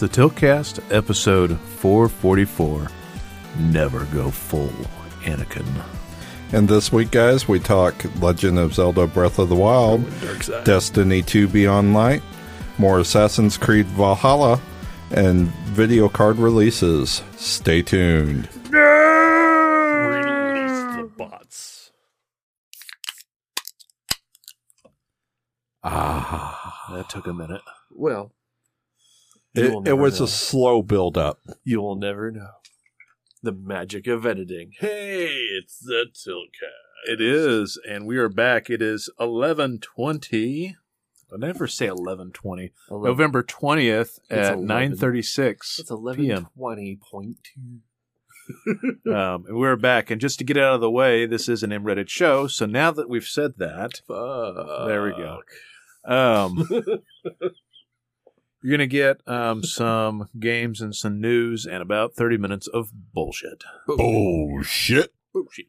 It's the Tiltcast, episode 444. Never go full Anakin. And this week, guys, we talk Legend of Zelda Breath of the Wild, Destiny 2 Beyond Light, more Assassin's Creed Valhalla, and video card releases. Stay tuned. Release the bots. Ah, that took a minute. Well, you will It, it was know. a slow build up. you will never know the magic of editing. Hey, it's the Tiltcast. It is, and we are back. It is 1120. I never say 1120. November 20th at 936 It's eleven PM. twenty point two. Um, and we're back. And just to get out of the way, this is an M-rated show. So now that we've said that, There we go. um, you're going to get um, some games and some news and about 30 minutes of bullshit. Oh, shit. Bullshit.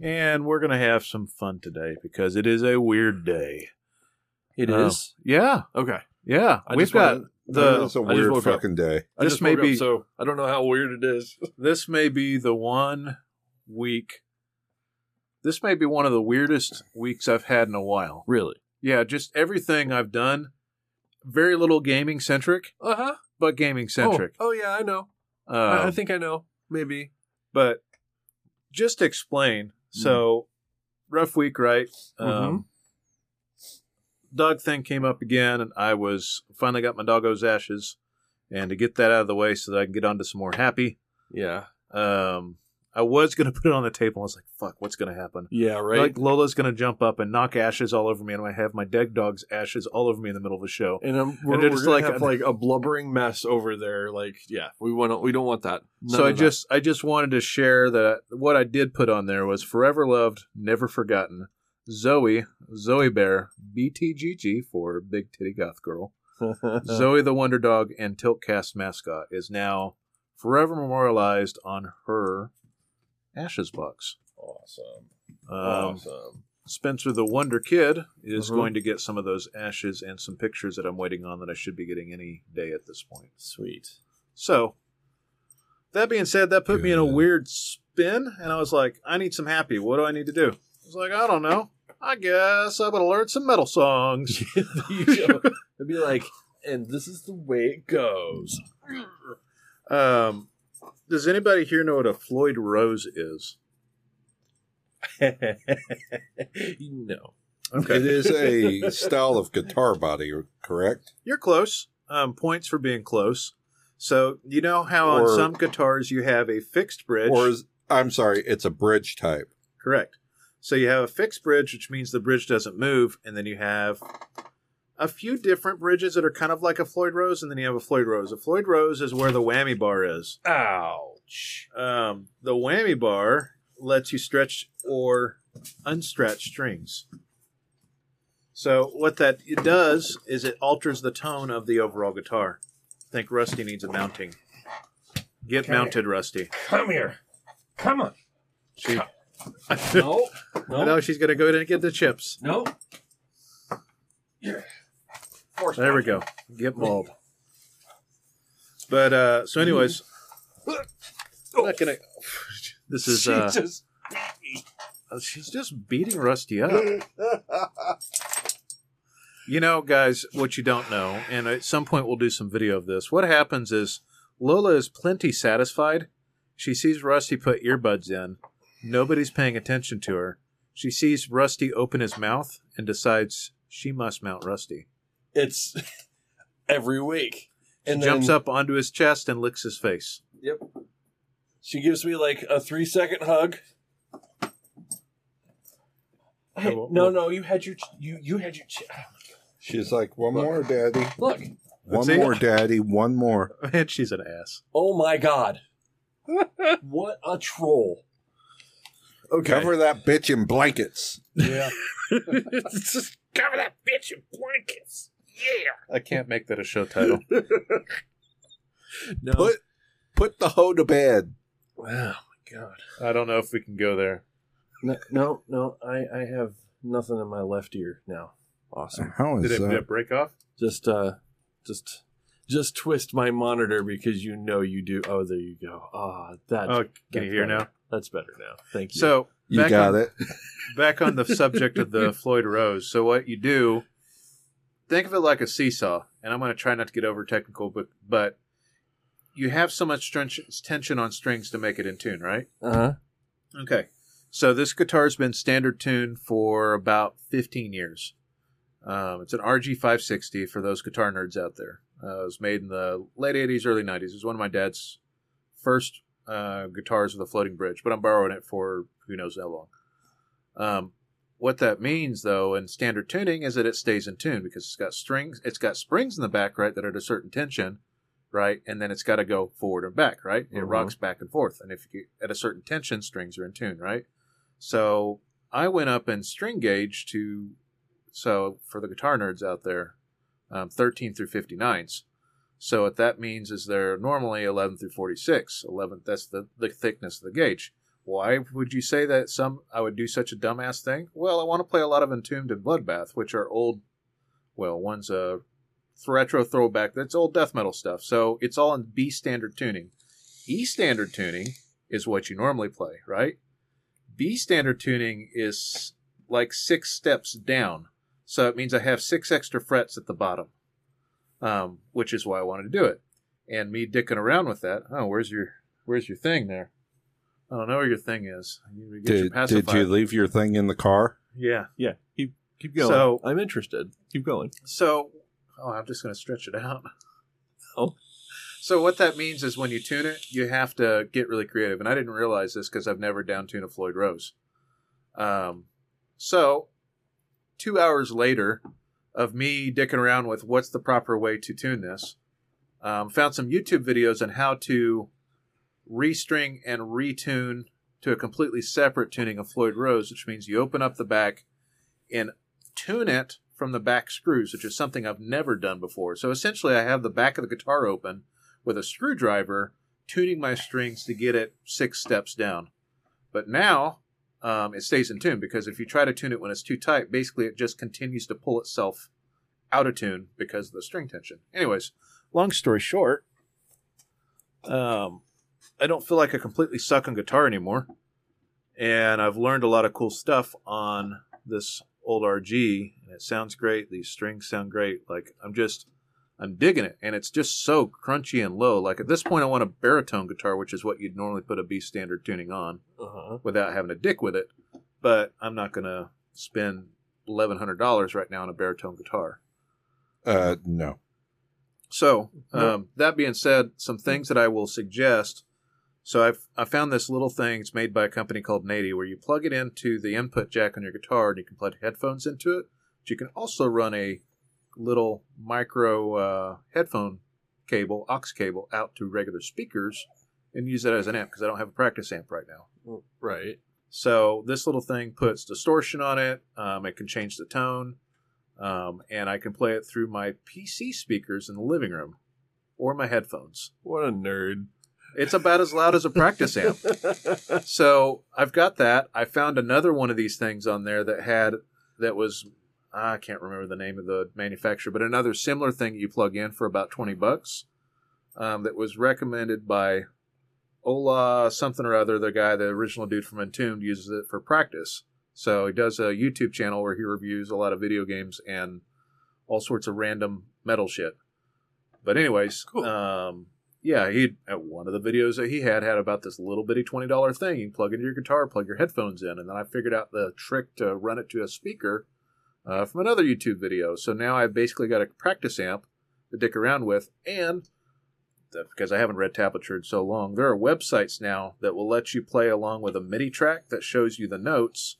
And we're going to have some fun today because it is a weird day. It Um, is Yeah. okay. Yeah. I We've just got wanted- the. It's a I just weird woke up. fucking day. I This just may woke be- up, so I don't know how weird it is. this may be the one week. This may be one of the weirdest weeks I've had in a while. Really? Yeah, just everything I've done, very little gaming centric, Uh huh. but gaming centric. Oh, oh yeah, I know. Um, I, I think I know. Maybe. but just to explain. So, rough week, right? Um, dog thing came up again, and I was finally got my doggo's ashes, and to get that out of the way so that I can get on to some more happy. Yeah. Um, I was gonna put it on the table. I was like, "Fuck, what's gonna happen?" Yeah. Right. Like Lola's gonna jump up and knock ashes all over me, and I have my dead dog's ashes all over me in the middle of the show. and um, we're, And we're it's gonna like have a- like a blubbering mess over there. Like, yeah, we want to. We don't want that. None so I of that. just I just wanted to share that what I did put on there was forever loved, never forgotten. Zoe, Zoe Bear, BTGG for Big Titty Goth Girl. Zoe the Wonder Dog and Tiltcast mascot is now forever memorialized on her ashes box. awesome. Um, awesome. Spencer the Wonder Kid is Mhm. going to get some of those ashes and some pictures that I'm waiting on that I should be getting any day at this point. Sweet. So, that being said, that put me in a weird spin, and I was like, I need some happy. What do I need to do? I was like, I don't know. I guess I'm going to learn some metal songs. It'd be like, and this is the way it goes. um, does anybody here know what a Floyd Rose is? no. Okay. It is a style of guitar body, correct? You're close. Um, points for being close. So, you know how on some guitars you have a fixed bridge? Or is, I'm sorry, it's a bridge type. Correct. So you have a fixed bridge, which means the bridge doesn't move, and then you have a few different bridges that are kind of like a Floyd Rose, and then you have a Floyd Rose. A Floyd Rose is where the whammy bar is. Ouch. Um, the whammy bar lets you stretch or unstretch strings. So what that it does is it alters the tone of the overall guitar. I think Rusty needs a mounting. Get mounted, Rusty. Come here. Come on. She, No. I No. she's gonna go in and get the chips. No. Yeah. Force There we go. Get mauled. But uh so anyways, I'm not gonna this is uh Jesus. she's just beating Rusty up. You know, guys, what you don't know, and at some point we'll do some video of this. What happens is Lola is plenty satisfied. She sees Rusty put earbuds in. Nobody's paying attention to her. She sees Rusty open his mouth and decides she must mount Rusty. It's every week. She And jumps then- up onto his chest and licks his face. Yep. She gives me like a three second hug. Hey, well- no, no, you had your ch- you you had your ch- She's like, one Look. more, daddy. look. One See? more, daddy. One more. Man, she's an ass. Oh my god! what a troll! Okay. Cover that bitch in blankets. Yeah, Just Cover that bitch in blankets. Yeah. I can't make that a show title. no. Put put the hoe to bed. oh my god! I don't know if we can go there. No, no, no. I I have nothing in my left ear now. Awesome. How Did is it, did it break off? Just uh, just Just twist my monitor because you know you do. Oh, there you go. Ah, that. Oh, can you hear now? That's better now. Thank you. So You got on, it. back on the subject of the Floyd Rose. So what you do, think of it like a seesaw, and I'm going to try not to get over technical, but but you have so much tension on strings to make it in tune, right? uh huh. Okay. So this guitar's been standard tuned for about 15 years. Um, it's an RG560 for those guitar nerds out there. Uh, it was made in the late 80s, early 90s. It was one of my dad's first uh, guitars with a floating bridge, but I'm borrowing it for who knows how long. Um, what that means, though, in standard tuning is that it stays in tune because it's got strings, it's got springs in the back, right, that are at a certain tension, right, and then it's got to go forward and back, right. It Mhm. rocks back and forth, and if you at a certain tension, strings are in tune, right. So I went up in string gauge to, so for the guitar nerds out there, um, 13 through 59s. So what that means is they're normally 11 through 46. 11, that's the, the thickness of the gauge. Why would you say that some I would do such a dumbass thing? Well, I want to play a lot of Entombed and Bloodbath, which are old. Well, one's a retro throwback. That's old death metal stuff. So it's all in B standard tuning. E standard tuning is what you normally play, right? B standard tuning is like six steps down. So it means I have six extra frets at the bottom, um, which is why I wanted to do it. And me dicking around with that. Oh, where's your where's your thing there? I don't know where your thing is. You get Did, pacifier. did you leave your thing in the car? Yeah. Yeah. Keep keep going. So- I'm interested. Keep going. So, oh, I'm just going to stretch it out. Oh. So what that means is when you tune it, you have to get really creative. And I didn't realize this because I've never down tuned a Floyd Rose. Um, so two hours later of me dicking around with what's the proper way to tune this, um, found some YouTube videos on how to restring and retune to a completely separate tuning of Floyd Rose, which means you open up the back and tune it from the back screws, which is something I've never done before. So essentially, I have the back of the guitar open with a screwdriver, tuning my strings to get it six steps down. But now um, it stays in tune because if you try to tune it when it's too tight, basically it just continues to pull itself out of tune because of the string tension. Anyways, long story short, um, I don't feel like I completely suck on guitar anymore. And I've learned a lot of cool stuff on this old RG, and it sounds great. These strings sound great. Like I'm just, I'm digging it, and it's just so crunchy and low. Like at this point, I want a baritone guitar, which is what you'd normally put a B standard tuning on Uh huh. without having to dick with it. But I'm not gonna spend eleven hundred dollars right now on a baritone guitar. Uh, no. So, um, that being said, some things that I will suggest. So I've I found this little thing. It's made by a company called Nady, where you plug it into the input jack on your guitar, and you can plug headphones into it. But you can also run a little micro uh, headphone cable, aux cable, out to regular speakers, and use that as an amp because I don't have a practice amp right now. Right. So this little thing puts distortion on it. Um, it can change the tone, um, and I can play it through my PC speakers in the living room or my headphones. What a nerd. It's about as loud as a practice amp. So I've got that. I found another one of these things on there that had that was I can't remember the name of the manufacturer, but another similar thing you plug in for about twenty bucks. Um, that was recommended by Ola something or other. The guy, the original dude from Entombed, uses it for practice. So he does a YouTube channel where he reviews a lot of video games and all sorts of random metal shit. But anyways, Cool. um, yeah, he at one of the videos that he had had about this little bitty twenty dollar thing. You plug into your guitar, plug your headphones in, and then I figured out the trick to run it to a speaker uh, from another YouTube video. So now I've basically got a practice amp to dick around with, and because I haven't read tablature in so long, there are websites now that will let you play along with a MIDI track that shows you the notes.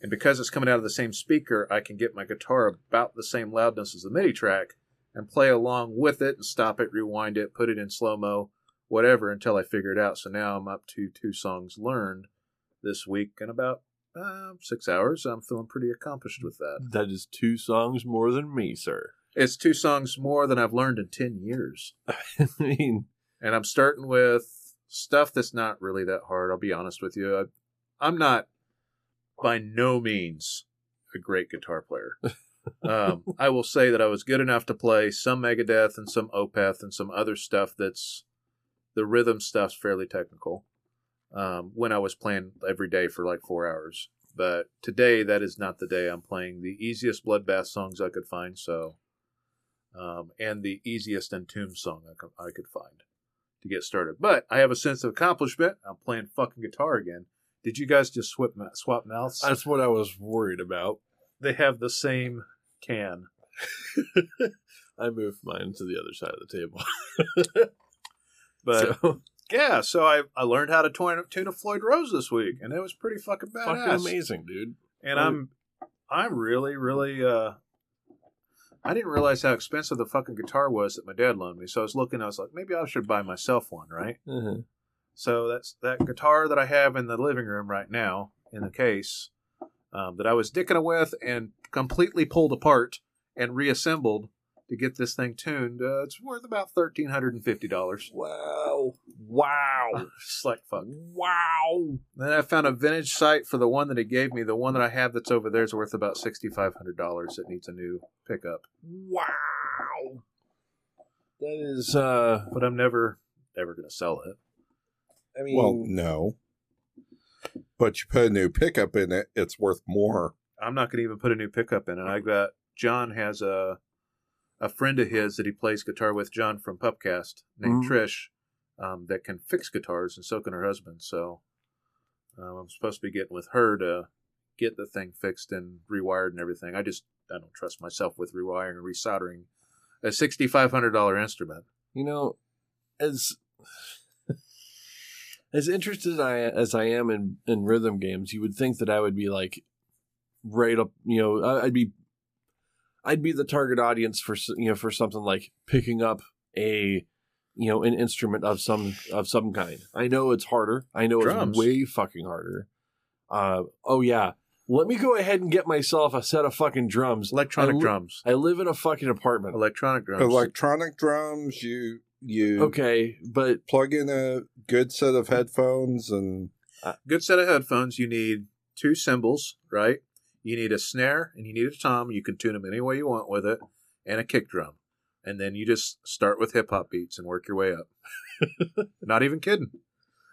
And because it's coming out of the same speaker, I can get my guitar about the same loudness as the MIDI track and play along with it and stop it, rewind it, put it in slow mo, whatever, until I figure it out. So now I'm up to two songs learned this week in about uh, six hours. I'm feeling pretty accomplished with that. That is two songs more than me, sir. It's two songs more than I've learned in 10 years. I mean, And I'm starting with stuff that's not really that hard. I'll be honest with you. I, I'm not by no means a great guitar player. um, I will say that I was good enough to play some Megadeth and some Opeth and some other stuff that's the rhythm stuff's fairly technical. Um, when I was playing every day for like four hours, but today that is not the day. I'm playing the easiest bloodbath songs I could find. So, um, and the easiest Entomb song I could, I could find to get started. But I have a sense of accomplishment. I'm playing fucking guitar again. Did you guys just swap swap mouths? That's what I was worried about. they have the same can. I moved mine to the other side of the table. But So, yeah, so I, I learned how to tune, tune a Floyd Rose this week, and it was pretty fucking badass. fucking amazing, dude. And I'm I'm really really uh I didn't realize how expensive the fucking guitar was that my dad loaned me. So I was looking, I was like, maybe I should buy myself one, right? Uh-huh. So that's that guitar that I have in the living room right now in the case um, that I was dicking it with and completely pulled apart and reassembled to get this thing tuned. Uh, it's worth about thirteen hundred and fifty dollars. Wow. Wow. Just like fuck. wow. Then I found a vintage site for the one that he gave me. The one that I have that's over there is worth about sixty five hundred dollars. It needs a new pickup, Wow. That is uh but I'm never ever gonna sell it. I mean Well, no. But you put a new pickup in it, it's worth more. I'm not gonna even put a new pickup in it. I got John has a a friend of his that he plays guitar with, John from Pupcast, named Mhm. Trish, um, that can fix guitars, and so can her husband. So um, I'm supposed to be getting with her to get the thing fixed and rewired and everything. I just I don't trust myself with rewiring and resoldering a sixty five hundred dollar instrument. you know, as as interested I, as I am in in rhythm games, you would think that I would be like right up. You know, I- I'd be I'd be the target audience for you know for something like picking up a you know an instrument of some of some kind. I know it's harder. I know Drums. it's way fucking harder. Uh oh yeah. Let me go ahead and get myself a set of fucking drums. Electronic I li- drums. I live in a fucking apartment. Electronic drums. Electronic drums, you you Okay, but plug in a good set of headphones and Good set of headphones. You need two cymbals, right? You need a snare and you need a tom. You can tune them any way you want with it, and a kick drum. And then you just start with hip hop beats and work your way up. Not even kidding.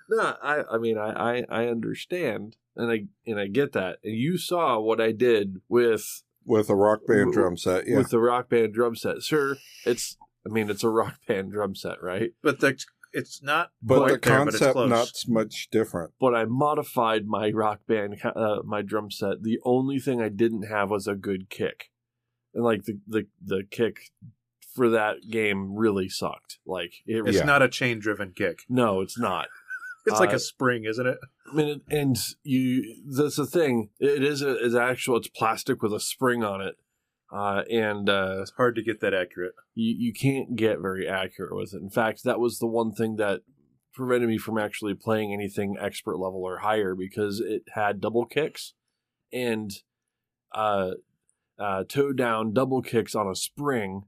No, I I mean I, I I understand and I and I get that. And you saw what I did with with a rock band W- drum set. Yeah. with the rock band drum set. sir. it's I mean it's a rock band drum set, right? But the, it's not but quite the there, but it's concept close. not much different. But I modified my rock band uh, my drum set. The only thing I didn't have was a good kick, and like the the the kick for that game really sucked. Like it. It's Yeah. not a chain driven kick. No, it's not. It's like Uh, a spring, isn't it? I mean, and you that's the thing. It is a, is actual. It's plastic with a spring on it, uh, and uh, It's hard to get that accurate. you you can't get very accurate with it. In fact, that was the one thing that prevented me from actually playing anything expert level or higher because it had double kicks and uh, uh, toe down double kicks on a spring,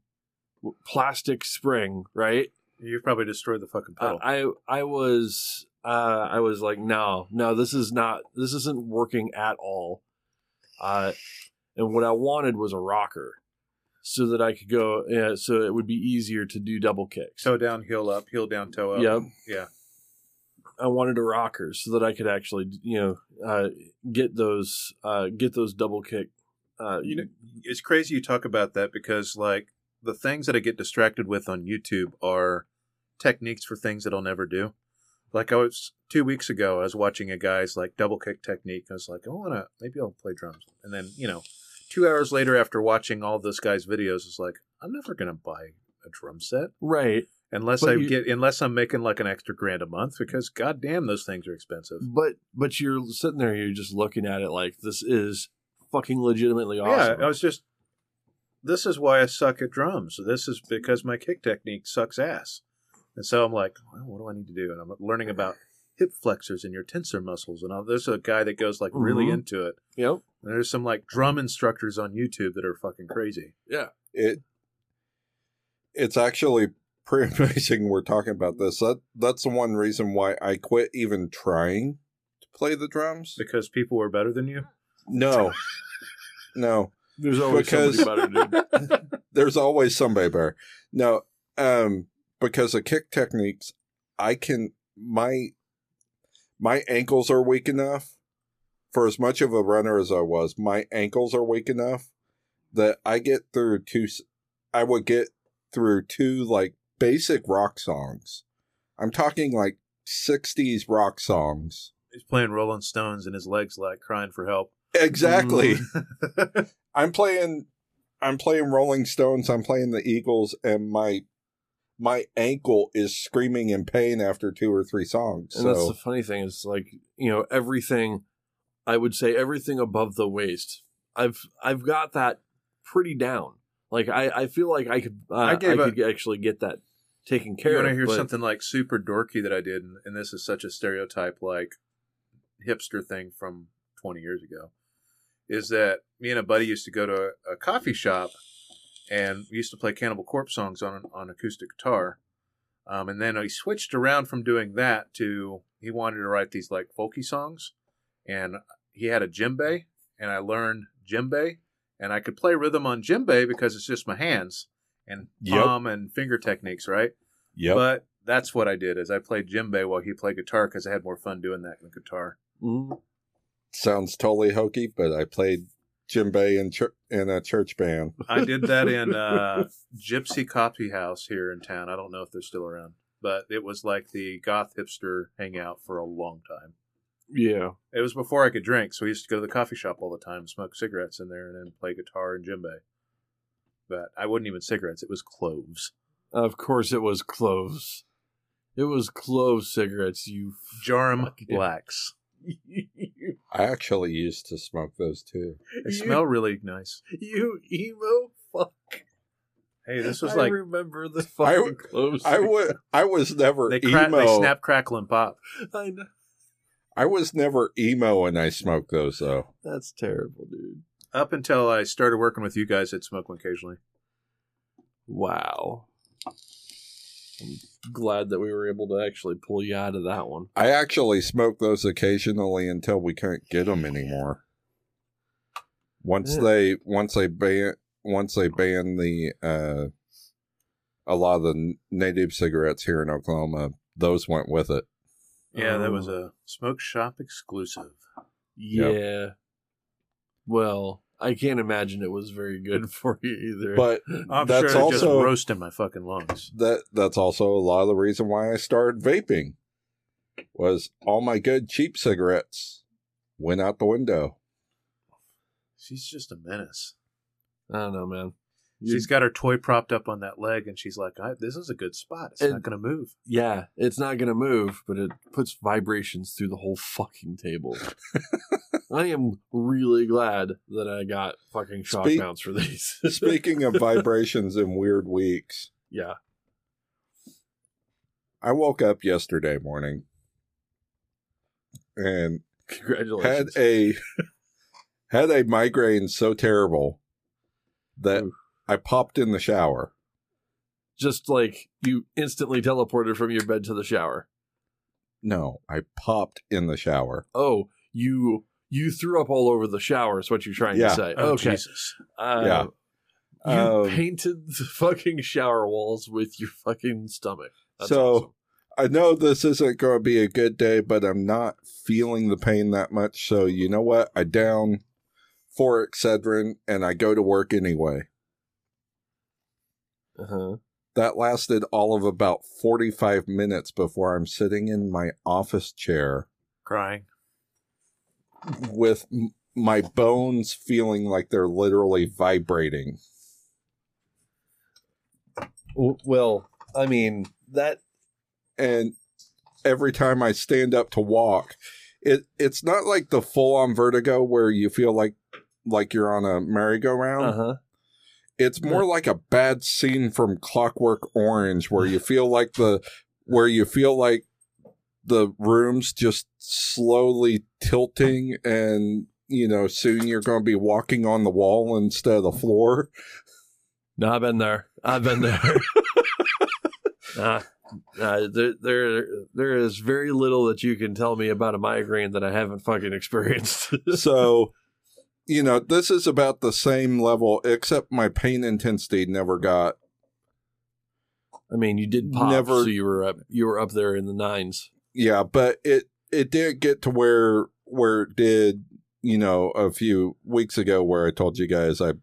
plastic spring, right? You've probably destroyed the fucking pedal. I I was uh, I was like, no, no, this is not, this isn't working at all. Uh, and what I wanted was a rocker, so that I could go, uh, so it would be easier to do double kicks. toe down, heel up, heel down, toe up. Yep. Yeah. I wanted a rocker so that I could actually, you know, uh, get those, uh, get those double kick. Uh, You know, it's crazy you talk about that because like the things that I get distracted with on YouTube are techniques for things that I'll never do. Like I was two weeks ago, I was watching a guy's like double kick technique. I was like, I want to maybe I'll play drums. And then you know, two hours later, after watching all this guy's videos, it's like I'm never gonna buy a drum set right. unless But I you- get unless I'm making like an extra grand a month because goddamn those things are expensive. But, but you're sitting there, you're just looking at it like this is fucking legitimately awesome. Yeah, I was just. This is why I suck at drums. This is because my kick technique sucks ass, and so I'm like, well, what do I need to do? And I'm learning about hip flexors and your tensor muscles, and all. There's a guy that goes like really Mhm. into it. Yep. And there's some like drum instructors on YouTube that are fucking crazy. Yeah. It it's actually pretty amazing we're talking about this. That that's the one reason why I quit even trying to play the drums. because people are better than you. No. no. There's always Because- somebody better, dude. There's always somebody better. No, um, because of kick techniques, I can my my ankles are weak enough for as much of a runner as I was. My ankles are weak enough that I get through two. I would get through two like basic rock songs. I'm talking like '60s rock songs. He's playing Rolling Stones and his legs like crying for help. Exactly. Mm. I'm playing I'm playing Rolling Stones, I'm playing the Eagles, and my my ankle is screaming in pain after two or three songs. And that's So the funny thing is like, you know, everything I would say everything above the waist. I've I've got that pretty down. Like I, I feel like I could uh, I, I gave could actually get that taken care you of. want to hear but- something like super dorky that I did, and, and this is such a stereotype, like hipster thing from 20 years ago, is that me and a buddy used to go to a, a coffee shop, and we used to play Cannibal Corpse songs on on acoustic guitar, um, and then he switched around from doing that to he wanted to write these like folky songs, and he had a djembe, and I learned djembe, and I could play rhythm on djembe because it's just my hands and Yep. palm and finger techniques, right? Yeah. But that's what I did is I played djembe while he played guitar because I had more fun doing that than guitar. Mhm. Sounds totally hokey, but I played djembe in, chur- in a church band. I did that in uh, Gypsy Coffee House here in town. I don't know if they're still around, but it was like the goth hipster hangout for a long time. Yeah. It was before I could drink, so we used to go to the coffee shop all the time, smoke cigarettes in there, and then play guitar and djembe. But I wouldn't even cigarettes; it was cloves, Of course it was cloves. It was clove cigarettes, you Djarum Fuck. blacks. I actually used to smoke those too. They smell really nice. you emo fuck. Hey, this was I like remember the I- fucking cloves. I would. I was never they, cra- emo. they snap, crackle, and pop. I know. I was never emo when I smoked those though. That's terrible, dude. Up until I started working with you guys, I'd smoke them occasionally. Wow. I'm glad that we were able to actually pull you out of that one. I actually smoked those occasionally until we couldn't get them anymore. Once Yeah. they once they ban once they ban the uh, a lot of the n- native cigarettes here in Oklahoma, those went with it. Yeah, that Oh. was a smoke shop exclusive. Yeah. Well, I can't imagine it was very good for you either. But I'm that's sure it just also roasting my fucking lungs. that that's also a lot of the reason why I started vaping was all my good cheap cigarettes went out the window. She's just a menace. I don't know, man. She's got her toy propped up on that leg, and she's like, I, "This is a good spot. It's And- not going to move." yeah, it's not going to move, but it puts vibrations through the whole fucking table. I am really glad that I got fucking shock Speak- mounts for these. Speaking of vibrations and weird weeks, yeah. I woke up yesterday morning and congratulations had a had a migraine so terrible that Oof. I popped in the shower. Just like you instantly teleported from your bed to the shower. No, I popped in the shower. Oh, you you threw up all over the shower is what you're trying Yeah. to say. Oh, okay. Jesus! Uh, Yeah. You Um, painted the fucking shower walls with your fucking stomach. That's So- awesome. I know this isn't going to be a good day, but I'm not feeling the pain that much. So you know what? I down four Excedrin and I go to work anyway. Uh-huh. That lasted all of about 45 minutes before I'm sitting in my office chair Crying. with m- my bones feeling like they're literally vibrating. Well, I mean that. And every time I stand up to walk, it it's not like the full on vertigo where you feel like like you're on a merry-go-round. Uh huh. It's more like a bad scene from Clockwork Orange where you feel like the where you feel like the room's just slowly tilting and you know soon you're going to be walking on the wall instead of the floor. No, I've been there. I've been there. uh, uh, there, there, there is very little that you can tell me about a migraine that I haven't fucking experienced. So you know, this is about the same level, except my pain intensity never got. I mean, you did pop, Never- so you were up. You were up there in the nines. Yeah, but it it did get to where where it did. You know, a few weeks ago, where I told you guys I Yeah,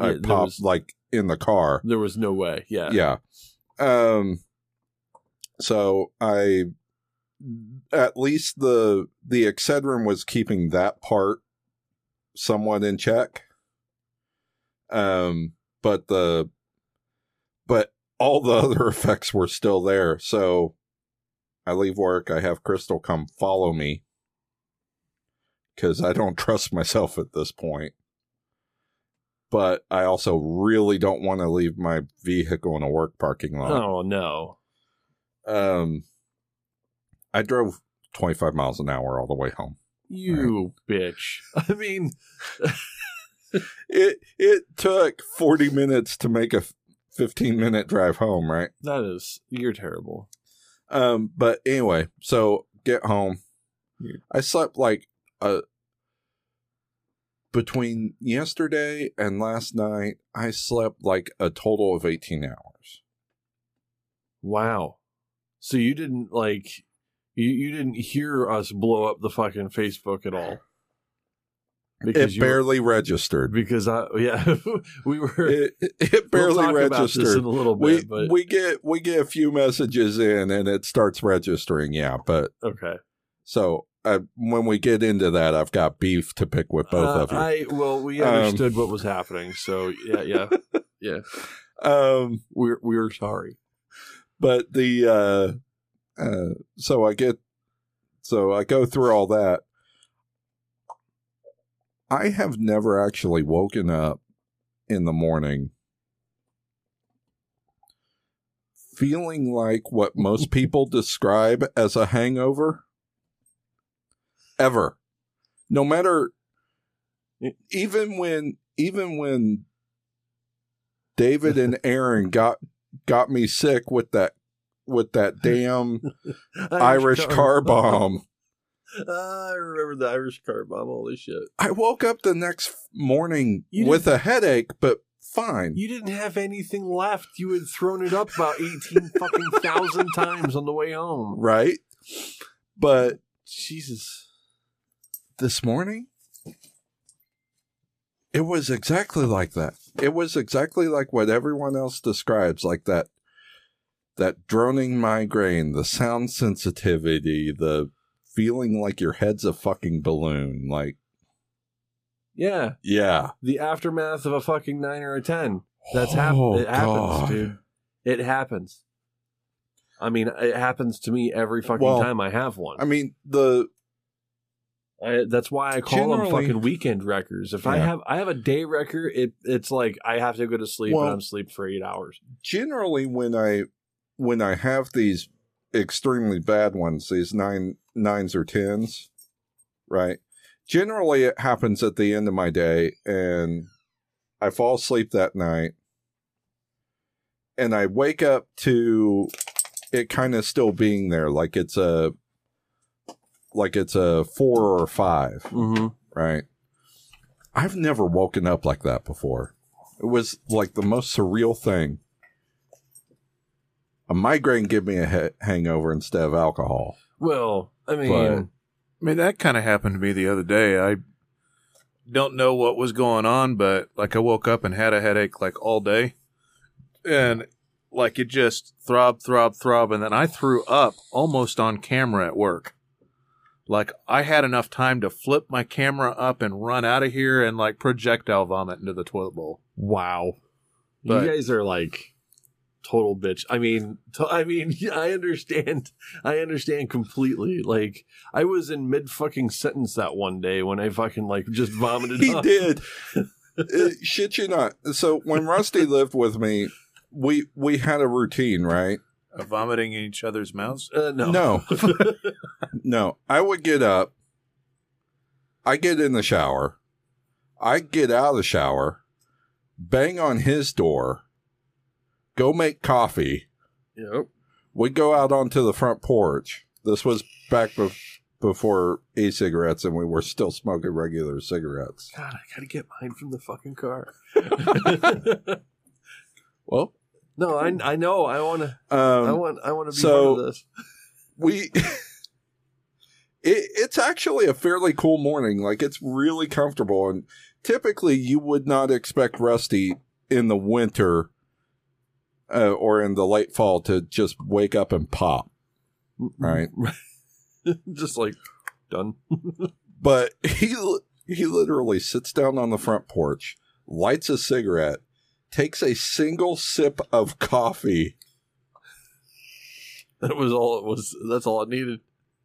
I popped was- like in the car. There was no way. Yeah. yeah um so i at least the the excedrin was keeping that part somewhat in check um but the but all the other effects were still there so i leave work i have crystal come follow me because i don't trust myself at this point but I also really don't want to leave my vehicle in a work parking lot. Oh no. Um, I drove 25 miles an hour all the way home. You bitch. I mean, It it took 40 minutes to make a 15 minute drive home, right? that is you're terrible. Um, but anyway, so get home. Yeah. I slept like a between yesterday and last night. I slept like a total of 18 hours. Wow. So you didn't like you you didn't hear us blow up the fucking Facebook at all. It you were- barely registered. because I yeah we were It, it we'll barely this registered. a little we bit, but we get we get a few messages in and it starts registering yeah but okay. so uh, when we get into that i've got beef to pick with both Uh, of you I well we Um, understood what was happening, so yeah yeah yeah um we're we're sorry. but the uh uh so i get so i go through all that. I have never actually woken up in the morning feeling like what most people describe as a hangover ever. No matter even when even when david and aaron got got me sick with that with that damn irish car bomb I remember the Irish car bomb. Holy shit! i woke up the next morning with a headache but fine You didn't have anything left. You had thrown it up about eighteen fucking thousand times on the way home. right but Jesus. this morning it was exactly like that it was exactly like what everyone else describes like that that droning migraine the sound sensitivity the feeling like your head's a fucking balloon like Yeah, yeah the aftermath of a fucking nine or a ten. That's Oh, happened. It happens, God. dude. It happens. I mean, it happens to me every fucking Well, time I have one. i mean the I, that's why I call them fucking weekend wreckers. If I have I have a day wrecker, it it's like I have to go to sleep Well- and I'm asleep for eight hours. generally when i when i have these extremely bad ones these nine nines or tens right generally it happens at the end of my day and i fall asleep that night and i wake up to it kind of still being there like it's a like it's a four or five Mm-hmm. right? I've never woken up like that before. It was like the most surreal thing. A migraine give me a ha- hangover instead of alcohol. Well, I mean, But- I mean, that kind of happened to me the other day. I don't know what was going on, but like I woke up and had a headache like all day. And like it just throb, throb, throb. And then I threw up almost on camera at work. Like I had enough time to flip my camera up and run out of here and like projectile vomit into the toilet bowl. wow, But- you guys are like total bitch. I mean, to, I mean, I understand. I understand completely. Like, I was in mid fucking sentence that one day when I fucking like just vomited. He up. did. Uh, shit you not. So when Rusty lived with me, we we had a routine, right? Vomiting in each other's mouths. Uh, no, No. No, I would get up. I get in the shower. I get out of the shower, bang on his door, go make coffee. Yep. We go out onto the front porch. This was back bef- before e-cigarettes, and we were still smoking regular cigarettes. God, I gotta get mine from the fucking car. Well, no, I I know. I want to. um, I want. I want to be so- part of this. we it, it's actually a fairly cool morning like it's really comfortable and typically you would not expect rusty in the winter uh, or in the late fall to just wake up and pop right Just like done. but he he literally sits down on the front porch lights a cigarette takes a single sip of coffee That was all it was. That's all it needed.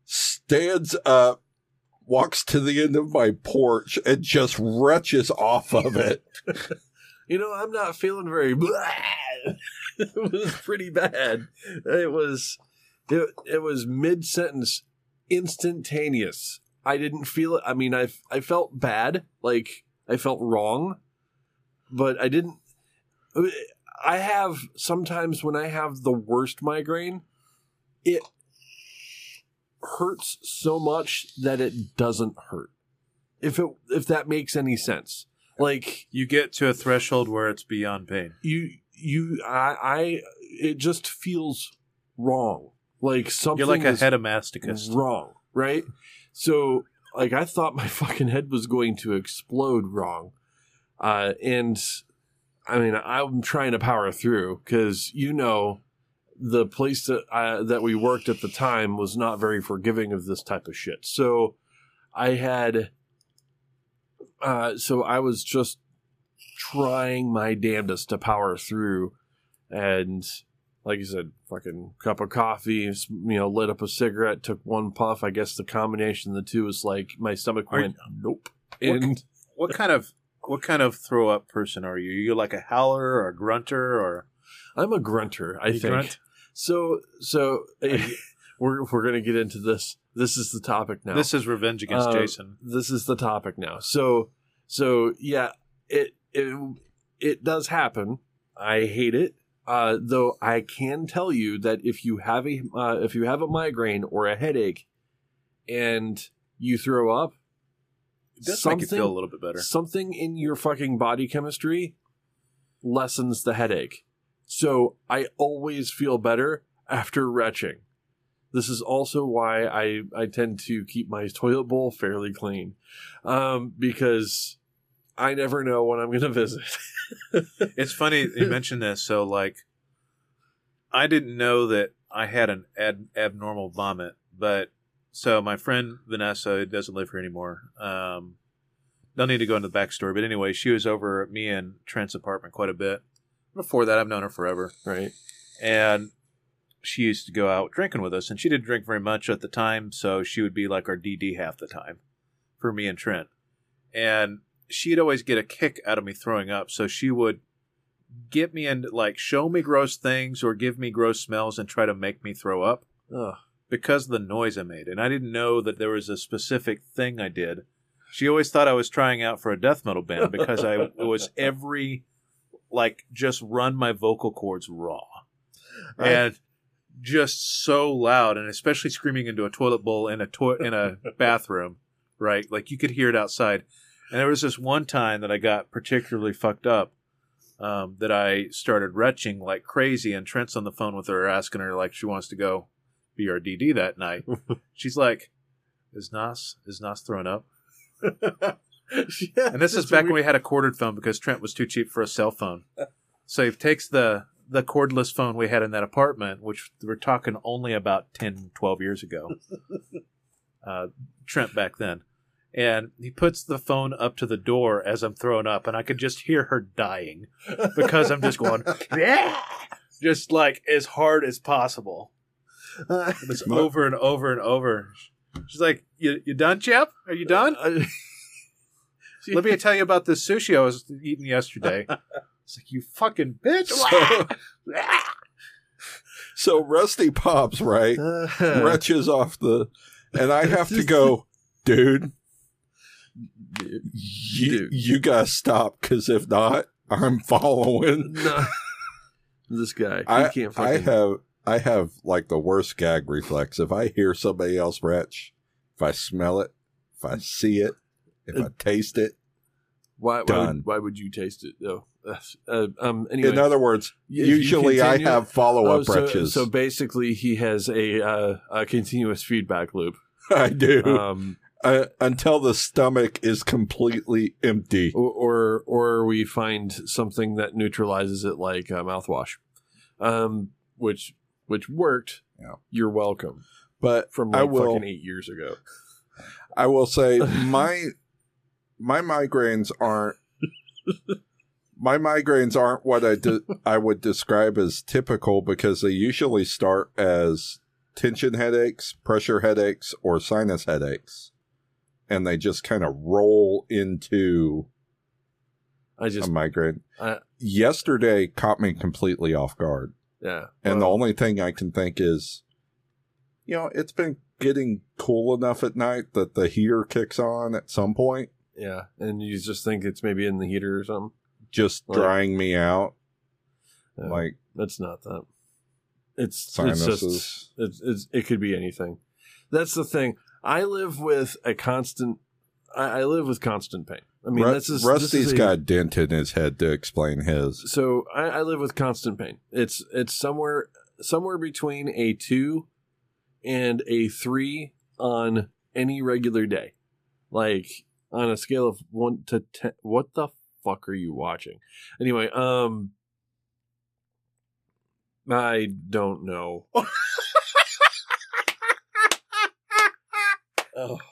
stands up, walks to the end of my porch, and just retches off of it. You know, I'm not feeling very. it was pretty bad. It was. It, it was mid sentence, instantaneous. I didn't feel it. I mean, I I felt bad, like I felt wrong, but I didn't. I have sometimes when I have the worst migraine, it hurts so much that it doesn't hurt. If it if that makes any sense, like You get to a threshold where it's beyond pain. you you I, I it just feels wrong. Like something You're like a is hedomasticist. wrong right? So like i thought my fucking head was going to explode wrong. Uh and i mean i'm trying to power through because you know the place that uh, that we worked at the time was not very forgiving of this type of shit. So i had uh so i was just trying my damnedest to power through and like you said fucking cup of coffee you know lit up a cigarette took one puff i guess the combination of the two is like my stomach went nope What- and What kind of what kind of throw up person are you? Are you like a howler or a grunter or i'm a grunter i You think grunt? so so we're we're gonna get into this this is the topic now This is revenge against Uh, Jason. this is the topic now. So so yeah, it it it does happen. I hate it. Uh, though I can tell you that if you have a uh, if you have a migraine or a headache, and you throw up, It does make you feel a little bit better. something in your fucking body chemistry lessens the headache. So I always feel better after retching. This is also why I, I tend to keep my toilet bowl fairly clean. Um, because I never know when I'm going to visit. It's funny you mentioned this. So, like, I didn't know that I had an ad- abnormal vomit, but so my friend Vanessa who doesn't live here anymore. Um, don't need to go into the backstory, but anyway, she was over at me and Trent's apartment quite a bit. Before that, I've known her forever, right? and she used to go out drinking with us, and she didn't drink very much at the time, so she would be like our DD half the time for me and Trent, and she'd always get a kick out of me throwing up, so she would get me and like show me gross things or give me gross smells and try to make me throw up Ugh. because of the noise I made. And I didn't know that there was a specific thing I did. She always thought I was trying out for a death metal band because I was every like just run my vocal cords raw and just so loud and especially screaming into a toilet bowl in a to- in a bathroom, right? Like you could hear it outside. And there was this one time that I got particularly fucked up um, that I started retching like crazy, and Trent's on the phone with her asking her like she wants to go be our DD that night. She's like, "Is Nas is Nas throwing up?" And this is back when we had a corded phone because Trent was too cheap for a cell phone. So he takes the the cordless phone we had in that apartment, which we're talking only about 10, 12 years ago. Uh, Trent back then. And he puts the phone up to the door as I'm throwing up, and I could just hear her dying because I'm just going, yeah, just like as hard as possible. And it's over and over and over. She's like, "You you done, Chip? Are you done?" Uh, uh, Let me tell you about this sushi I was eating yesterday. It's like you fucking bitch. So, so Rusty pops, right? Uh, Retches off the, and I have to go, dude, you, Dude. you gotta stop, because if not, I'm following. no. this guy, I, can't I have, I have like the worst gag reflex. If I hear somebody else retch, if I smell it, if I see it, if I taste it. Why? Why would, why would you taste it though? Uh, um. Anyway, In other words, usually I have follow Oh, up so, retches. so basically, he has a uh, a continuous feedback loop. I do Um, uh, until the stomach is completely empty. or, or or we find something that neutralizes it, like uh, mouthwash, um, which which worked. Yeah. You're welcome. But From I like will. fucking eight years ago. I will say my my migraines aren't my migraines aren't what I de- I would describe as typical because they usually start as tension headaches, pressure headaches, or sinus headaches, and they just kind of roll into I a just migraine. I- Yesterday caught me completely off guard, yeah. and the only thing I can think is, you know, it's been getting cool enough at night that the heater kicks on at some point. yeah, and you just think it's maybe in the heater or something. just Like- drying me out, Yeah, like that's not that. It's it's just it's, it's it could be anything. That's the thing. I live with a constant. I, I live with constant pain. I mean, Ru- this is Rusty's this is a- got dent in his head to explain his. So I, I live with constant pain. It's it's somewhere somewhere between a two and a three on any regular day. Like on a scale of one to ten. What the fuck are you watching? Anyway, um, I don't know. oh.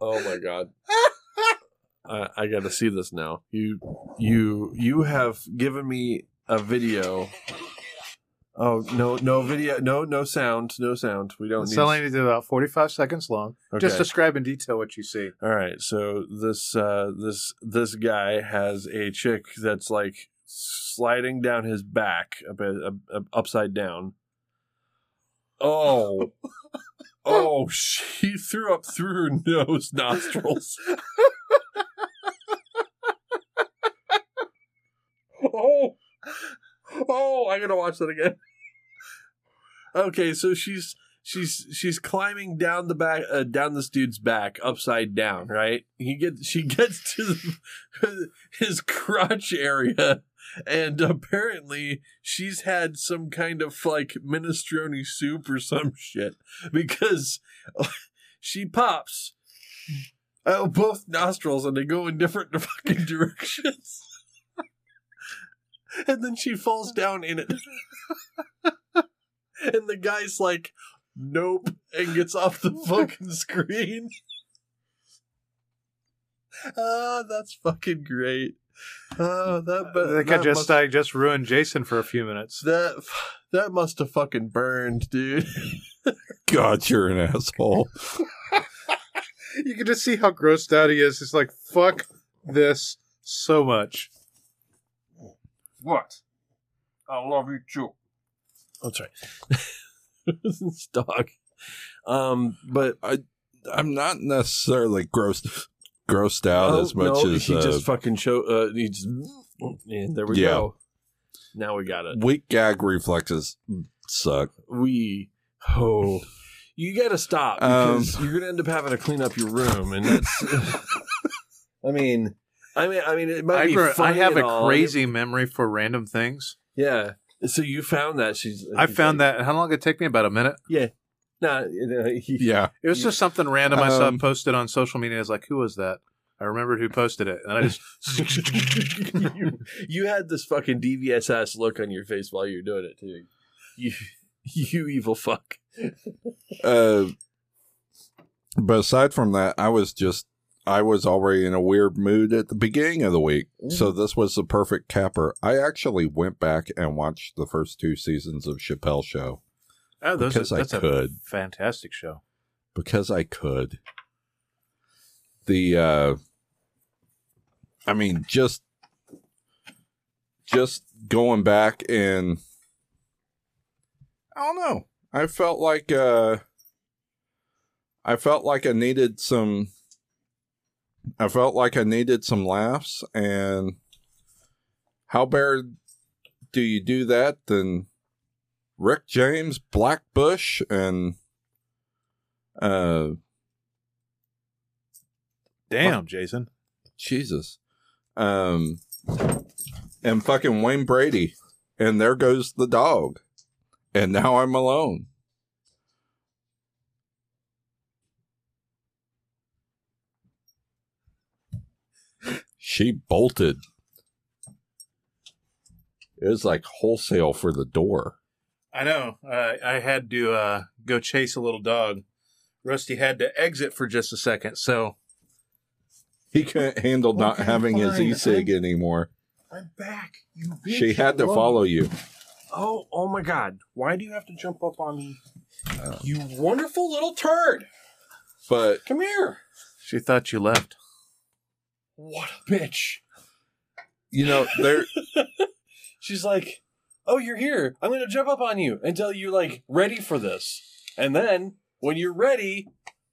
oh my god. I, I got to see this now. You, you, you have given me a video. Oh no, no video, no, no sound, no sound. We don't It's need. only about 45 seconds long. Just Okay. describe in detail what you see. All right, so this uh, this this guy has a chick that's like sliding down his back, up, up, up- upside down. Oh, oh! She threw up through her nose, nostrils. oh, oh! I gotta watch that again. Okay, so she's she's she's climbing down the back uh, down this dude's back upside down right he gets she gets to the, his crotch area and apparently she's had some kind of like minestrone soup or some shit because she pops out both nostrils and they go in different fucking directions. And then she falls down in it. And the guy's like nope and gets off the fucking screen. Ah that's fucking great oh that I but think I just must, I just ruined Jason for a few minutes. that that must have fucking burned dude God, you're an asshole. You can just see how grossed out he is. It's like fuck this so much. What? I love you too. that's right this dog um but I'm not necessarily grossed grossed out Oh, as much no, as he uh, just fucking show. Uh, he just and there we Yeah. go. Now we got it. weak gag reflexes suck. We oh, you got to stop Um, because you're gonna end up having to clean up your room, and that's. I mean, I mean, I mean, it might I, be gr- I have a all, crazy memory for random things. Yeah. So you found that she's. I found like, that. How long did it take me? About a minute. Nah, you know, he, Yeah, It was just something random I saw Um, posted on social media. I was like, "Who was that?" I remembered who posted it, and I just you, you had this fucking devious ass look on your face while you were doing it too. You, you evil fuck. uh, but aside from that, I was just I was already in a weird mood at the beginning of the week, so this was the perfect capper. I actually went back and watched the first two seasons of Chappelle Show oh, those because are, I that's a could. fantastic show. because I could. The uh I mean just just going back and I don't know. I felt like uh I felt like I needed some I felt like I needed some laughs and how better do you do that than Rick James, Black Bush and Uh, Damn, Jason. Jesus. Um, and fucking Wayne Brady. And there goes the dog. And now I'm alone. She bolted. It was like wholesale for the door. I know. Uh, I had to uh, go chase a little dog. Rusty had to exit for just a second, so He couldn't handle not Okay, having his fine. e-cig anymore. I'm back. You bitch. She had to follow you. Oh, oh my God! Why do you have to jump up on me? Oh. You wonderful little turd! But Come here. she thought you left. What a bitch! you know, there She's like, "Oh, you're here. I'm gonna jump up on you until you're like ready for this, and then when you're ready,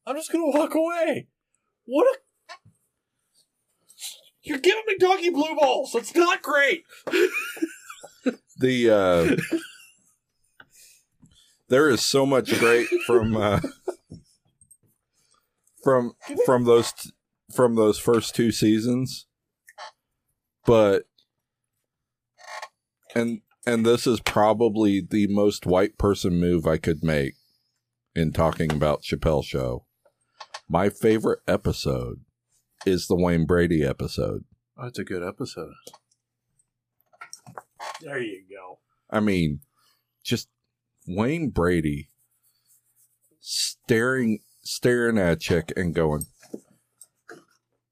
I'm just gonna walk away." What a you're giving me doggy blue balls. That's not great. the uh there is so much great from uh from from those t- from those first two seasons but and and this is probably the most white person move I could make in talking about Chappelle show my favorite episode is the Wayne Brady episode Oh, it's a good episode. There you go. I mean, just Wayne Brady staring staring at a chick and going,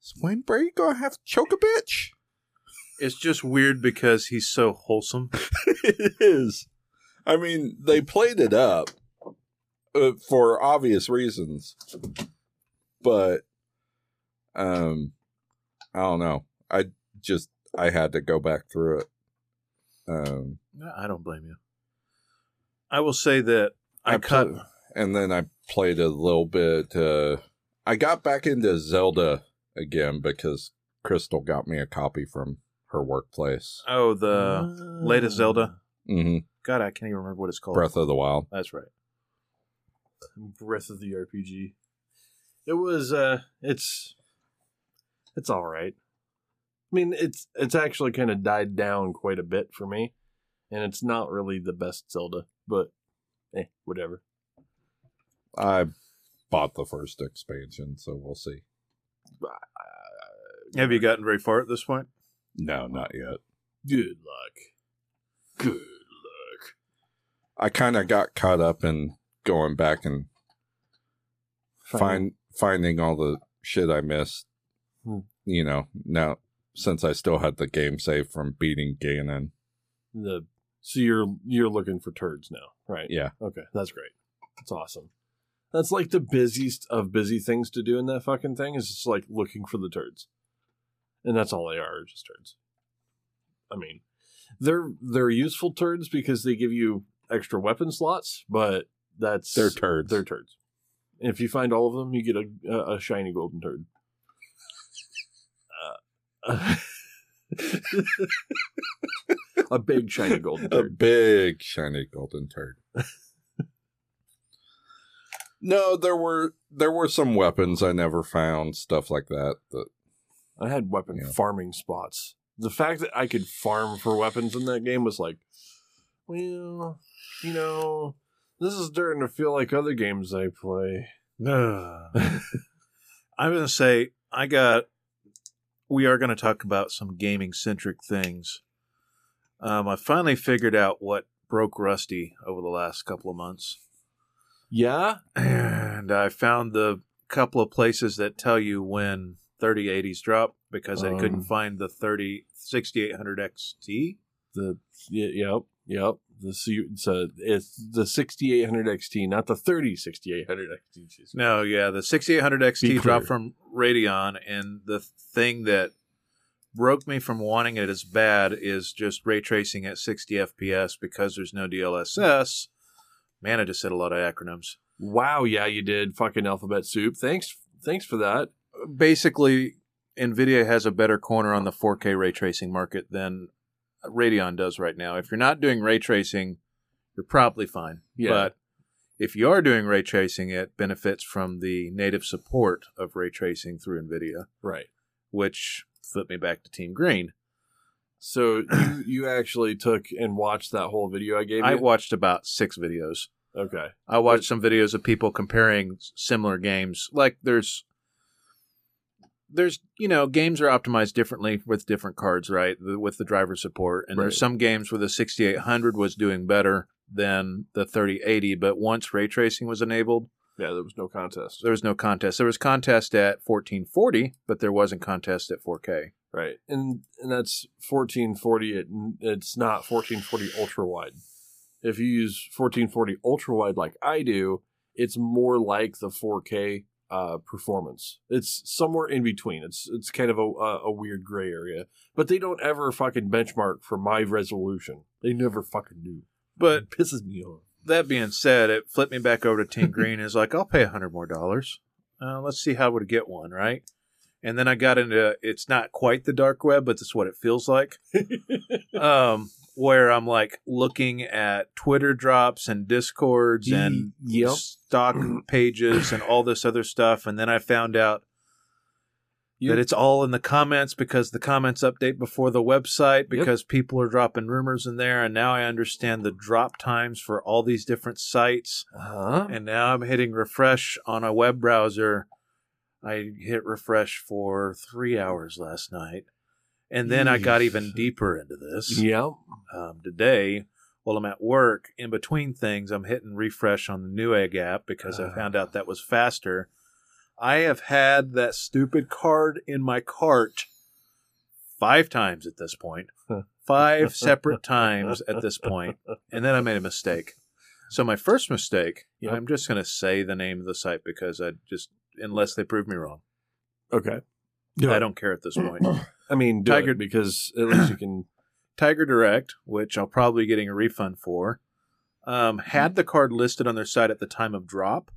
Is Wayne Brady gonna have to choke a bitch? It's just weird because he's so wholesome. it is. I mean, they played it up uh, for obvious reasons, but um, I don't know. I just I had to go back through it. Um, I don't blame you. I will say that I, cut. pla- and then I played a little bit. Uh, I got back into Zelda again because Crystal got me a copy from her workplace. Oh, the latest Zelda. hmm God, I can't even remember what it's called. Breath of the Wild. That's right. Breath of the RPG. It was uh it's it's all right. I mean, it's it's actually kind of died down quite a bit for me, and it's not really the best Zelda, but eh, whatever. I bought the first expansion, so we'll see. Have you gotten very far at this point? No, not yet. Good luck. Good luck. I kind of got caught up in going back and find finding all the shit I missed. Hmm. You know, now since I still had the game saved from beating Ganon. the so you're you're looking for turds now, right? Yeah. Okay, that's great. That's awesome. That's like the busiest of busy things to do in that fucking thing is just like looking for the turds, and that's all they are, just turds. I mean, they're they're useful turds because they give you extra weapon slots, but that's They're turds. They're turds. And if you find all of them, you get a a, shiny golden turd. Uh, a big shiny golden a big shiny golden turd. no, there were there were some weapons I never found, stuff like that. That I had weapon Yeah. farming spots. The fact that I could farm for weapons in that game was like, well, you know, this is starting to feel like other games I play. I'm going to say I got. We are going to talk about some gaming centric things. Um, I finally figured out what broke Rusty over the last couple of months, yeah, and I found the couple of places that tell you when 3080s drop because I couldn't Um. find the 30 6800 XT. the yep yep the C- it's, the 6800 XT, not the 30 6800 XT. No, yeah, the 6800 XT dropped from Radeon, and the thing that broke me from wanting it as bad is just ray tracing at 60 FPS because there's no DLSS. Man, I just said a lot of acronyms. Wow, yeah, you did fucking alphabet soup. Thanks, thanks for that. Basically, NVIDIA has a better corner on the 4K ray tracing market than Radeon does right now. If you're not doing ray tracing, you're probably fine. Yeah. But If you are doing ray tracing, it benefits from the native support of ray tracing through NVIDIA, Right. which flipped me back to Team Green. So you you actually took and watched that whole video I gave you. I watched about six videos. okay. I watched some videos of people comparing similar games. Like there's there's you know games are optimized differently with different cards, right? The- With the driver support, and Right. there's some games where the 6800 was doing better than the 3080, but once ray tracing was enabled, Yeah, there was no contest. there was no contest. There was contest at 1440, but there wasn't contest at 4K. Right. And and that's 1440 it, it's not 1440 ultra wide. If you use 1440 ultra wide like I do, it's more like the 4K uh, performance. It's somewhere in between. It's it's kind of a, a weird gray area. But they don't ever fucking benchmark for my resolution. They never fucking do. But It pisses me off. that being said, it flipped me back over to Team Green. Is like, I'll pay a hundred more dollars. Uh, let's see how I would get one, right? And then I got into it's not quite the dark web, but that's what it feels like. um, where I'm like looking at Twitter drops and discords and Yep. stock pages and all this other stuff, and then I found out You- that it's all in the comments because the comments update before the website because people are dropping rumors in there and now I understand the drop times for all these different sites Huh? and now I'm hitting refresh on a web browser. I hit refresh for 3 hours last night. And then I got even deeper into this. Yeah. Um, today, while I'm at work, in between things, I'm hitting refresh on the Newegg app because I found out that was faster. I have had that stupid card in my cart five times at this. Five separate times at this point, And then I made a mistake. So my first mistake, Yep. I'm just going to say the name of the site because I just, unless they prove me wrong, Okay. I don't care at this point. I mean, do Tiger- it because at least you can. Tiger Direct, which I'll probably be getting a refund for, um, had the card listed on their site at the time of drop,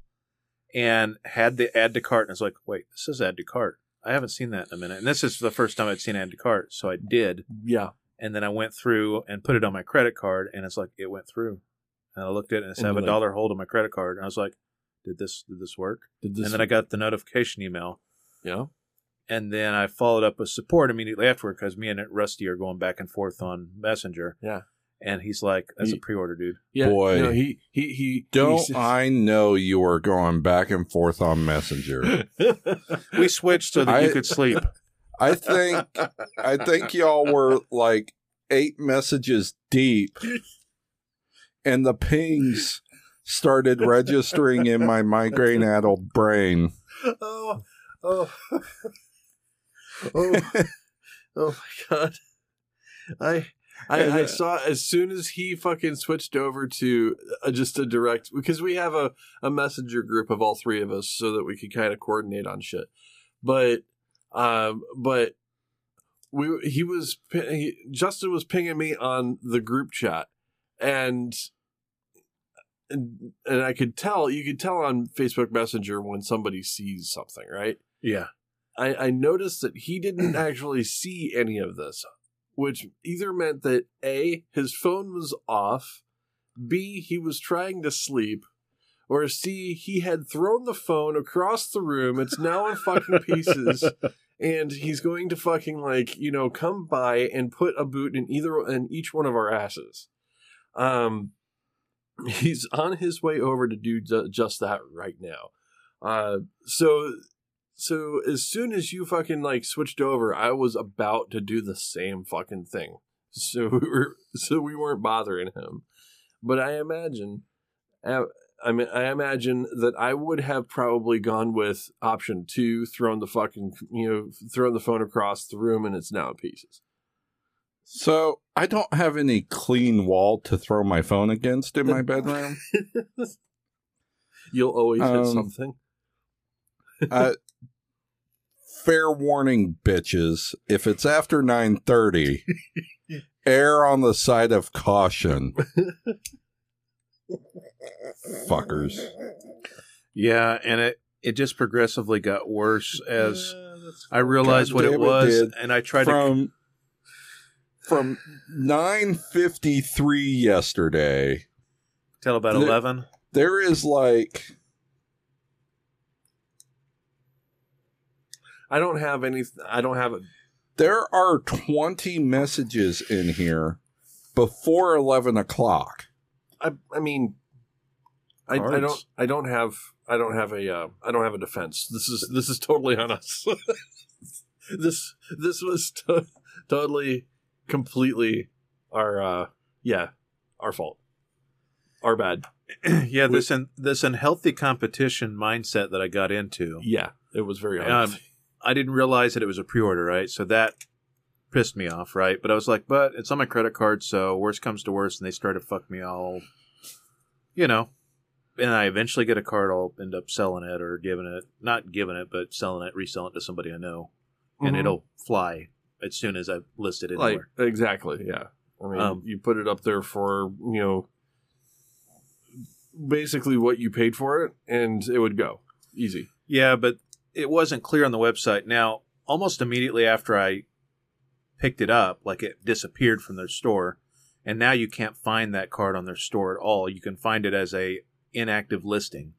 and had the add to cart. And I was like, wait, this is add to cart. I haven't seen that in a minute, and this is the first time I'd seen add to cart, so I did, Yeah. and then I went through and put it on my credit card, and it's like it went through, and I looked at it and it said I have a And you're like- dollar hold on my credit card, and I was like, did this did this work? Did this? and then I got the notification email. yeah. And then I followed up with support immediately afterward because me and Rusty are going back and forth on Messenger. Yeah. And he's like, "That's a pre-order, dude." Yeah. Boy. No, he he he. Don't he, I know you were going back and forth on Messenger? We switched so that I- you could sleep. I think I think y'all were like eight messages deep, and the pings started registering in my migraine-addled brain. oh oh oh oh my god! I. I, I saw as soon as he fucking switched over to uh, just a direct because we have a, a messenger group of all three of us so that we could kind of coordinate on shit. But um but we he was he, Justin was pinging me on the group chat and and and I could tell you could tell on Facebook Messenger when somebody sees something, right? Yeah. I, I noticed that he didn't actually see any of this, which either meant that A, his phone was off, B, he was trying to sleep, or C, he had thrown the phone across the room. It's now in fucking pieces. And he's going to fucking like, you know, come by and put a boot in either in each one of our asses. Um he's on his way over to do ju- just that right now. Uh so so as soon as you fucking like switched over, I was about to do the same fucking thing. So we were so we weren't bothering him. But I imagine I I mean I imagine that I would have probably gone with option 2, thrown the fucking you know, thrown the phone across the room and it's now in pieces. So I don't have any clean wall to throw my phone against in my bedroom. You'll always hit Um, something. uh, fair warning, bitches. If it's after nine thirty, err on the side of caution, fuckers. Yeah, and it it just progressively got worse as Uh, I realized what it damn it was, and I tried to. From from nine fifty three yesterday Till about Li- eleven. There is like I don't have any. I don't have a. there are 20 messages in here before 11 o'clock. I. I mean, I, I don't. I don't have. I don't have a. Uh, I don't have a defense. This is. This is totally on us. this. This was to, totally, completely our. uh Yeah, our fault. Our bad. yeah, this un- this unhealthy competition mindset that I got into. Yeah, it was very. Um, unhealthy. I didn't realize that it was a pre-order, right? So that pissed me off, right? But I was like, but it's on my credit card, so worst comes to worst, and they started to fuck me all, you know. And I eventually get a card, I'll end up selling it or giving it, not giving it, but selling it, reselling it to somebody I know, and Mhm. it'll fly as soon as I list it like exactly yeah i mean Um, you put it up there for you know basically what you paid for it and it would go easy Yeah, but it wasn't clear on the website. Now, almost immediately after I picked it up, like it disappeared from their store, and now you can't find that card on their store at all. You can find it as a inactive listing.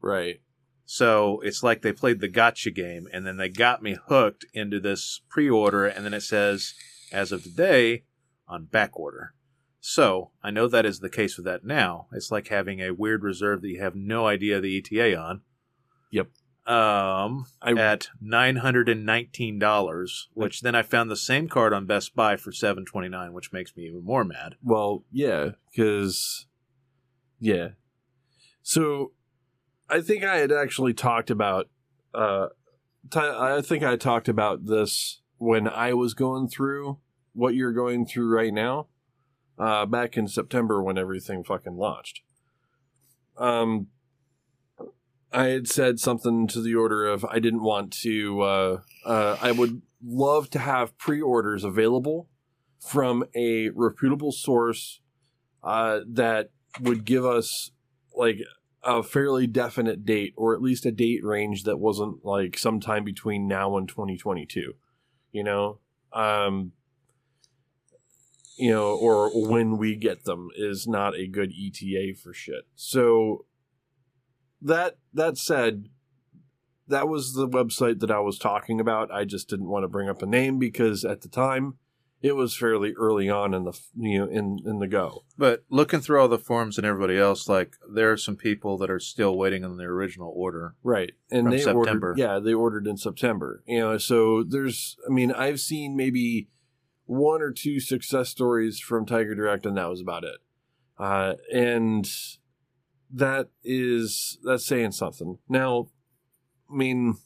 right So it's like they played the gotcha game, and then they got me hooked into this pre-order, and then it says, as of today, on back order. So I know that is the case with that now. It's like having a weird reserve that you have no idea the ETA on. Yep. Um, I- at nine hundred and nineteen dollars, which then I found the same card on Best Buy for seven twenty nine, which makes me even more mad. well yeah because yeah so i think i had actually talked about uh i think i talked about this when i was going through what you're going through right now uh back in september when everything fucking launched um i had said something to the order of i didn't want to uh uh i would love to have pre-orders available from a reputable source uh, that would give us like a fairly definite date or at least a date range that wasn't like sometime between now and 2022 you know? Um you know or when we get them is not a good eta for shit. So that that said that was the website that i was talking about i just didn't want to bring up a name because at the time it was fairly early on in the you know in in the go But looking through all the forums and everybody else, like there are some people that are still waiting on their original order. right and they September. ordered yeah they ordered in september you know so there's i mean i've seen maybe one or two success stories from tiger direct and that was about it uh and that is that's saying something. Now i mean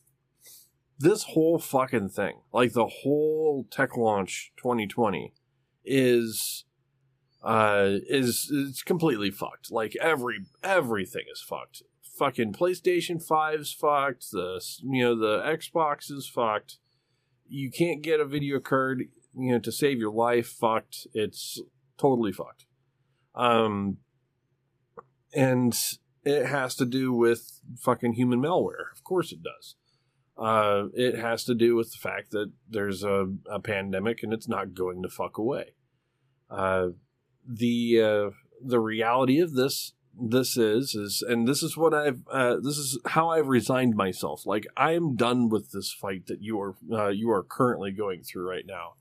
this whole fucking thing like the whole tech launch 2020 is uh is it's completely fucked. Like every everything is fucked. Fucking playstation 5's fucked. The you know the xbox is fucked. You can't get a video card you know to save your life fucked. It's totally fucked. Um and it has to do with fucking human malware of course it does uh, it has to do with the fact that there's a, a pandemic and it's not going to fuck away. Uh, the uh, the reality of this this is is and this is what I've uh, this is how I've resigned myself. Like I am done with this fight that you are uh, you are currently going through right now,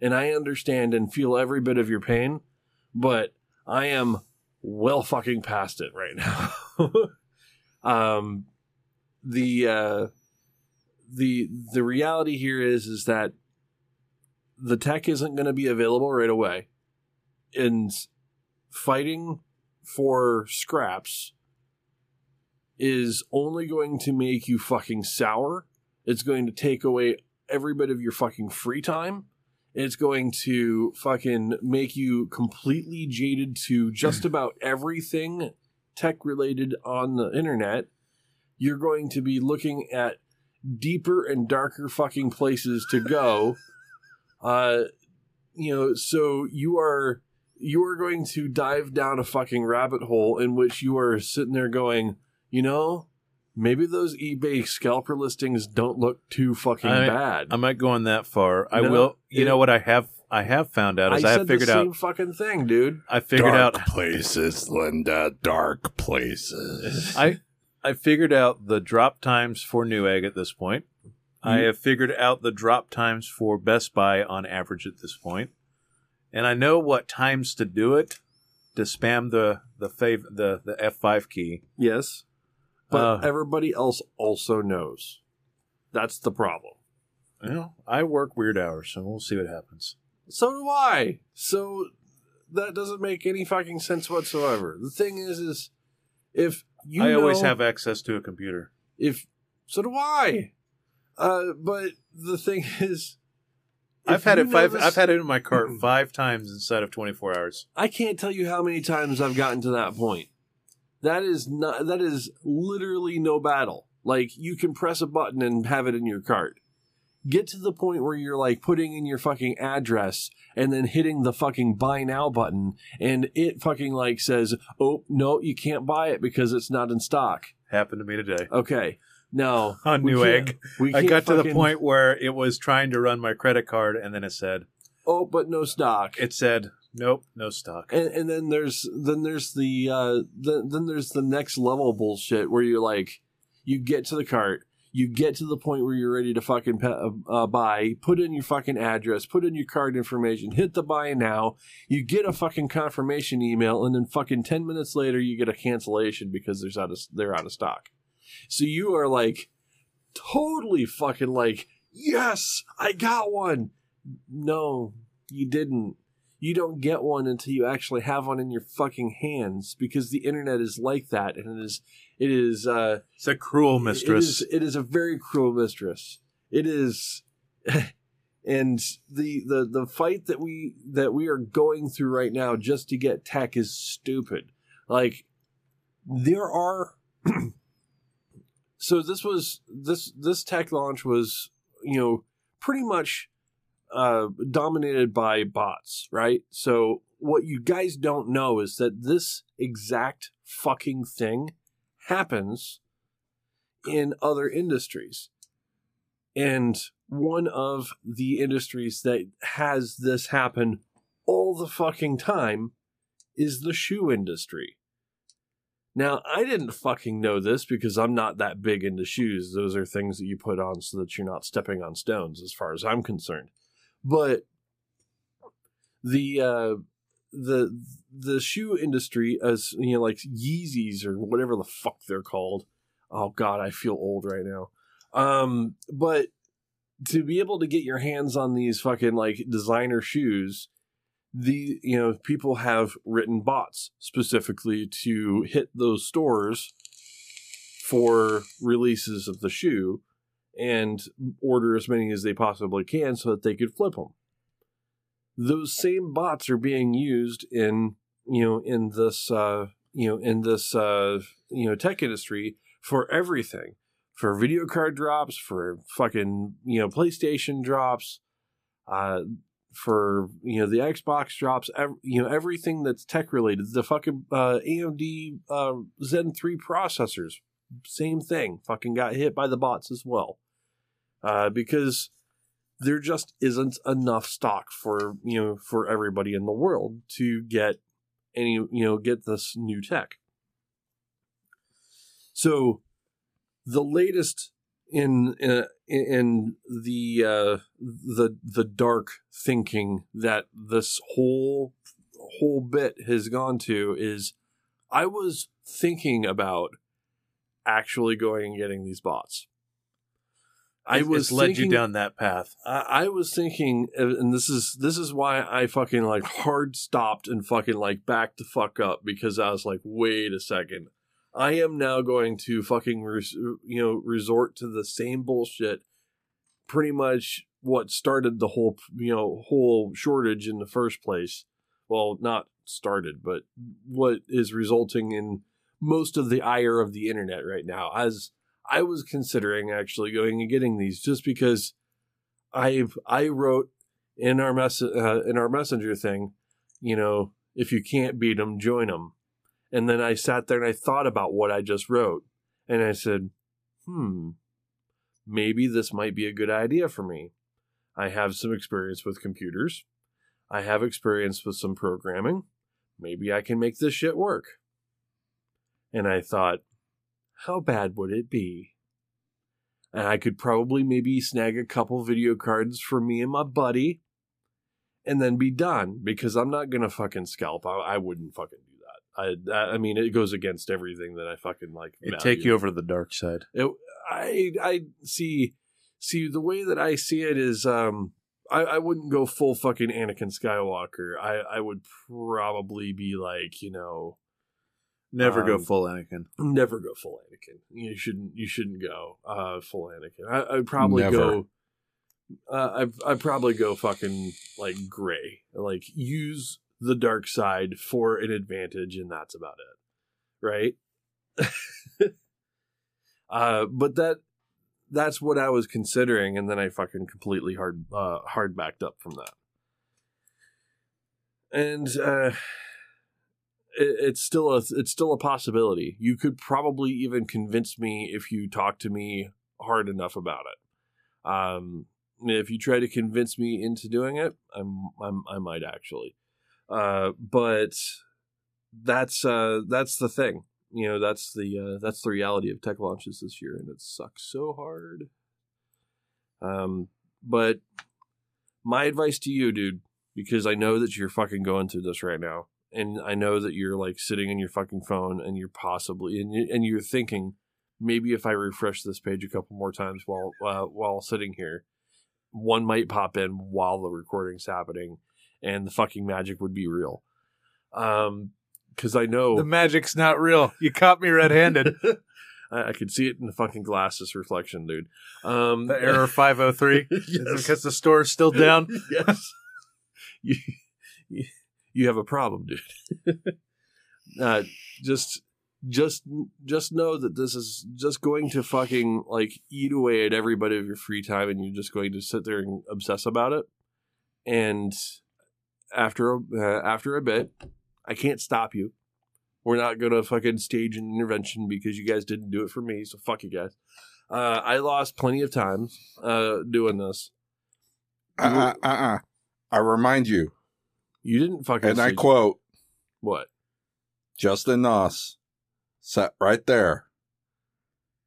and I understand and feel every bit of your pain, but I am well fucking past it right now. um, the uh, the the reality here is is that the tech isn't going to be available right away. And fighting for scraps is only going to make you fucking sour. It's going to take away every bit of your fucking free time it's going to fucking make you completely jaded to just about everything tech related on the internet you're going to be looking at deeper and darker fucking places to go. uh, you know, so you are you are going to dive down a fucking rabbit hole in which you are sitting there going, you know, maybe those eBay scalper listings don't look too fucking I- bad. I'm not going that far. I No, will. You it- know what I have I have found out I is I, said have figured the out same fucking thing, dude. I figured out places, Linda. Dark places. I I figured out the drop times for Newegg at this point. I mm-hmm. have figured out the drop times for Best Buy on average at this point, and I know what times to do it to spam the the fav- the the F five key. Yes, but Uh, everybody else also knows. That's the problem. You know, I work weird hours, so we'll see what happens. So do I. So that doesn't make any fucking sense whatsoever. The thing is, is if you I always know- have access to a computer. if so do I. Uh, but the thing is, I've had it five. this- I've had it in my cart five times inside of twenty four hours. I can't tell you how many times I've gotten to that point. That is not. That is literally no battle. Like you can press a button and have it in your cart. Get to the point where you're like putting in your fucking address and then hitting the fucking buy now button, and it fucking like says, "Oh no, you can't buy it because it's not in stock." Happened to me today Okay, now on we Newegg. we I got to the point where it was trying to run my credit card, and then it said, Oh, but no stock. "It said, nope, no stock." and, and then there's then there's the uh then, then there's the next level bullshit where you're like you get to the cart you get to the point where you're ready to fucking pe- uh, buy put in your fucking address put in your card information hit the buy now you get a fucking confirmation email and then fucking 10 minutes later you get a cancellation because there's out of they're out of stock. So you are like totally fucking like yes i got one. No you didn't you don't get one until you actually have one in your fucking hands because the internet is like that and it is it is uh It's a cruel mistress. it is, it is a very cruel mistress it is and the the the fight that we that we are going through right now just to get tech is stupid like there are so this was this this tech launch was you know pretty much uh, dominated by bots, right? So what you guys don't know is that this exact fucking thing happens in other industries. And one of the industries that has this happen all the fucking time is the shoe industry. Now, I didn't fucking know this because I'm not that big into shoes. Those are things that you put on so that you're not stepping on stones, as far as I'm concerned. But the uh, the the shoe industry, as you know, like Yeezys or whatever the fuck they're called. Oh God, I feel old right now. Um, but to be able to get your hands on these fucking like designer shoes, the you know people have written bots specifically to hit those stores for releases of the shoe and order as many as they possibly can so that they could flip them. Those same bots are being used in you know in this uh, you know in this uh, you know tech industry for everything. For video card drops for fucking you know PlayStation drops uh, for you know the Xbox drops ev- you know everything that's tech related. The fucking uh, AMD uh, Zen 3 processors same thing fucking got hit by the bots as well uh, because there just isn't enough stock for you know for everybody in the world to get any you know get this new tech. So, the latest in in, in the uh, the the dark thinking that this whole whole bit has gone to is, I was thinking about actually going and getting these bots. I It's- was it's led thinking, you down that path. I, I was thinking, uh, and this is this is why I fucking like hard stopped and fucking like backed the fuck up because I was like, wait a second, I am now going to fucking res- you know resort to the same bullshit, pretty much what started the whole you know whole shortage in the first place. Well, not started, but what is resulting in most of the ire of the internet right now as I was considering actually going and getting these just because I've I wrote in our mess uh, in our messenger thing, you know, if you can't beat them, join them. And then I sat there and I thought about what I just wrote, and I said, "Hmm, maybe this might be a good idea for me. I have some experience with computers. I have experience with some programming. Maybe I can make this shit work. And I thought, how bad would it be? And I could probably maybe snag a couple video cards for me and my buddy and then be done because I'm not going to fucking scalp. I, I wouldn't fucking do that. I, I mean, it goes against everything that I fucking like. It'd take you over to the dark side. It, I I see see the way that I see it is um I, I wouldn't go full fucking Anakin Skywalker. I I would probably be like you know Never go Um, full Anakin. never go full Anakin. You shouldn't you shouldn't go uh full Anakin. I, I'd probably Never. go. Uh, I I'd probably go fucking like gray. Like use the dark side for an advantage, and that's about it, right? uh, but that that's what I was considering, and then I fucking completely hard uh, hard backed up from that. And uh, it's still a it's still a possibility. You could probably even convince me if you talk to me hard enough about it. Um, if you try to convince me into doing it, I'm, I'm I might actually. Uh, but that's uh that's the thing. You know, that's the uh, that's the reality of tech launches this year, and it sucks so hard. Um, but my advice to you, dude, because I know that you're fucking going through this right now, and I know that you're like sitting in your fucking phone, and you're possibly and you, and you're thinking, maybe if I refresh this page a couple more times while uh, while sitting here, one might pop in while the recording's happening, and the fucking magic would be real. Um, because I know The magic's not real. You caught me red-handed. I, I could see it in the fucking glasses reflection, dude. Um, the error 503 yes. is because the store's still down. yes. You, you, you have a problem, dude. uh, just, just, just know that this is just going to fucking like eat away at every bit of your free time, and you're just going to sit there and obsess about it. And after, a- uh, after a bit, I can't stop you. We're not gonna fucking stage an intervention because you guys didn't do it for me. So fuck you guys. Uh, I lost plenty of times uh, doing this. Uh uh uh. uh. I remind you, You didn't fucking. and I stage- quote what? Justin Noss sat right there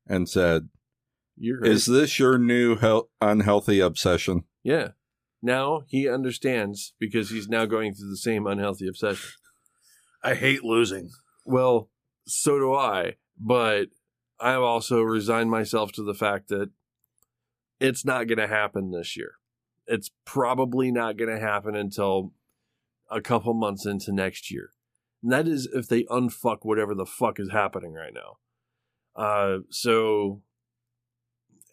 and said, You're Is this your new hel- unhealthy obsession? yeah. Now he understands because he's now going through the same unhealthy obsession. I hate losing. Well, so do I, but I've also resigned myself to the fact that it's not going to happen this year. It's probably not going to happen until a couple months into next year. And that is if they unfuck whatever the fuck is happening right now. Uh, so,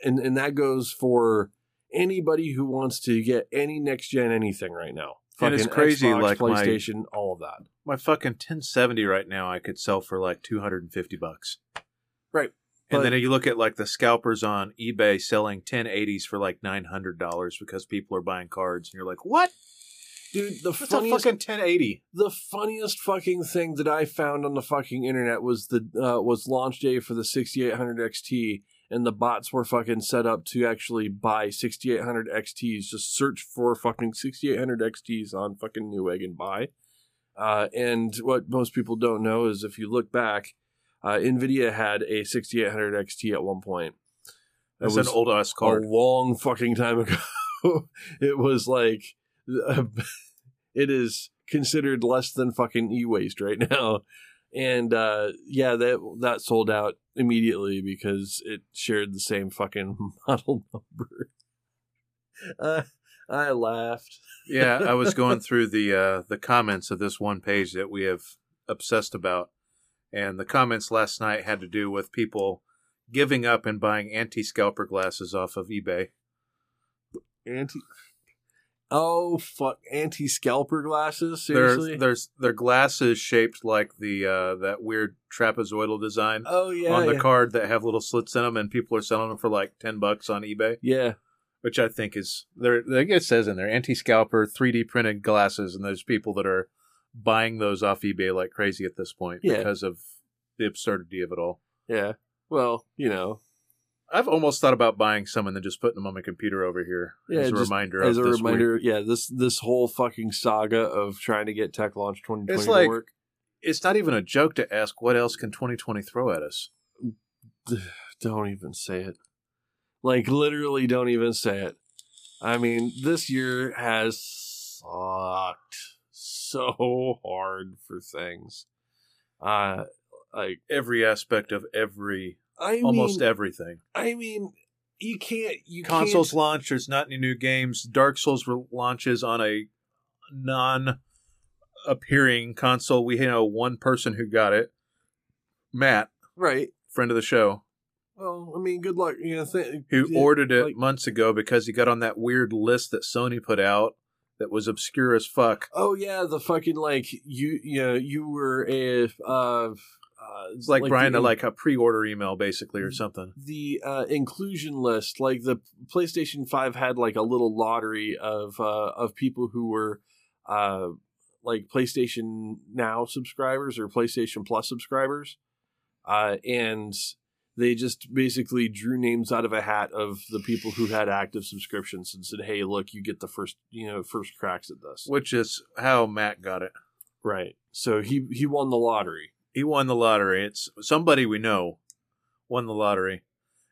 and and that goes for anybody who wants to get any next gen anything right now. And it's Fucking crazy, Xbox, like my- PlayStation, all of that. My fucking 1070 right now I could sell for like 250 bucks. Right. And But- then you look at like the scalpers on eBay selling 1080s for like $900 because people are buying cards and you're like, "What? Dude, the What's a funniest fucking 1080?" the funniest fucking thing that I found on the fucking internet was the uh, was launch day for the 6800 XT, and the bots were fucking set up to actually buy 6800 XTs. Just search for fucking 6800 XTs on fucking Newegg and buy. Uh, and what most people don't know is if you look back, uh, Nvidia had a 6800 XT at one point. It That's was an old ass card. a long fucking time ago. it was like it is considered less than fucking e-waste right now. And uh yeah, that that sold out immediately because it shared the same fucking model number. Uh, I laughed. yeah, I was going through the uh, the comments of this one page that we have obsessed about, and the comments last night had to do with people giving up and buying anti scalper glasses off of eBay. Anti Oh fuck anti scalper glasses? They're, Seriously? there's their glasses shaped like the uh, that weird trapezoidal design oh yeah. on the yeah. card that have little slits in them, and people are selling them for like ten bucks on eBay, yeah. which I think is there. I guess it says in there anti scalper 3D printed glasses, and there's people that are buying those off eBay like crazy at this point Yeah. because of the absurdity of it all. Yeah. Well, you know, I've almost thought about buying some and then just putting them on my computer over here Yeah, as a reminder. As of a this week. reminder, yeah, this this whole fucking saga of trying to get Tech Launch 2020 It's to work. it's not even a joke to ask what else can 2020 throw at us. Don't even say it. Like literally, don't even say it. I mean, this year has sucked so hard for things. Uh, like Every aspect of every, I almost mean, everything. I mean, you can't. You Consoles Can't, launch. There's not any new games. Dark Souls re- launches on a non-appearing console. We know one person who got it, Matt, right. friend of the show, Well, I mean, good luck. You know, th- who yeah, ordered it like- months ago because he got on that weird list that Sony put out that was obscure as fuck. Oh yeah, the fucking like you. You know, you were a. Uh, uh, It's like, Brian, the, like a pre-order email, basically, or something. the uh, inclusion list, like the PlayStation Five had like a little lottery of uh, of people who were uh, like PlayStation Now subscribers or PlayStation Plus subscribers, uh, and they just basically drew names out of a hat of the people who had active subscriptions and said, "Hey, look, you get the first you know first cracks at this." Which is how Matt got it. Right. So he he won the lottery. He won the lottery. It's somebody we know won the lottery.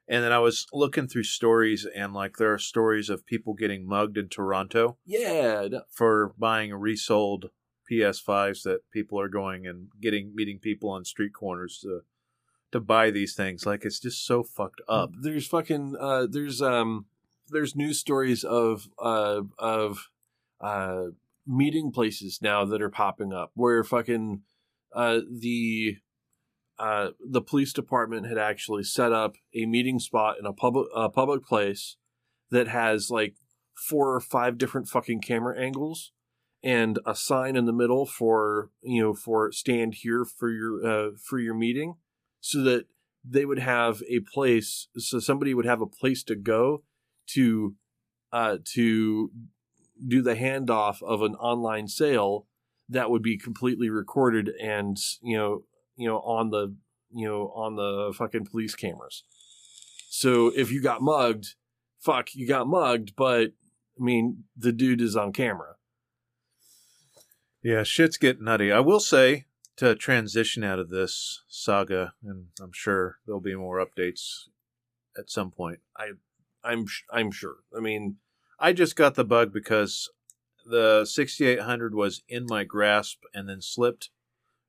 And then I was looking through stories, and like there are stories of people getting mugged in Toronto Yeah. for buying resold PS5s that people are going and getting meeting people on street corners to to buy these things. Like it's just so fucked up. There's fucking uh there's um there's news stories of uh of uh meeting places now that are popping up where fucking uh the uh the police department had actually set up a meeting spot in a public a public place that has like four or five different fucking camera angles and a sign in the middle for you know for stand here for your uh for your meeting so that they would have a place so somebody would have a place to go to uh to do the handoff of an online sale that would be completely recorded and you know you know on the you know on the fucking police cameras so if you got mugged fuck you got mugged but i mean the dude is on camera Yeah, shit's getting nutty. I will say to transition out of this saga, and I'm sure there'll be more updates at some point. I, I'm, i'm sure i mean I just got the bug because the 6800 was in my grasp and then slipped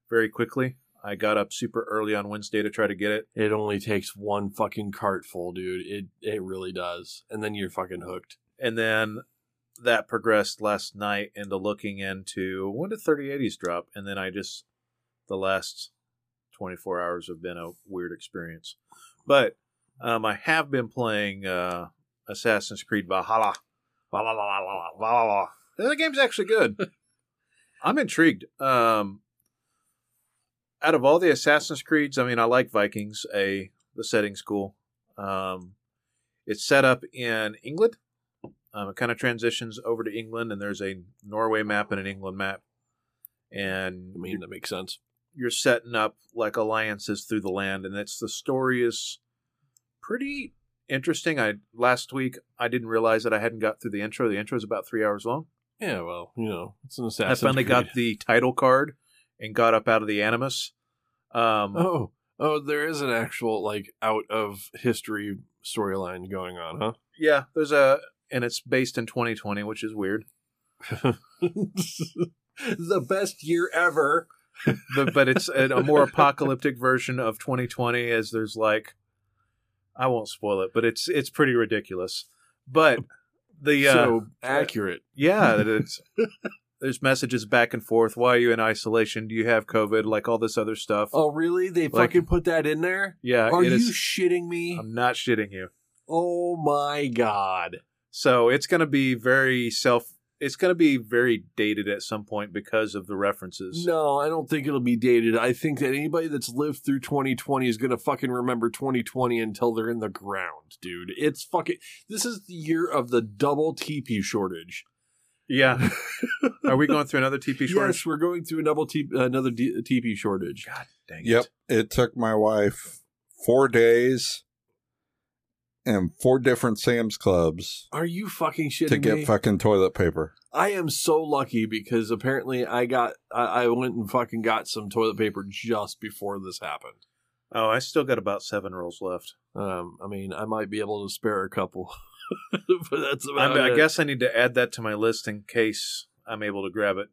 very quickly. I got up super early on Wednesday to try to get it. it only takes one fucking cart full dude it it really does and then you're fucking hooked And then that progressed last night into looking into when did 3080s drop? And then I just, the last 24 hours have been a weird experience. But um, I have been playing uh, Assassin's Creed Valhalla. Valhalla, Valhalla. The game's actually good. I'm intrigued. Um, out of all the Assassin's Creeds, I mean, I like Vikings. A the setting's cool. Um, it's set up in England. Um, it kind of transitions over to England, and there's a Norway map and an England map. And i mean that makes sense you're setting up like alliances through the land, and it's the story is pretty interesting. I last week I didn't realize that I hadn't got through the intro. The intro is about three hours long. Yeah, well, you know, it's an assassin. I finally Creed. got the title card and got up out of the Animus. Um, Oh, oh, there is an actual like out of history storyline going on, huh? yeah, there's a, and it's based in 2020, which is weird. the best year ever. but, but it's a, a more apocalyptic version of 2020 as there's like I won't spoil it, but it's it's pretty ridiculous. But the uh, so accurate. yeah, there's messages back and forth. Why are you in isolation? Do you have COVID? Like all this other stuff. Oh, really? They Like- fucking put that in there? yeah, Are you is- shitting me? I'm not shitting you. oh my god. So it's going to be very self. It's going to be very dated at some point because of the references. No, I don't think it'll be dated. I think that anybody that's lived through 2020 is going to fucking remember 2020 until they're in the ground, dude. It's fucking. This is the year of the double TP shortage. Yeah. Are we going through another TP shortage? Yes, we're going through a double T- another D- TP shortage. God dang it. Yep. It took my wife four days and four different Sam's Clubs Are you fucking shitting me? to get me? fucking toilet paper. I am so lucky because apparently I got I, I went and fucking got some toilet paper just before this happened. Oh, I still got about seven rolls left. Um, I mean, I might be able to spare a couple, but that's I'm, about I it. guess I need to add that to my list in case I'm able to grab it.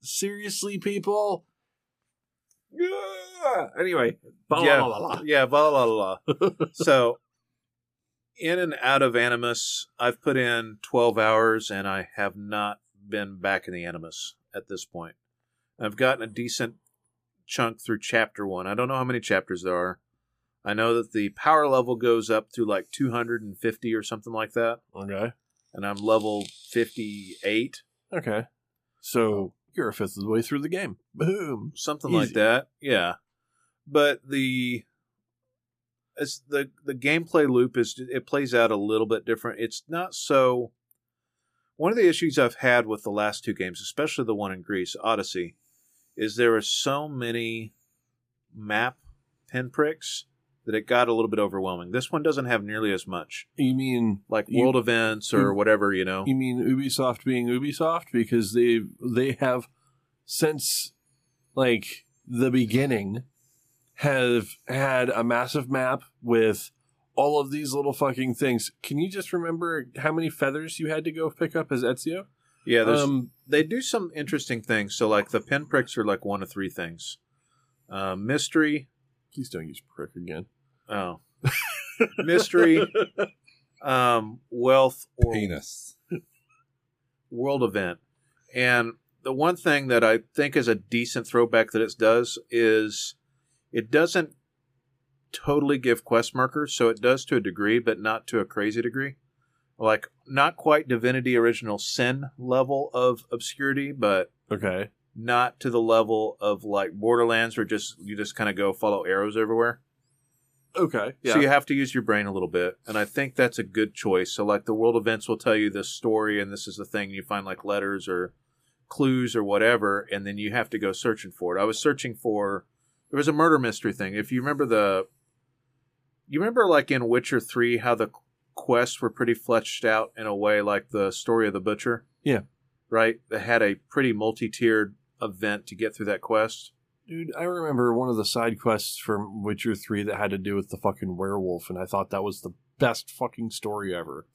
seriously, people. Anyway, yeah, yeah, blah blah blah. so, in and out of Animus, I've put in 12 hours, and I have not been back in the Animus at this point. I've gotten a decent chunk through chapter one. I don't know how many chapters there are. I know that the power level goes up to like 250 or something like that, Okay, and I'm level 58. okay. So you're a fifth of the way through the game. Boom. something Easy. like that. Yeah, but the it's the the gameplay loop is it plays out a little bit different. It's not so. One of the issues I've had with the last two games, especially the one in Greece, Odyssey, is there are so many map pinpricks that it got a little bit overwhelming. This one doesn't have nearly as much, You mean like You- world events or you- whatever, you know. You mean Ubisoft being Ubisoft because they they have since like the beginning have had a massive map with all of these little fucking things. Can you just remember how many feathers you had to go pick up as Ezio? yeah, there's Um, they do some interesting things. So, like the pinpricks are like one of three things: uh, mystery, please don't use prick again. Oh, mystery, um, wealth, or Penis. world event. And the one thing that I think is a decent throwback that it does is it doesn't totally give quest markers, so it does to a degree, but not to a crazy degree. Like not quite Divinity Original Sin level of obscurity, but Okay. not to the level of like Borderlands where just you just kind of go follow arrows everywhere. Okay. Yeah. So you have to use your brain a little bit, and I think that's a good choice. So like the world events will tell you this story, and this is the thing. You find like letters or clues or whatever, and then you have to go searching for it. I was searching for there was a murder mystery thing. If you remember the, you remember like in Witcher Three how the quests were pretty fleshed out in a way, like the story of the butcher. Yeah. Right. They had a pretty multi-tiered event to get through that quest. Dude, I remember one of the side quests from Witcher 3 that had to do with the fucking werewolf, and I thought that was the best fucking story ever.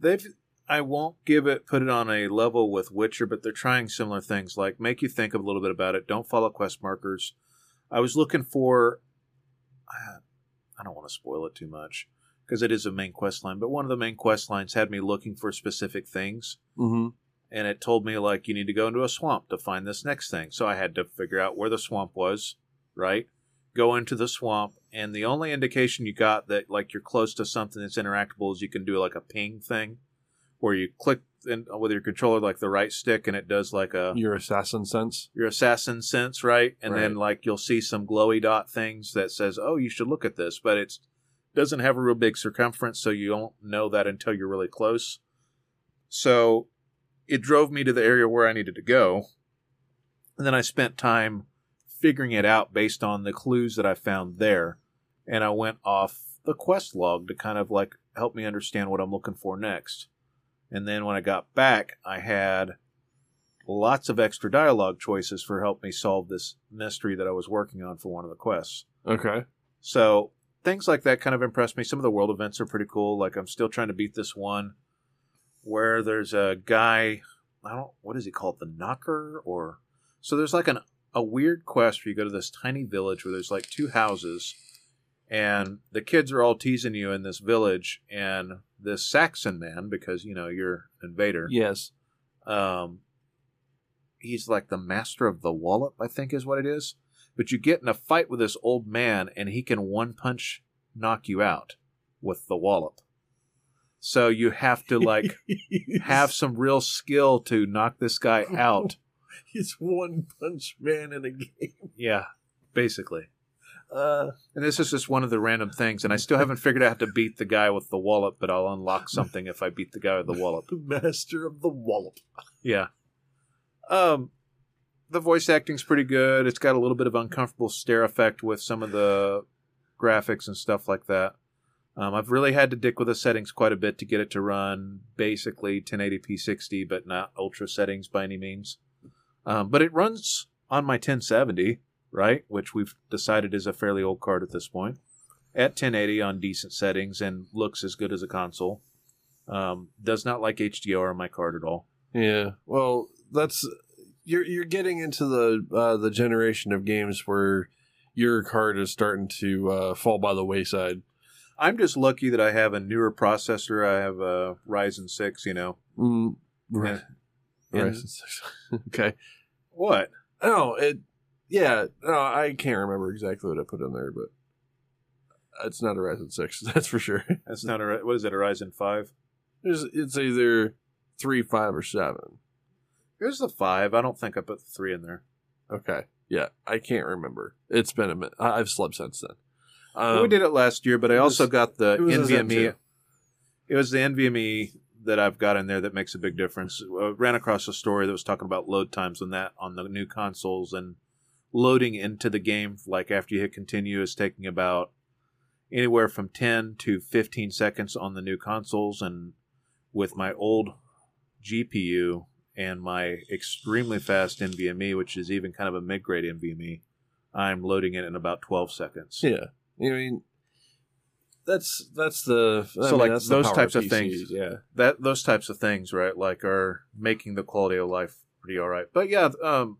they've I won't give it put it on a level with Witcher, but they're trying similar things like make you think a little bit about it. Don't follow quest markers. I was looking for I don't want to spoil it too much because it is a main quest line, but one of the main quest lines had me looking for specific things Mm-hmm. And it told me like you need to go into a swamp to find this next thing. So I had to figure out where the swamp was, right? Go into the swamp, and the only indication you got that like you're close to something that's interactable is you can do like a ping thing, where you click in, with your controller like the right stick, and it does like a Your assassin sense. your assassin sense, right? And then like you'll see some glowy dot things that says, "Oh, you should look at this," but it's doesn't have a real big circumference, so you don't know that until you're really close. So it drove me to the area where I needed to go, and then I spent time figuring it out based on the clues that I found there, and I went off the quest log to kind of like help me understand what I'm looking for next. And then when I got back, I had lots of extra dialogue choices for help me solve this mystery that I was working on for one of the quests. Okay. So things like that kind of impressed me. Some of the world events are pretty cool. Like I'm still trying to beat this one where there's a guy. I don't. What is he called? The Knocker or so? There's like an a weird quest where you go to this tiny village where there's like two houses, and the kids are all teasing you in this village, and this Saxon man because you know you're an invader Yes. um, he's like the master of the wallop, I think is what it is. But you get in a fight with this old man, and he can one punch knock you out with the wallop. So you have to like have some real skill to knock this guy out. He's one punch man in a game. Yeah, basically. Uh, And this is just one of the random things, and I still haven't figured out how to beat the guy with the wallop, but I'll unlock something if I beat the guy with the wallop. master of the wallop. Yeah. Um, the voice acting's pretty good. It's got a little bit of uncomfortable stare effect with some of the graphics and stuff like that. Um, I've really had to dick with the settings quite a bit to get it to run basically 1080p 60, but not ultra settings by any means. Um, but it runs on my 1070, right? Which we've decided is a fairly old card at this point, at 1080 on decent settings and looks as good as a console. Um, does not like HDR on my card at all. Yeah. Well, that's you're you're getting into the uh, the generation of games where your card is starting to uh, fall by the wayside. I'm just lucky that I have a newer processor. I have a Ryzen 6, you know. Mm, right. And- Right. okay. What? Oh, it. Yeah. No, I can't remember exactly what I put in there, but it's not a Ryzen six. That's for sure. That's not a, what is it, a Ryzen 5? There's, it's either three, five, or seven. Here's the 5. I don't think I put the 3 in there. Okay. Yeah, I can't remember. It's been a minute. I've slept since then. Um, we did it last year, but I also was- got the it was a Zen NVMe. It was the NVMe that I've got in there that makes a big difference. I ran across a story that was talking about load times on that on the new consoles and loading into the game like after you hit continue is taking about anywhere from 10 to 15 seconds on the new consoles and with my old GPU and my extremely fast NVMe which is even kind of a mid-grade NVMe I'm loading it in about 12 seconds. Yeah, I mean, that's that's the I So, mean, like, those types of PCs, things. Yeah, that those types of things, right? Like are making the quality of life pretty all right. But yeah, um,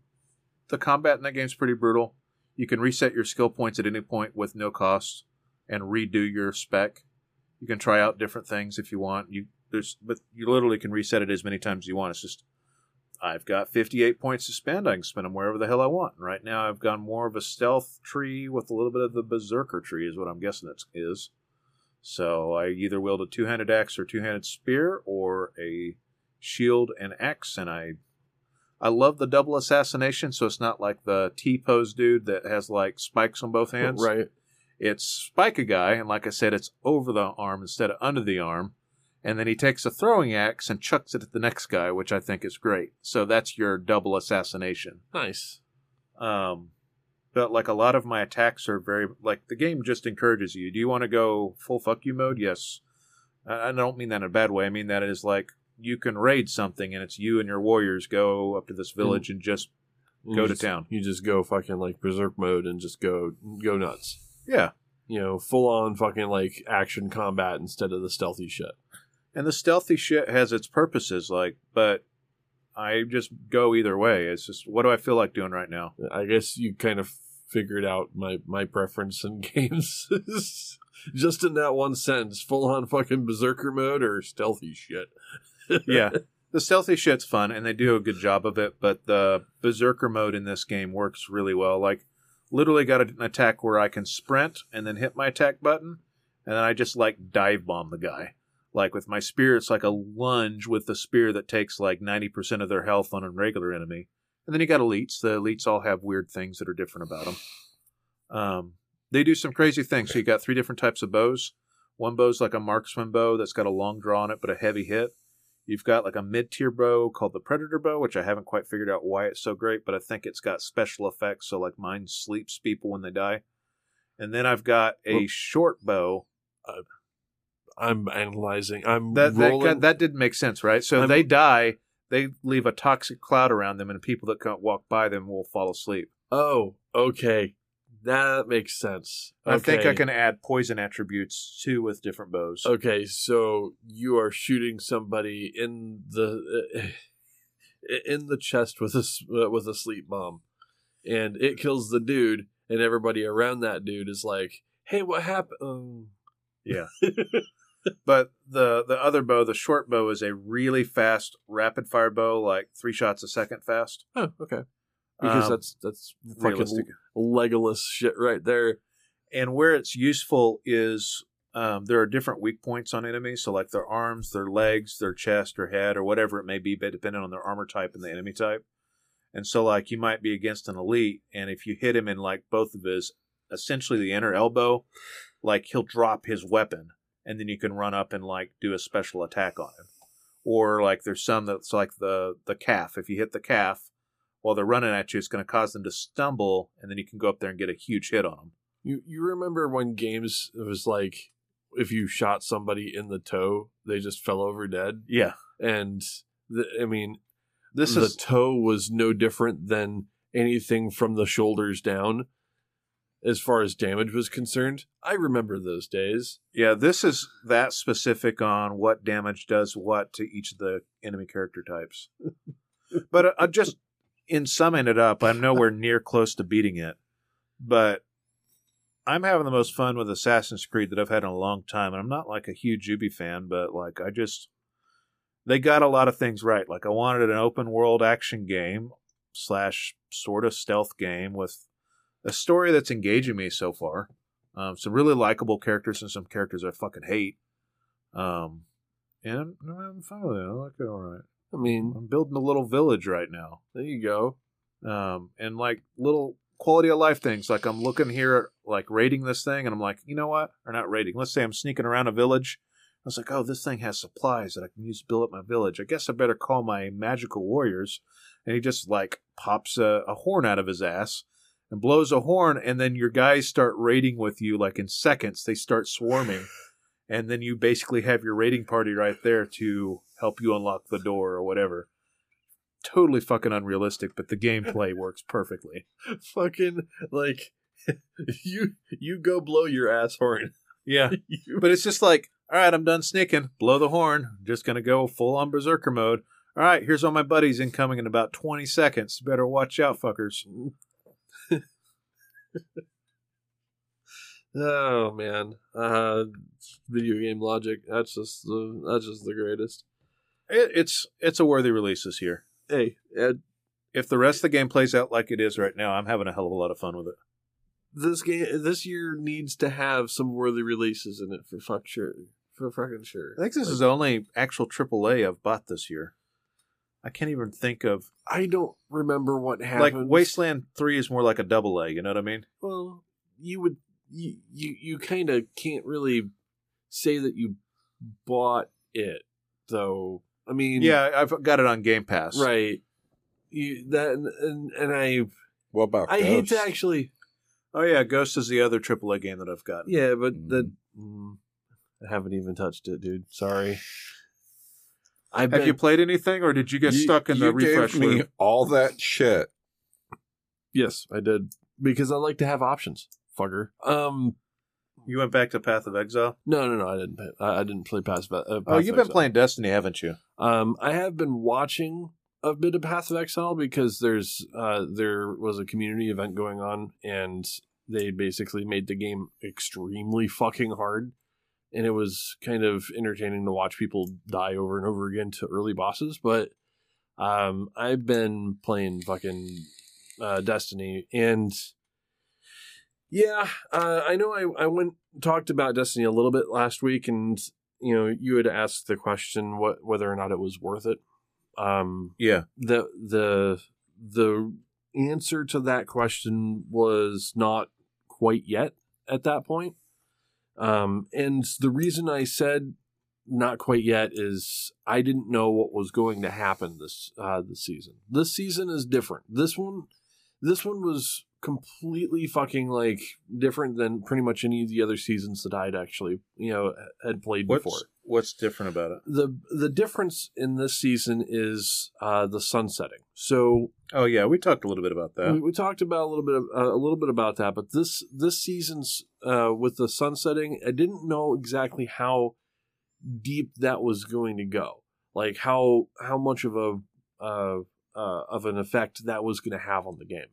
the combat in that game's pretty brutal. You can reset your skill points at any point with no cost and redo your spec. You can try out different things if you want. You there's but you literally can reset it as many times as you want. It's just I've got 58 points to spend. I can spend them wherever the hell I want. And right now, I've gone more of a stealth tree with a little bit of the berserker tree, is what I'm guessing it is. So I either wield a two-handed axe or two-handed spear, or a shield and axe, and I, I love the double assassination. So it's not like the T pose dude that has like spikes on both hands. right. It's spike a guy, and like I said, it's over the arm instead of under the arm. And then he takes a throwing axe and chucks it at the next guy, which I think is great. So that's your double assassination. Nice. Um, but like a lot of my attacks are very like the game just encourages you. Do you want to go full fuck you mode? Yes. I don't mean that in a bad way. I mean that is like you can raid something and it's you and your warriors go up to this village and just You Go to just- town. You just go fucking like berserk mode and just go go nuts. yeah. You know, full on fucking like action combat instead of the stealthy shit. And the stealthy shit has its purposes, like, but I just go either way. It's just what do I feel like doing right now? I guess you kind of figured out my my preference in games. Just in that one sentence, full on fucking berserker mode or stealthy shit. yeah. The stealthy shit's fun and they do a good job of it, but the berserker mode in this game works really well. Like literally got an attack where I can sprint and then hit my attack button and then I just like dive bomb the guy. Like with my spear it's like a lunge with the spear that takes like 90% of their health on a regular enemy. And then you got elites. The elites all have weird things that are different about them. Um they do some crazy things. So you got three different types of bows. One bow's like a marksman bow that's got a long draw on it but a heavy hit. You've got like a mid tier bow called the Predator bow, which I haven't quite figured out why it's so great, but I think it's got special effects. So, like mine sleeps people when they die. And then I've got a Well- short bow. I'm analyzing. I'm That that, rolling. that did make sense, right? So I'm- they die, they leave a toxic cloud around them, and people that can't walk by them will fall asleep. oh, okay. That makes sense. I think I can add poison attributes too with different bows. Okay, so you are shooting somebody in the in the chest with a uh, with a sleep bomb, and it kills the dude, and everybody around that dude is like, "Hey, what happened?" Yeah. But the the other bow, the short bow, is a really fast rapid fire bow, like three shots a second fast. Oh, okay. Because Um, that's that's fucking realistic. Legolas shit right there. And where it's useful is um, there are different weak points on enemies. So like their arms, their legs, their chest or head or whatever it may be, but depending on their armor type and the enemy type. And so like you might be against an elite, and if you hit him in like both of his essentially the inner elbow, like he'll drop his weapon, and then you can run up and like do a special attack on him. Or like there's some that's like the the calf. If you hit the calf while they're running at you, it's going to cause them to stumble, and then you can go up there and get a huge hit on them. You you remember when games it was like if you shot somebody in the toe, they just fell over dead, Yeah. and the, I mean This the is toe was no different than anything from the shoulders down, as far as damage was concerned. I remember those days. yeah, this is that specific on what damage does what to each of the enemy character types. but uh, uh, just in summing it up, I'm nowhere near close to beating it. But I'm having the most fun with Assassin's Creed that I've had in a long time. And I'm not like a huge Ubi fan, but like I just they got a lot of things right. Like I wanted an open world action game slash sort of stealth game with a story that's engaging me so far. Um, some really likable characters and some characters I fucking hate. Um, and I'm, I'm having fun with it. I like it all right. I mean, I'm building a little village right now. there you go. Um, and like little quality of life things. Like I'm looking here, at, like rating this thing, and I'm like, you know what? Or not rating. Let's say I'm sneaking around a village. I was like, oh, this thing has supplies that I can use to build up my village. I guess I better call my magical warriors. And he just like pops a, a horn out of his ass and blows a horn, and then your guys start raiding with you. Like in seconds, they start swarming, and then you basically have your raiding party right there to help you unlock the door or whatever. Totally fucking unrealistic, but the gameplay works perfectly. Fucking like you you go blow your ass horn. Yeah, You- but it's just like, all right, I'm done sneaking. Blow the horn. just gonna go full on berserker mode. All right, here's all my buddies incoming in about 20 seconds. Better watch out, fuckers. Mm. Oh man, uh, video game logic. That's just the that's just the greatest. It, it's it's a worthy release this year. Hey, Ed, If the rest of the game plays out like it is right now, I'm having a hell of a lot of fun with it. this game this year needs to have some worthy releases in it for fuck sure. For fucking sure. I think this is the only actual AAA I've bought this year. I can't even think of I don't remember what happened. like Wasteland Three is more like a double A. You know what I mean? Well, you would you you, you kind of can't really say that you bought it though. I mean, Yeah, I've got it on Game Pass. right. You that and and, and I What about I hate to Ghosts? actually Oh yeah, Ghost is the other AAA game that I've got. yeah, but Mm. the mm, I haven't even touched it, dude. Sorry. I Have bet you played anything, or did you get You- stuck in the you refresh gave me loop? all that shit. yes, I did because I like to have options, fucker. Um, You went back to Path of Exile. no, no, no, I didn't. I, I didn't play Pass. Uh, Oh, you've been Exile. playing Destiny, haven't you? Um, I have been watching a bit of Path of Exile because there's uh there was a community event going on and they basically made the game extremely fucking hard. And it was kind of entertaining to watch people die over and over again to early bosses. But um I've been playing fucking uh Destiny and yeah, uh, I know I, I went talked about Destiny a little bit last week and you know, you had asked the question what whether or not it was worth it. Um, Yeah. the the the answer to that question was not quite yet at that point. Um, and the reason I said not quite yet is I didn't know what was going to happen this uh, this season. This season is different. This one, this one was completely fucking like different than pretty much any of the other seasons that I'd actually you know had played What's before what's different about it? the the difference in this season is uh, the sunsetting. So Oh yeah, we talked a little bit about that. we, we talked about a little bit of, uh, a little bit about that, but this this season's uh, with the sun setting, I didn't know exactly how deep that was going to go, like how how much of a uh, uh, of an effect that was going to have on the game,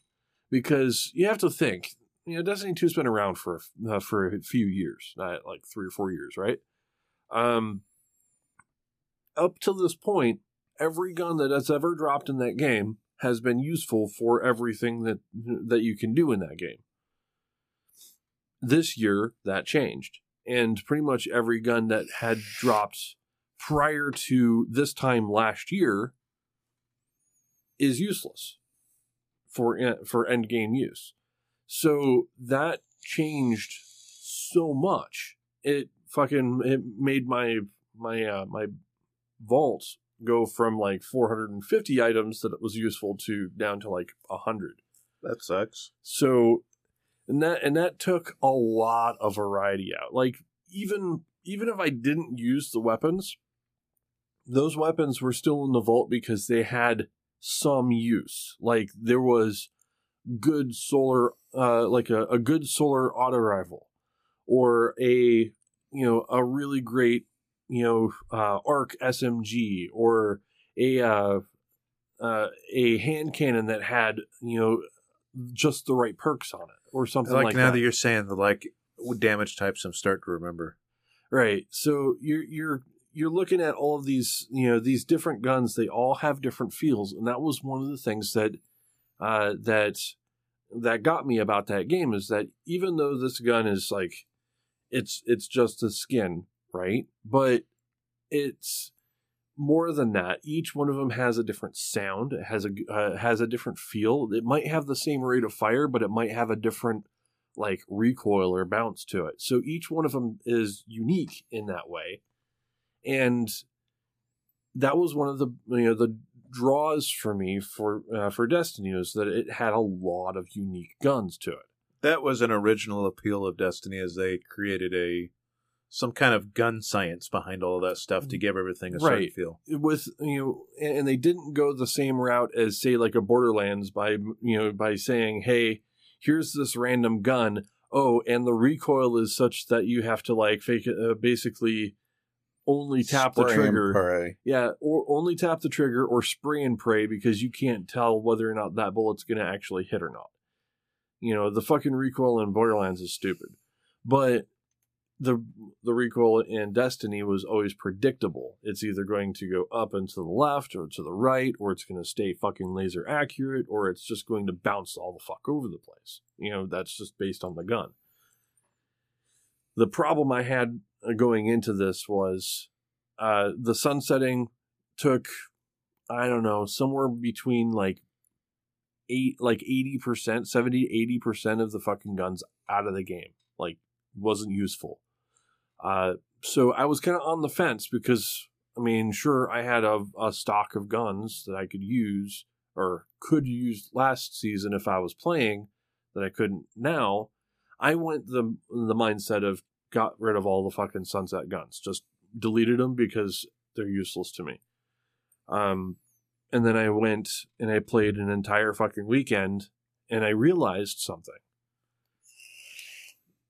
because you have to think. You know, Destiny 2's been around for uh, for a few years, not like three or four years, right? Um, up to this point, every gun that has ever dropped in that game has been useful for everything that that you can do in that game. This year that changed, and pretty much every gun that had dropped prior to this time last year is useless for for end game use. So that changed so much. It fucking it made my my uh, my vault go from like 450 items that it was useful to down to like 100 That sucks. so and that and that took a lot of variety out. Like even even if I didn't use the weapons, those weapons were still in the vault because they had some use. Like there was good solar, uh, like a, a good solar auto rifle, or a you know a really great you know uh, arc SMG, or a uh, uh, a hand cannon that had you know just the right perks on it, or something like, like, now that. that you're saying the like damage types, I'm starting to remember. Right. So you're you're you're looking at all of these, you know, these different guns. They all have different feels, and that was one of the things that uh, that that got me about that game is that even though this gun is like it's it's just a skin, right? But it's more than that. Each one of them has a different sound. It has a uh, has a different feel. It might have the same rate of fire, but it might have a different like recoil or bounce to it. So each one of them is unique in that way. And that was one of the you know the draws for me for uh, for Destiny was that it had a lot of unique guns to it. That was an original appeal of Destiny as they created a some kind of gun science behind all of that stuff to give everything a certain Right. feel. with you know and they didn't go the same route as say like a borderlands by you know by saying hey here's this random gun oh and the recoil is such that you have to like fake uh, basically only tap the Spray and trigger pray. yeah or only tap the trigger or spray and pray because you can't tell whether or not that bullet's going to actually hit or not you know the fucking recoil in borderlands is stupid but the the recoil in Destiny was always predictable. It's either going to go up and to the left or to the right, or it's going to stay fucking laser accurate, or it's just going to bounce all the fuck over the place. You know, that's just based on the gun. The problem I had going into this was uh, the sunsetting took, I don't know, somewhere between like eight, like eighty percent, 70 80 percent of the fucking guns out of the game. Like wasn't useful. Uh, so I was kind of on the fence because, I mean, sure, I had a, a stock of guns that I could use or could use last season if I was playing that I couldn't now. I went the the mindset of got rid of all the fucking sunset guns, just deleted them because they're useless to me. Um, and then I went and I played an entire fucking weekend, and I realized something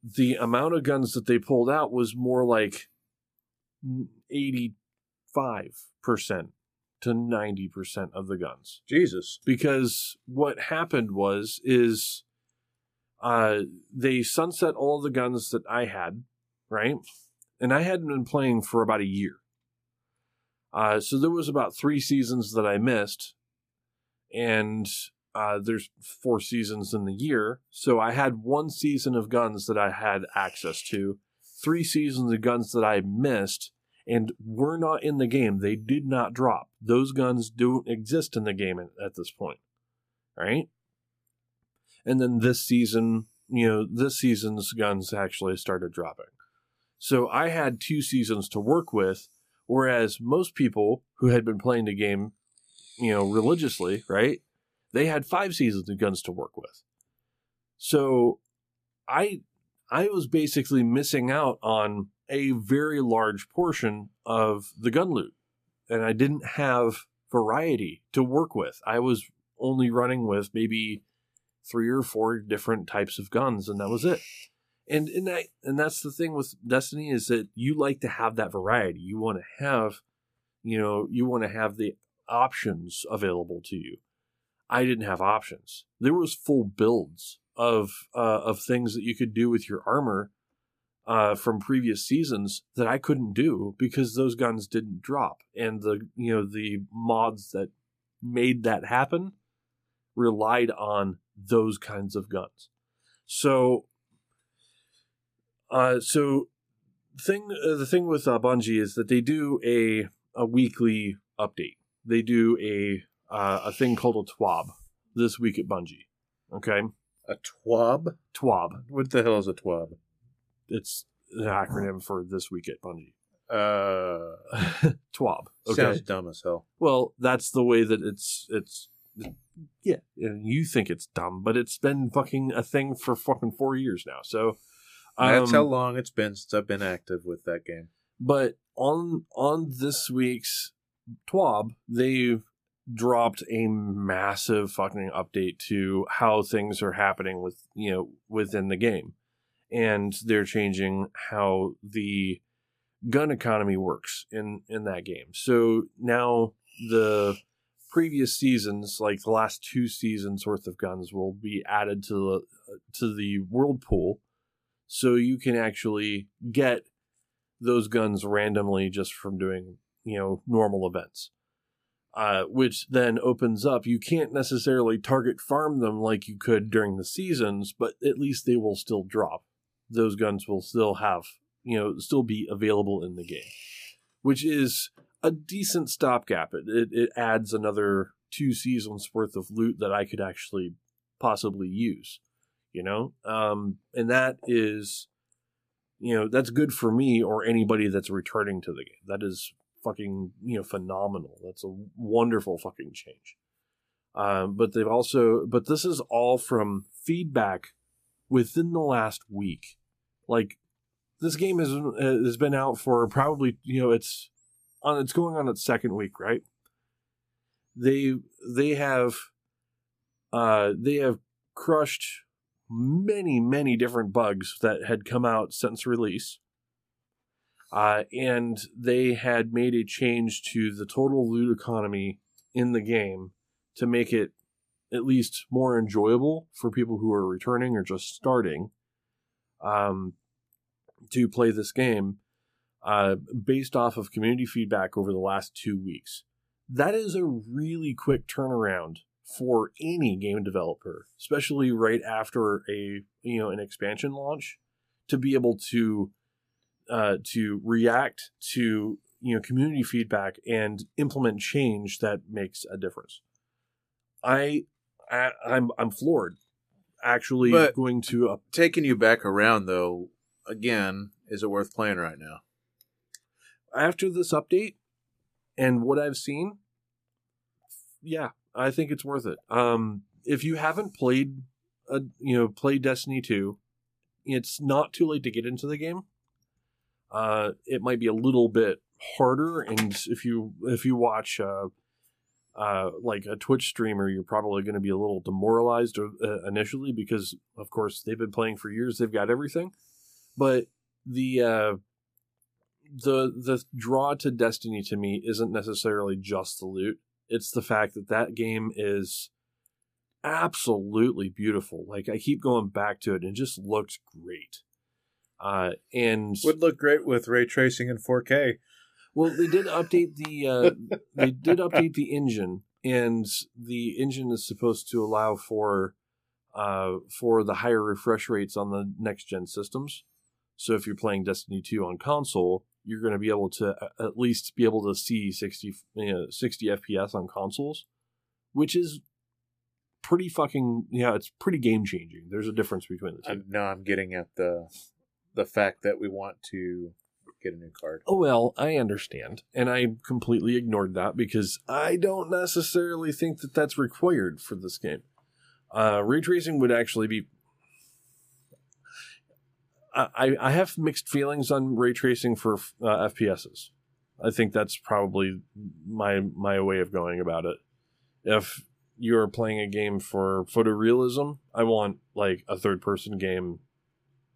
the amount of guns that they pulled out was more like 85% to 90% of the guns Jesus. because what happened was is uh they sunset all the guns that I had, right? And I hadn't been playing for about a year. Uh so there was about 3 seasons that I missed and uh there's four seasons in the year. So I had one season of guns that I had access to, three seasons of guns that I missed and were not in the game. They did not drop. Those guns don't exist in the game at this point. Right? And then this season, you know, this season's guns actually started dropping. So I had two seasons to work with, whereas most people who had been playing the game, you know, religiously, right? They had five seasons of guns to work with. So I I was basically missing out on a very large portion of the gun loot. And I didn't have variety to work with. I was only running with maybe three or four different types of guns, and that was it. And and that and that's the thing with Destiny is that you like to have that variety. You want to have, you know, you want to have the options available to you. I didn't have options. There was full builds of uh, of things that you could do with your armor uh, from previous seasons that I couldn't do because those guns didn't drop, and the you know the mods that made that happen relied on those kinds of guns. So, uh, so thing uh, the thing with uh, Bungie is that they do a a weekly update. They do a uh, a thing called a TWAB this week at Bungie. Okay, A twab? TWAB. What the hell is a twab? It's an acronym for this week at Bungie. Uh, TWAB. Okay. sounds dumb as hell. Well, that's the way that it's it's yeah, you think it's dumb, but it's been fucking a thing for fucking four years now. So That's um, how long it's been since I've been active with that game. But on on this week's TWAB, they've dropped a massive fucking update to how things are happening with you know within the game, and they're changing how the gun economy works in in that game. So now the previous seasons, like the last two seasons worth of guns, will be added to the to the world pool, so you can actually get those guns randomly just from doing you know normal events. Uh, which then opens up you can't necessarily target farm them like you could during the seasons but at least they will still drop. Those guns will still have you know still be available in the game which is a decent stopgap. It, it, it adds another two seasons worth of loot that i could actually possibly use you know? Um, and that is you know that's good for me or anybody that's returning to the game. That is fucking you know phenomenal. That's a wonderful fucking change. Um, but they've also but this is all from feedback within the last week. Like this game has has been out for probably you know it's on it's going on its second week right? They they have uh they have crushed many, many different bugs that had come out since release. Uh, and they had made a change to the total loot economy in the game to make it at least more enjoyable for people who are returning or just starting um, to play this game uh, based off of community feedback over the last two weeks. That is a really quick turnaround for any game developer, especially right after a you know an expansion launch, to be able to uh, to react to you know community feedback and implement change that makes a difference. I, I I'm I'm floored. Actually, But- going to a Taking you back around though, again, is it worth playing right now? after this update and what I've seen, yeah, I think it's worth it. Um, if you haven't played, a, you know, played Destiny two, it's not too late to get into the game. Uh, it might be a little bit harder, and if you if you watch uh, uh, like a Twitch streamer, you're probably going to be a little demoralized uh, initially because, of course, they've been playing for years. They've got everything, but the uh, the the draw to Destiny to me isn't necessarily just the loot. It's the fact that that game is absolutely beautiful. Like I keep going back to it and it just looks great. Uh, and Would look great with ray tracing in 4K. well, they did update the uh, they did update the engine, and the engine is supposed to allow for uh, for the higher refresh rates on the next gen systems. So if you're playing Destiny 2 on console, you're going to be able to at least be able to see 60 you know, 60 FPS on consoles, which is pretty fucking yeah, it's pretty game changing. There's a difference between the two. I, now I'm getting at the the fact that we want to get a new card. Oh, well, I understand. And I completely ignored that because I don't necessarily think that that's required for this game. Uh, ray tracing would actually be. I, I- have mixed feelings on ray tracing for uh, FPSs. I think that's probably my my way of going about it. If you're playing a game for photorealism, I want like a third person game,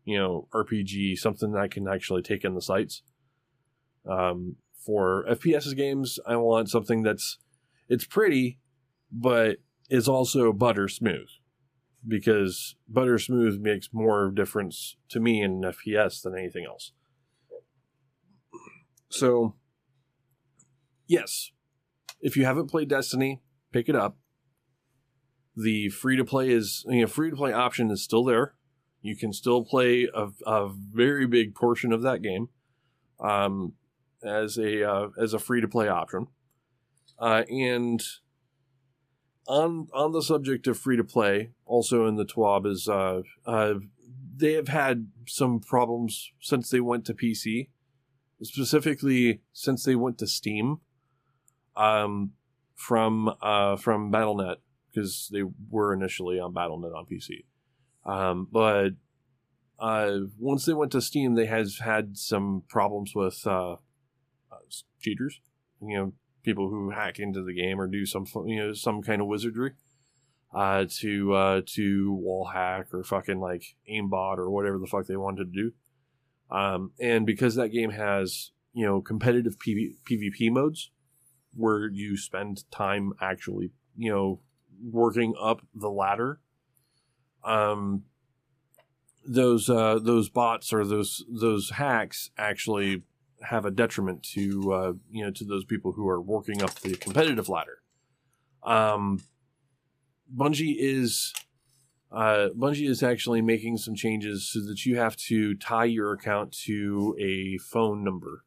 you know, RPG, something that I can actually take in the sights. Um, for FPS games, I want something that's it's pretty, but is also butter smooth because butter smooth makes more difference to me in FPS than anything else. So, yes, if you haven't played Destiny, pick it up. The free to play is you know free to play option is still there. You can still play a, a very big portion of that game um, as a uh, as a free to play option. Uh, and on on the subject of free to play, also in the TWAB is uh, uh, they have had some problems since they went to PC, specifically since they went to Steam. Um, from uh, from BattleNet, because they were initially on BattleNet on PC. Um, but uh, once they went to Steam, they has had some problems with uh, uh, cheaters. You know, people who hack into the game or do some you know some kind of wizardry uh, to uh, to wall hack or fucking like aimbot or whatever the fuck they wanted to do. Um, and because that game has you know competitive PV- PvP modes where you spend time actually you know working up the ladder, um, those uh, those bots or those those hacks actually have a detriment to uh, you know to those people who are working up the competitive ladder. Um, Bungie is uh, Bungie is actually making some changes so that you have to tie your account to a phone number.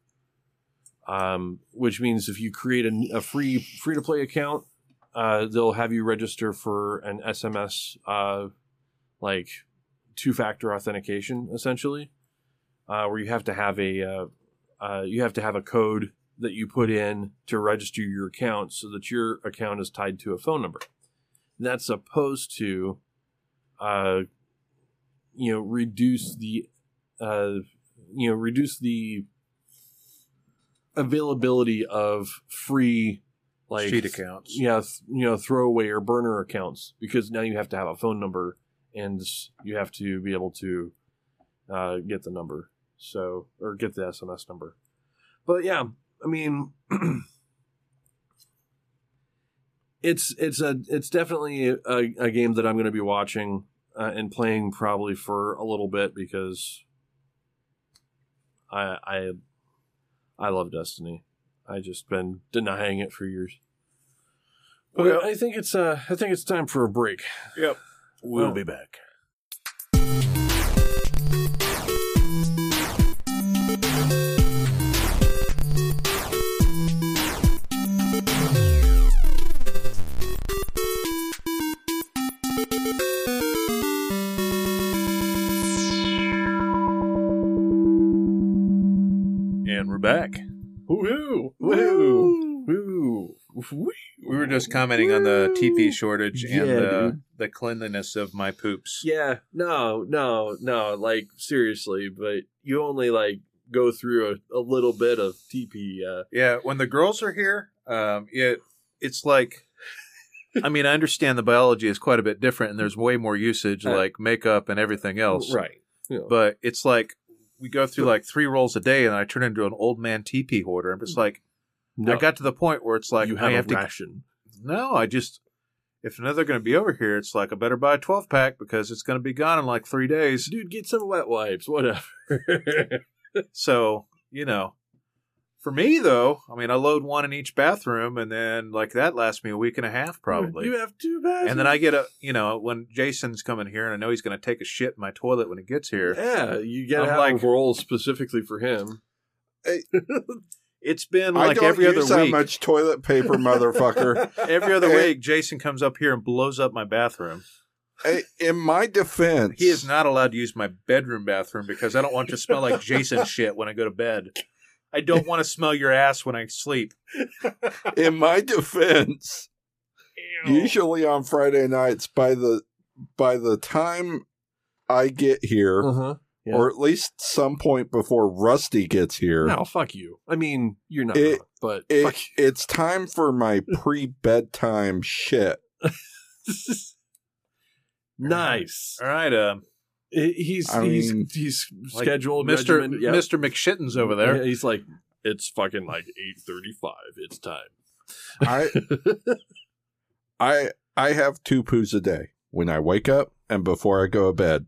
Um, which means if you create a, a free free to play account, uh, they'll have you register for an SMS uh, like two factor authentication essentially, uh, where you have to have a uh, uh, you have to have a code that you put in to register your account so that your account is tied to a phone number. That's supposed to, uh, you know, reduce the, uh, you know, reduce the availability of free like Cheat accounts. yeah, th- you know, throwaway or burner accounts because now you have to have a phone number and you have to be able to uh, get the number. So, or get the SMS number. But yeah, I mean, it's it's a it's definitely a, a game that I'm going to be watching uh, and playing probably for a little bit because I I I love Destiny. I just been denying it for years. But Well- I think it's uh I think it's time for a break. Yep. We'll Well- be back. We were just commenting on the TP shortage and Yeah, the, dude. the cleanliness of my poops. Yeah, no, no, no. Like seriously, but you only like go through a, a little bit of TP. Uh, Yeah, when the girls are here, um, it it's like, I mean, I understand the biology is quite a bit different, and there's way more usage, Uh, like makeup and everything else. right? Know. But it's like we go through like three rolls a day, and I turn into an old man TP hoarder. I'm just like, no, I got to the point where it's like you have, I have a to. ration. No, I just if another going to be over here, it's like I better buy a 12 pack because it's going to be gone in like three days. Dude, get some wet wipes, whatever. So, you know, for me though, I mean, I load one in each bathroom and then like that lasts me a week and a half probably. You have two bathrooms. and then I get a, you know, when Jason's coming here and I know he's going to take a shit in my toilet when he gets here. Yeah, you gotta have like- a roll specifically for him. It's been I like don't every use other that week. much toilet paper, motherfucker. Every other week, Jason comes up here and blows up my bathroom. Hey, In my defense, He is not allowed to use my bedroom bathroom because I don't want to smell like Jason shit when I go to bed. I don't want to smell your ass when I sleep. in my defense, usually on Friday nights, by the by the time I get here, Uh-huh. Yeah. or at least some point before Rusty gets here, No, fuck you. I mean, you're not, It- wrong, but it, fuck it's time for my pre bedtime shit. nice. All right, um, He's I he's mean, he's like scheduled Mr. regimen, yep. Mr. McShittens over there. Yeah, he's like, it's fucking like eight thirty five. It's time. I I I have two poos a day when I wake up and before I go to bed.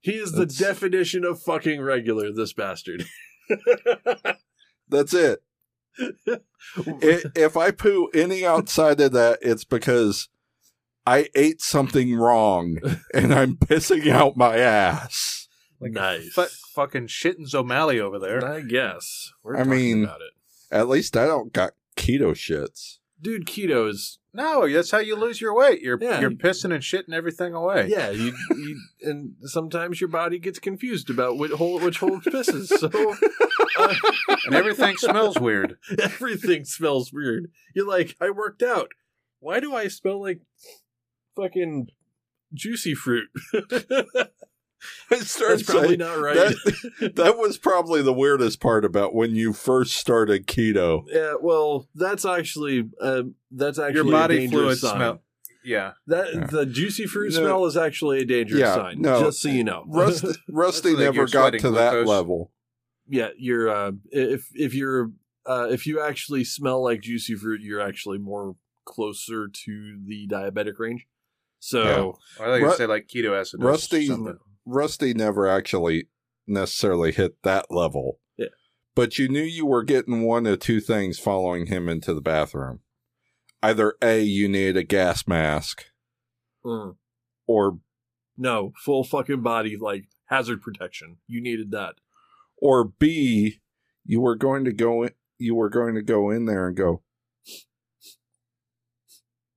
He is the That's- definition of fucking regular. This bastard. That's it. I if I poo any outside of that, it's because I ate something wrong and I'm pissing out my ass. Like nice. Fu- fucking Shittens O'Malley over there. I guess. We're I talking mean- about it. At least I don't got keto shits. Dude, keto is No, that's how you lose your weight. You're Yeah. you're pissing and shitting everything away. yeah. You, you and sometimes your body gets confused about which hole which hole pisses. So uh, And everything smells weird. everything smells weird. You're like, I worked out. Why do I smell like fucking juicy fruit. I started That's probably saying- not right. That, that was probably the weirdest part about when you first started keto. yeah, well, that's actually uh, that's actually Your a body dangerous fluid sign. smell. Yeah. That Yeah. the juicy fruit No. smell is actually a dangerous Yeah, sign. no. just so you know. Rusty, Rusty like never you're got sweating to that glucose. level. yeah, you're uh, if if you're uh, if you actually smell like juicy fruit, you're actually more closer to the diabetic range. So I thought you Ru- say like keto acid. Rusty- Something. Rusty never actually necessarily hit that level. Yeah. But you knew you were getting one of two things following him into the bathroom. Either A, you need a gas mask, mm, or no, full fucking body like hazard protection. You needed that. or B, you were going to go in, you were going to go in there and go,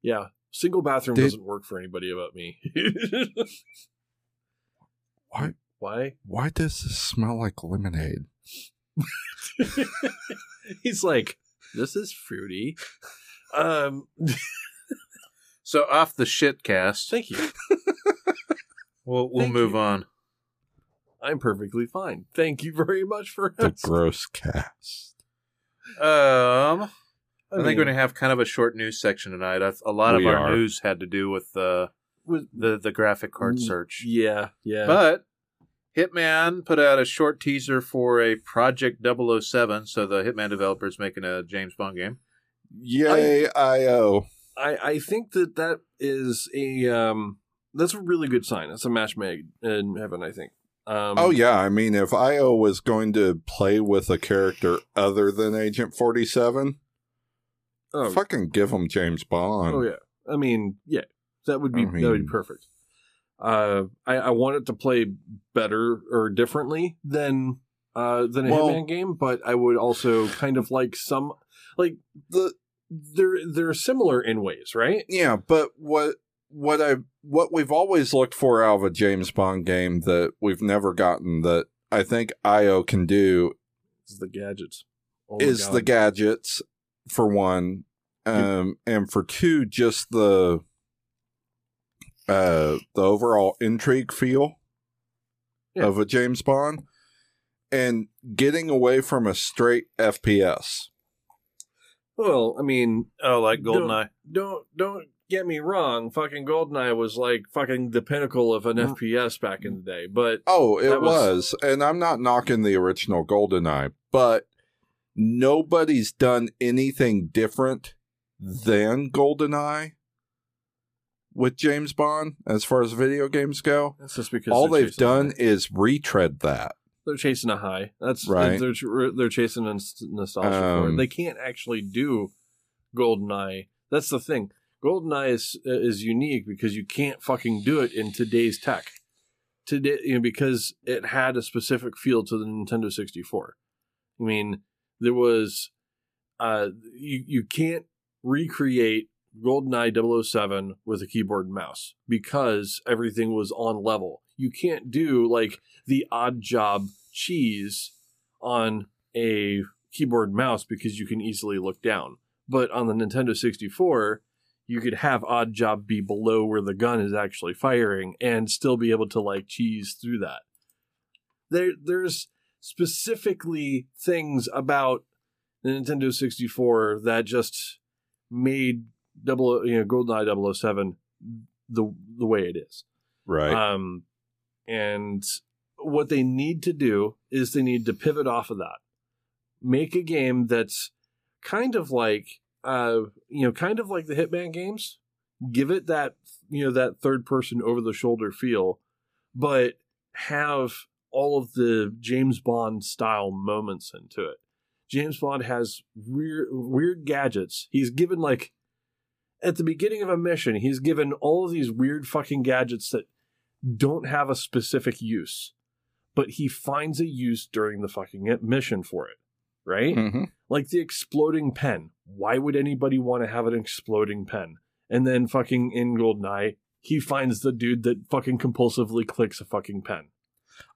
Yeah, single bathroom Did- doesn't work for anybody about me. Why Why? why does this smell like lemonade? He's like, this is fruity. Um, So off the shit cast, thank you. we'll we'll Thank move you. on. I'm perfectly fine. Thank you very much for The asking. gross cast. Um, I, think mean, we're gonna have kind of a short news section tonight. A lot We of our are. news had to do with the with- the the graphic card Mm, search. Yeah, yeah. But Hitman put out a short teaser for a Project 007, so the Hitman developers making a James Bond game. Yay, IO. I, I think that that is a um that's a really good sign. That's a match made in heaven. I think. Um, oh yeah, I mean, if IO was going to play with a character other than Agent Forty Seven, Oh, fucking give him James Bond. oh yeah. I mean, yeah. That would be I that would be perfect. Uh, I, I want it to play better or differently than uh than a Well- Hitman game, but I would also kind of like some like The they're they're similar in ways, right? yeah, but what what I what we've always looked for out of a James Bond game that we've never gotten that I think IO can do is the gadgets. Oh is God. the gadgets for one, um, and for two, just the uh the overall intrigue feel Yeah. of a James Bond, and getting away from a straight FPS. well, I mean, Oh, like Don't- GoldenEye. don't don't get me wrong. Fucking Goldeneye was like fucking the pinnacle of an Mm. FPS back in the day, but Oh, it was, was- and I'm not knocking the original GoldenEye, but nobody's done anything different than GoldenEye with James Bond as far as video games go. that's just because All they've done is retread that. they're chasing a high. That's Right. They're they're chasing a nostalgia Um. They can't actually do Goldeneye. That's the thing. Goldeneye is is unique because you can't fucking do it in today's tech. Today, you know, because it had a specific feel to the Nintendo 64. I mean, there was uh you you can't recreate GoldenEye 007 with a keyboard and mouse because everything was on level. You can't do like the Oddjob cheese on a keyboard and mouse because you can easily look down. But on the Nintendo 64, you could have Oddjob be below where the gun is actually firing and still be able to like cheese through that. There there's specifically things about the Nintendo 64 that just made double you know GoldenEye 007 the the way it is. Right. Um, and what they need to do is they need to pivot off of that, make a game that's kind of like, uh, you know, kind of like the Hitman games. Give it that, you know, that third person over the shoulder feel, but have all of the James Bond style moments into it. James Bond has weird, weird gadgets. He's given like at the beginning of a mission, he's given all of these weird fucking gadgets that don't have a specific use, but he finds a use during the fucking mission for it, right? Mhm. Like the exploding pen. Why would anybody want to have an exploding pen? And then fucking in Goldeneye, he finds the dude that fucking compulsively clicks a fucking pen.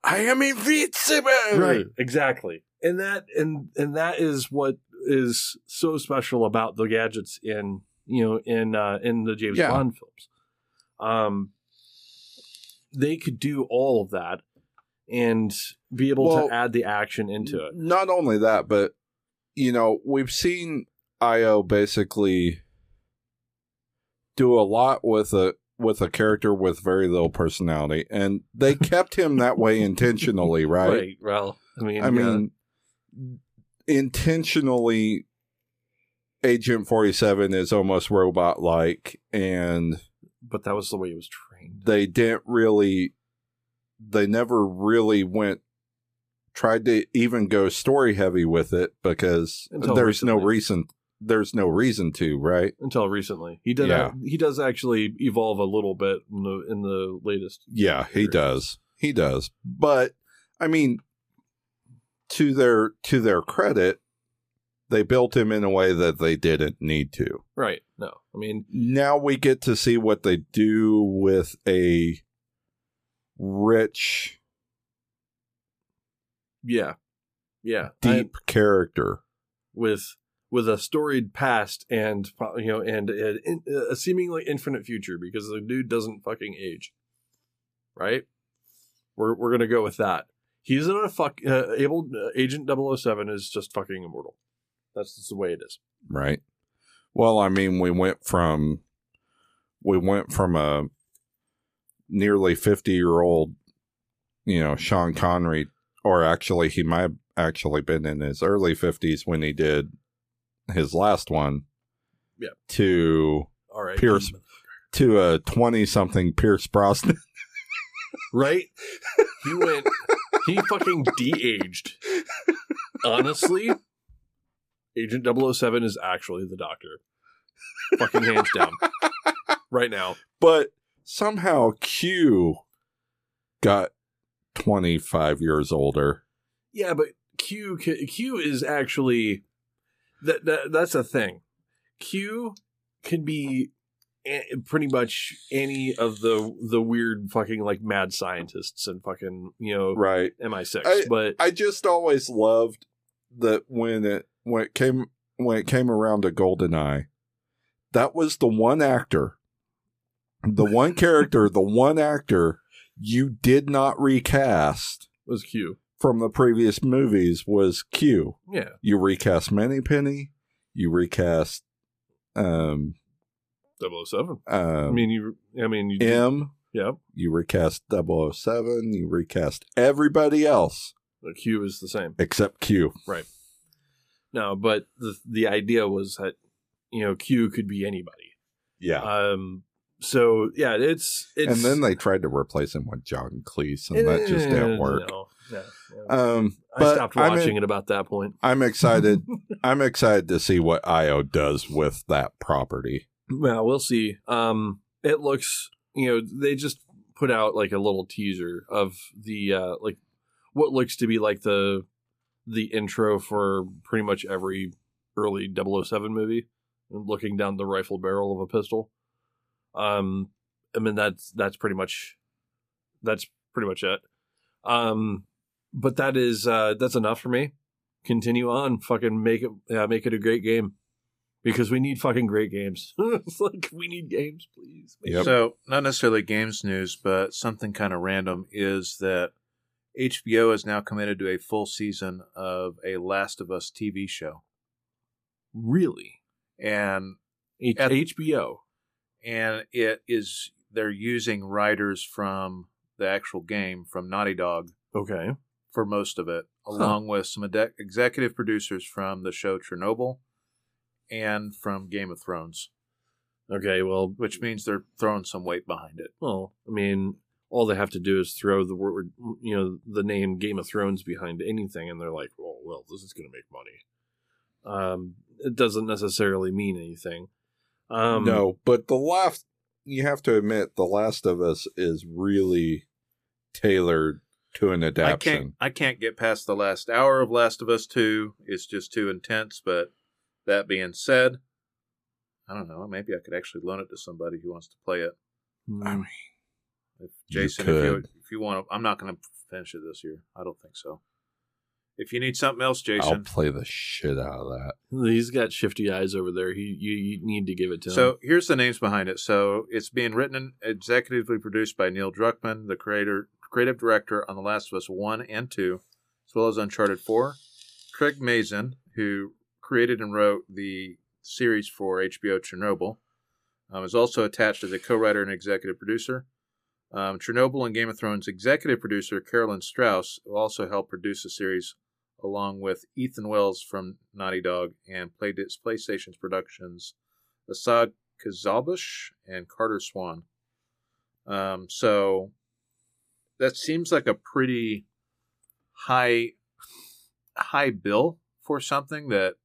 I am invincible. Right, exactly. And that and and that is what is so special about the gadgets in you know in uh in the James Yeah. Bond films. Um, they could do all of that and be able Well, to add the action into it. Not only that, but you know, we've seen IO basically do a lot with a with a character with very little personality, and they kept him that way intentionally, right? Well, I mean, I yeah. mean, intentionally, Agent Forty Seven is almost robot like, and but that was the way he was trained. they didn't really, they never really went. Tried to even go story heavy with it because Until there's no reason. There's no reason to, right? Until recently, he did. Yeah. he does actually evolve a little bit in the in the latest. Yeah, he does. He does. But I mean, to their to their credit, they built him in a way that they didn't need to. Right. No, I mean, Now we get to see what they do with a rich, yeah, yeah, I- deep character. with with a storied past and you know and a, a seemingly infinite future because the dude doesn't fucking age. Right? We're we're gonna go with that. He's not a fuck uh, able uh, Agent 007 is just fucking immortal. That's just the way it is. right? Well, I mean, we went from we went from a nearly fifty year old, you know, Sean Connery, or actually, he might have actually been in his early fifties when he did his last one. Yeah. To All right. Pierce. to a twenty something Pierce Brosnan. Right? He went he fucking de-aged. Honestly, Agent 007 is actually the doctor. Fucking hands down. Right now. but somehow Q got twenty five years older. Yeah, but Q Q is actually that, that that's a thing. Q can be a- pretty much any of the the weird fucking like mad scientists and fucking you know Right. MI6, I- but I just always loved that when it when it came when it came around to Goldeneye, that was the one actor, the one character, the one actor you did not recast was Q. from the previous movies was Q. Yeah, You recast Moneypenny, you recast um 007. I um mean, you. I mean, you. M, yeah, you recast 007, you recast everybody else but Q is the same. except Q. No, but the the idea was that you know Q could be anybody. Yeah. Um. So yeah, it's it's and then they tried to replace him with John Cleese, and that just Eh, didn't work. No, no, no. Um, I stopped watching in- it about that point. I'm excited. I'm excited to see what IO does with that property. Well, we'll see. Um, it looks, you know, they just put out like a little teaser of the uh like what looks to be like the the intro for pretty much every early 007 movie, looking down the rifle barrel of a pistol. Um, I mean that's that's pretty much that's pretty much it. Um, but that is uh that's enough for me. Continue on, fucking make it, yeah, make it a great game because we need fucking great games. it's like we need games, please. Yep. So, not necessarily games news, but something kind of random is that HBO is now committed to a full season of a Last of Us TV show, Really, and H- At- HBO. and it is they're using writers from the actual game from Naughty Dog Okay, for most of it, along with some ade- executive producers from the show Chernobyl and from Game of Thrones, okay. Well, which means they're throwing some weight behind it. well, I mean, all they have to do is throw the word, you know, the name Game of Thrones behind anything, and they're like, "Oh, well, this is going to make money." Um, it doesn't necessarily mean anything. Um, no, but the last you have to admit, The Last of Us is really tailored to an I adaptation. can't I can't get past the last hour of Last of Us 2. It's just too intense, but that being said, I don't know, maybe I could actually loan it to somebody who wants to play it. I mean, If You Jason, if you if you want to, I'm not going to finish it this year. I don't think so. If you need something else, Jason, I'll Jason. play the shit out of that. He's got shifty eyes over there. He you, you need to give it to him. So here's the names behind it. So it's being written and executively produced by Neil Druckmann, the creator, creative director on The Last of Us One and Two, as well as Uncharted Four. Craig Mazin, who created and wrote the series for HBO Chernobyl, um, is also attached as a co-writer and executive producer. Um, Chernobyl and Game of Thrones executive producer Carolyn Strauss also helped produce the series, along with Ethan Wells from Naughty Dog and Play- PlayStation's productions Asad Qizilbash and Carter Swan. Um, so that seems like a pretty high high bill for something that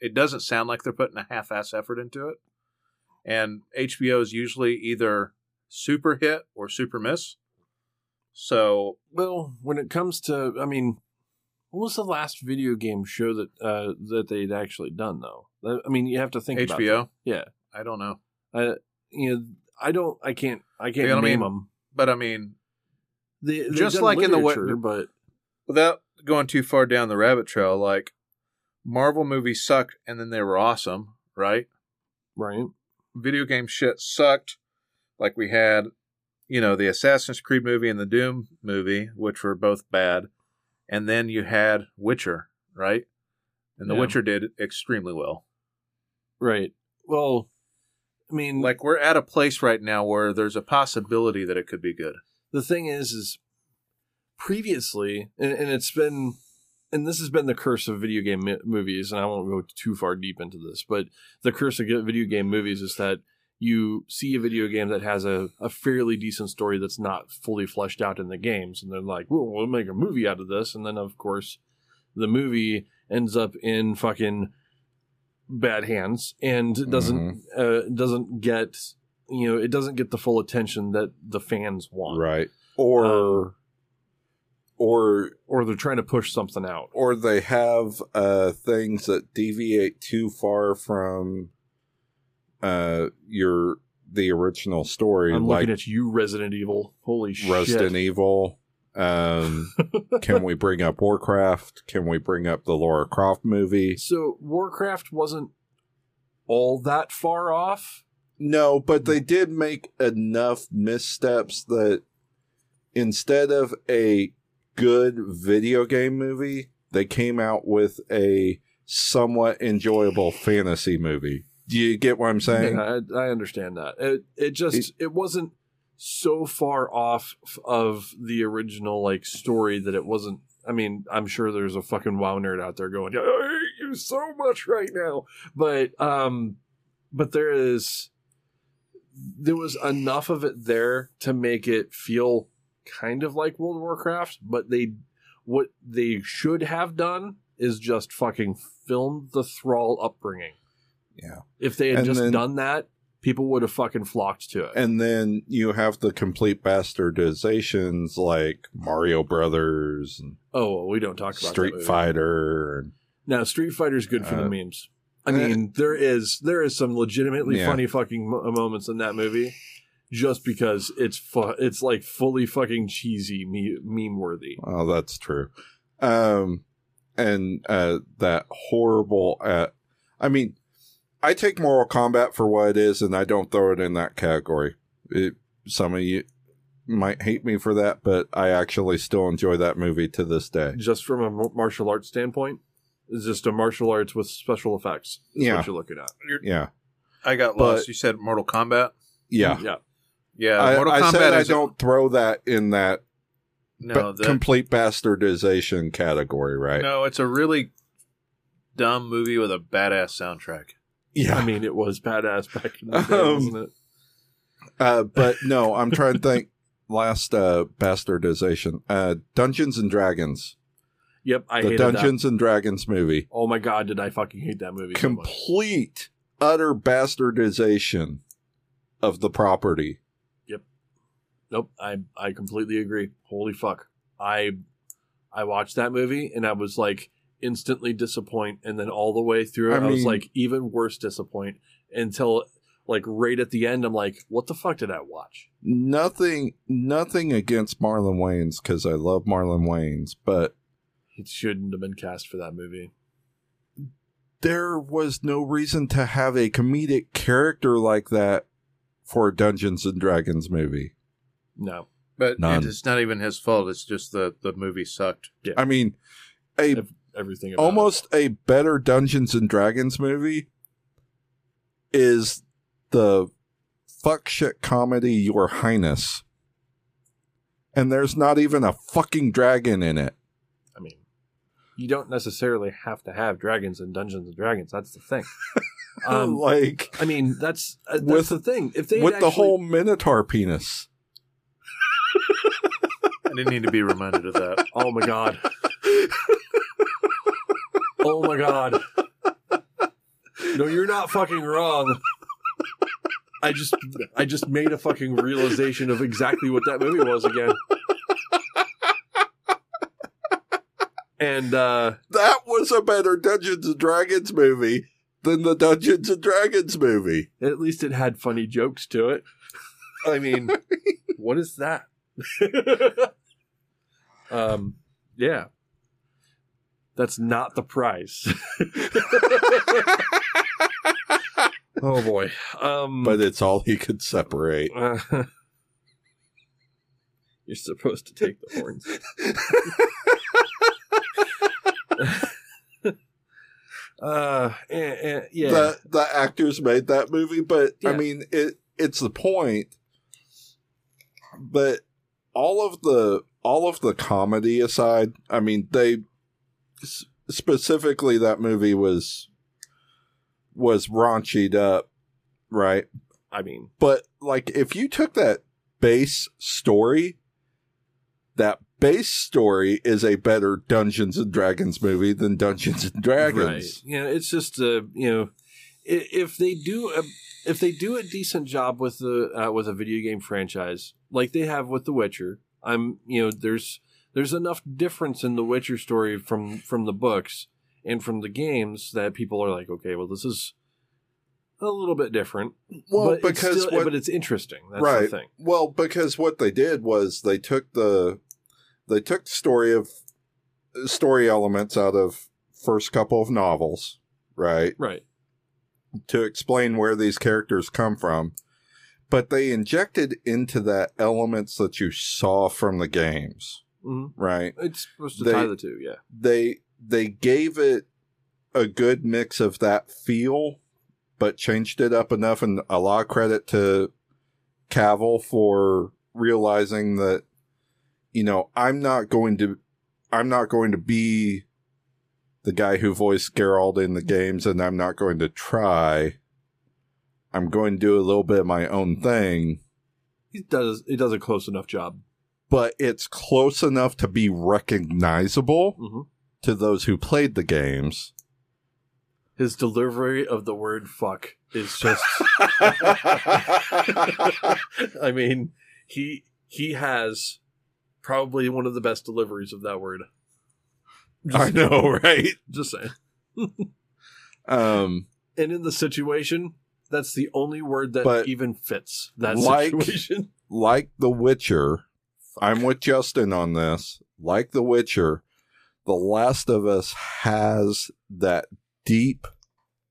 it doesn't sound like they're putting a half-ass effort into it. And HBO is usually either super hit or super miss. So well, when it comes to, I mean, what was the last video game show that uh, that they'd actually done though? I mean, you have to think about HBO. Yeah, I don't know, uh, you know, I don't, I can't, I can't You know what I name mean? them. but I mean, They, Just like in the wa- but without going too far down the rabbit trail, like Marvel movies sucked and then they were awesome, right? right, Video game shit sucked. Like we had, you know, the Assassin's Creed movie and the Doom movie, which were both bad. And then you had Witcher, right? And The Yeah. Witcher did extremely well. right. Well, I mean, Like we're at a place right now where there's a possibility that it could be good. the thing is is previously and, and it's been and this has been the curse of video game mi- movies and i won't go too far deep into this but the curse of video game movies is that you see a video game that has a, a fairly decent story that's not fully fleshed out in the games and they're like well we'll make a movie out of this and then of course the movie ends up in fucking bad hands and doesn't uh, doesn't get you know it doesn't get the full attention that the fans want Right. Or Um, or or they're trying to push something out. or they have uh things that deviate too far from uh your the original story I'm like looking at you, Resident Evil. Holy Resident shit! Resident Evil. Um can we bring up Warcraft? Can we bring up the Laura Croft movie? So Warcraft wasn't all that far off. No, but they did make enough missteps that instead of a good video game movie, they came out with a somewhat enjoyable fantasy movie. Do you get what I'm saying? Yeah, I, I understand that. It it just it, wasn't so far off of the original like story that it wasn't. I mean, I'm sure there's a fucking WoW nerd out there going, "I hate you so much right now," but um, but there is there was enough of it there to make it feel kind of like World of Warcraft, but they what they should have done is just fucking filmed the thrall upbringing. Yeah. If they had And just then- done that, people would have fucking flocked to it. And then you have the complete bastardizations like Mario Brothers and oh, well, we don't talk about Street. Fighter. And, Now, Street Fighter's good for Uh, the memes. I mean, there is there is some legitimately Yeah. funny fucking mo- moments in that movie, just because it's fu- it's like fully fucking cheesy, me- meme worthy. oh, that's true. Um, and uh, that horrible. Uh, I mean, I take Mortal Kombat for what it is, and I don't throw it in that category. It, some of you might hate me for that, but I actually still enjoy that movie to this day. Just from a martial arts standpoint, it's just a martial arts with special effects. Is Yeah. what you're looking at. Yeah, I got But- lost. You said Mortal Kombat. yeah. yeah. Yeah, I, Mortal I Kombat said I don't throw that in that no, the, complete bastardization category, right? no. It's a really dumb movie with a badass soundtrack. Yeah, I mean, it was badass back in the day, Um, wasn't it? Uh, but no, I'm trying to think. Last uh, bastardization, uh, Dungeons and Dragons, Yep, I the hated that. Dungeons and Dragons movie, Oh my god, did I fucking hate that movie? so complete utter bastardization of the property. Yep. Nope, I I completely agree. Holy fuck. I I watched that movie and I was like instantly disappoint and then all the way through I I, was like even worse disappoint until like right at the end I'm like what the fuck did I watch? Nothing, nothing against Marlon Wayans because I love Marlon Wayans, but it shouldn't have been cast for that movie. There was no reason to have a comedic character like that for a Dungeons and Dragons movie. No. But None. it's not even his fault. It's just the the movie sucked. I mean, a Ev- Everything about it. almost a better Dungeons and Dragons movie is the fuck shit comedy Your Highness. And there's not even a fucking dragon in it. I mean, you don't necessarily have to have dragons in Dungeons and Dragons. That's the thing. Um, like I mean, that's uh, that's With- the thing. If they had with the whole Minotaur penis. I didn't need to be reminded of that. oh my god, oh my god, no, you're not fucking wrong. I just I just made a fucking realization of exactly what that movie was again. And uh That was a better Dungeons and Dragons movie than the Dungeons and Dragons movie. at least it had funny jokes to it. I mean, what is that? um, yeah, that's not the price. oh boy. Um, But it's all he could separate. uh, you're supposed to take the horns. uh, eh, eh, yeah. The the actors made that movie, but I mean it it's the point. But all of the all of the comedy aside, I mean they s- specifically that movie was was raunchied up, right? I mean, But like if you took that base story, that base story is a better Dungeons and Dragons movie than Dungeons and Dragons. Right. You know, it's just uh, you know, if they do a if they do a decent job with the uh, with a video game franchise like they have with The Witcher, I'm you know there's there's enough difference in the Witcher story from from the books and from the games that people are like, okay, well this is a little bit different. Well, but it's because still- what, but it's interesting. That's right. the thing. Well, because what they did was they took the they took the story of story elements out of first couple of novels, right, Right. to explain where these characters come from. But they injected into that elements that you saw from the games, hmm right? It's supposed to They- tie the two. Yeah. They they gave it a good mix of that feel, but changed it up enough. And a lot of credit to Cavill for realizing that, you know, I'm not going to, I'm not going to be the guy who voiced Geralt in the games, and I'm not going to try. I'm going to do a little bit of my own thing, He does. He does a close enough job. But it's close enough to be recognizable hmm to those who played the games. His delivery of the word "fuck" is just. I mean, he he has probably one of the best deliveries of that word. I know, right? Just saying. Um, And in the situation, that's the only word that even fits that like- situation. like The Witcher, I'm with Justin on this. Like The Witcher, The Last of Us has that deep,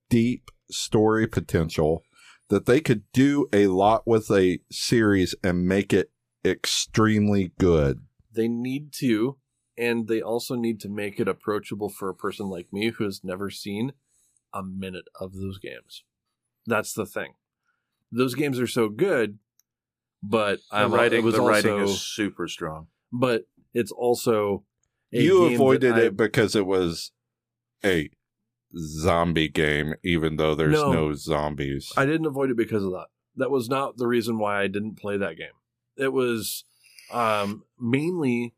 deep story potential that they could do a lot with a series and make it extremely good. They need to, and they also need to make it approachable for a person like me who has never seen a minute of those games. That's the thing. Those games are so good, but I'm, writing, it was the writing also, is super strong. but it's also a You game that avoided I- it because it was a zombie game, even though there's No. no, zombies. I didn't avoid it because of that. That was not the reason why I didn't play that game. It was um, mainly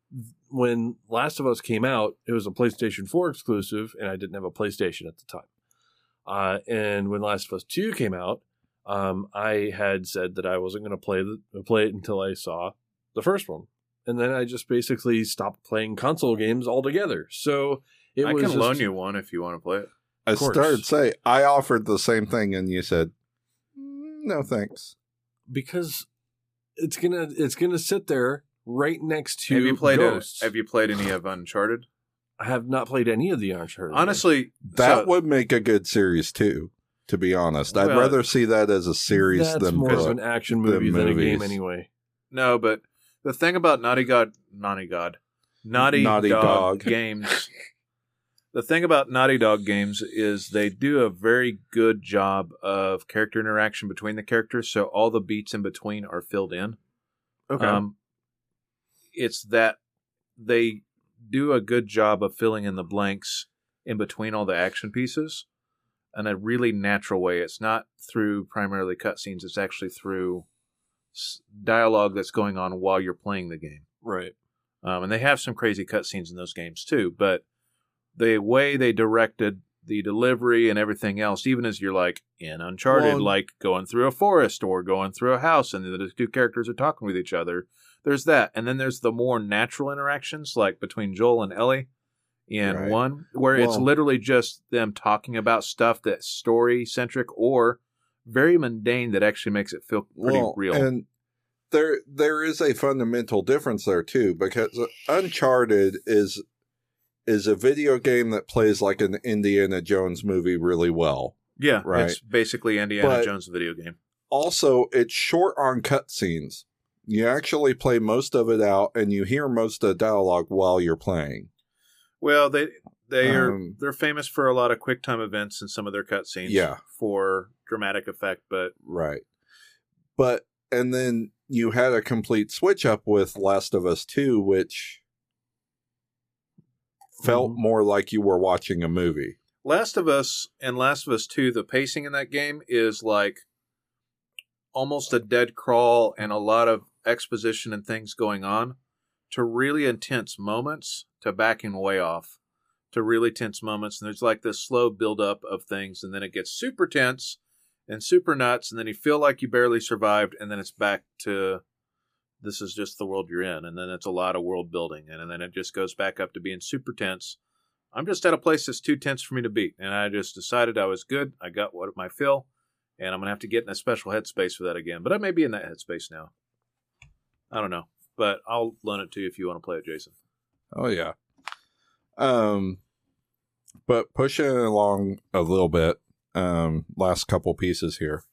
when Last of Us came out, it was a PlayStation 4 exclusive, and I didn't have a PlayStation at the time. Uh, and when Last of Us 2 came out, um, I had said that I wasn't going to play the, play it until I saw the first one. And then I just basically stopped playing console games altogether. So it I was can just- loan you one if you want to play it. I started to say I offered the same thing, and you said "Mm, no, thanks. because it's gonna it's gonna sit there right next to have you played? A, have you played any of Uncharted? I have not played any of the Uncharted. games. Honestly, That so- would make a good series too. To be honest, I'd Well, rather see that as a series that's than more of an action movie than a game anyway. No, but the thing about Naughty God, Naughty God, Naughty, Naughty Dog, Dog. games. The thing about Naughty Dog games is they do a very good job of character interaction between the characters, so all the beats in between are filled in. Okay. Um, it's that they do a good job of filling in the blanks in between all the action pieces in a really natural way. It's not through primarily cutscenes, it's actually through dialogue that's going on while you're playing the game. right. Um, and they have some crazy cutscenes in those games too, but the way they directed the delivery and everything else, even as you're like in Uncharted, Well- like going through a forest or going through a house and the two characters are talking with each other, there's that. And then there's the more natural interactions, like between Joel and Ellie in Right. one, where it's literally just them talking about stuff that's story centric or very mundane that actually makes it feel pretty well, real. And there there is a fundamental difference there too, because Uncharted is is a video game that plays like an Indiana Jones movie really well. yeah, right. it's basically Indiana But- Jones video game. Also, it's short on cutscenes. You actually play most of it out, and you hear most of the dialogue while you're playing. Well, they they are Um, they're famous for a lot of quick time events and some of their cutscenes. Yeah. for dramatic effect. But Right. But and then you had a complete switch up with Last of Us 2 which felt Mhm. more like you were watching a movie. Last of Us and Last of Us Two, the pacing in that game is like almost a dead crawl and a lot of exposition and things going on to really intense moments to backing way off to really tense moments. And there's like this slow build up of things and then it gets super tense and super nuts and then you feel like you barely survived and then it's back to this is just the world you're in and then it's a lot of world building and, then it just goes back up to being super tense. I'm just at a place that's too tense for me to beat and i just decided i was good. I got what my fill and i'm gonna have to get in a special headspace for that again but i may be in that headspace now. I don't know but i'll loan it to you if you want to play it jason Oh yeah. Um but pushing it along a little bit, um last couple pieces here.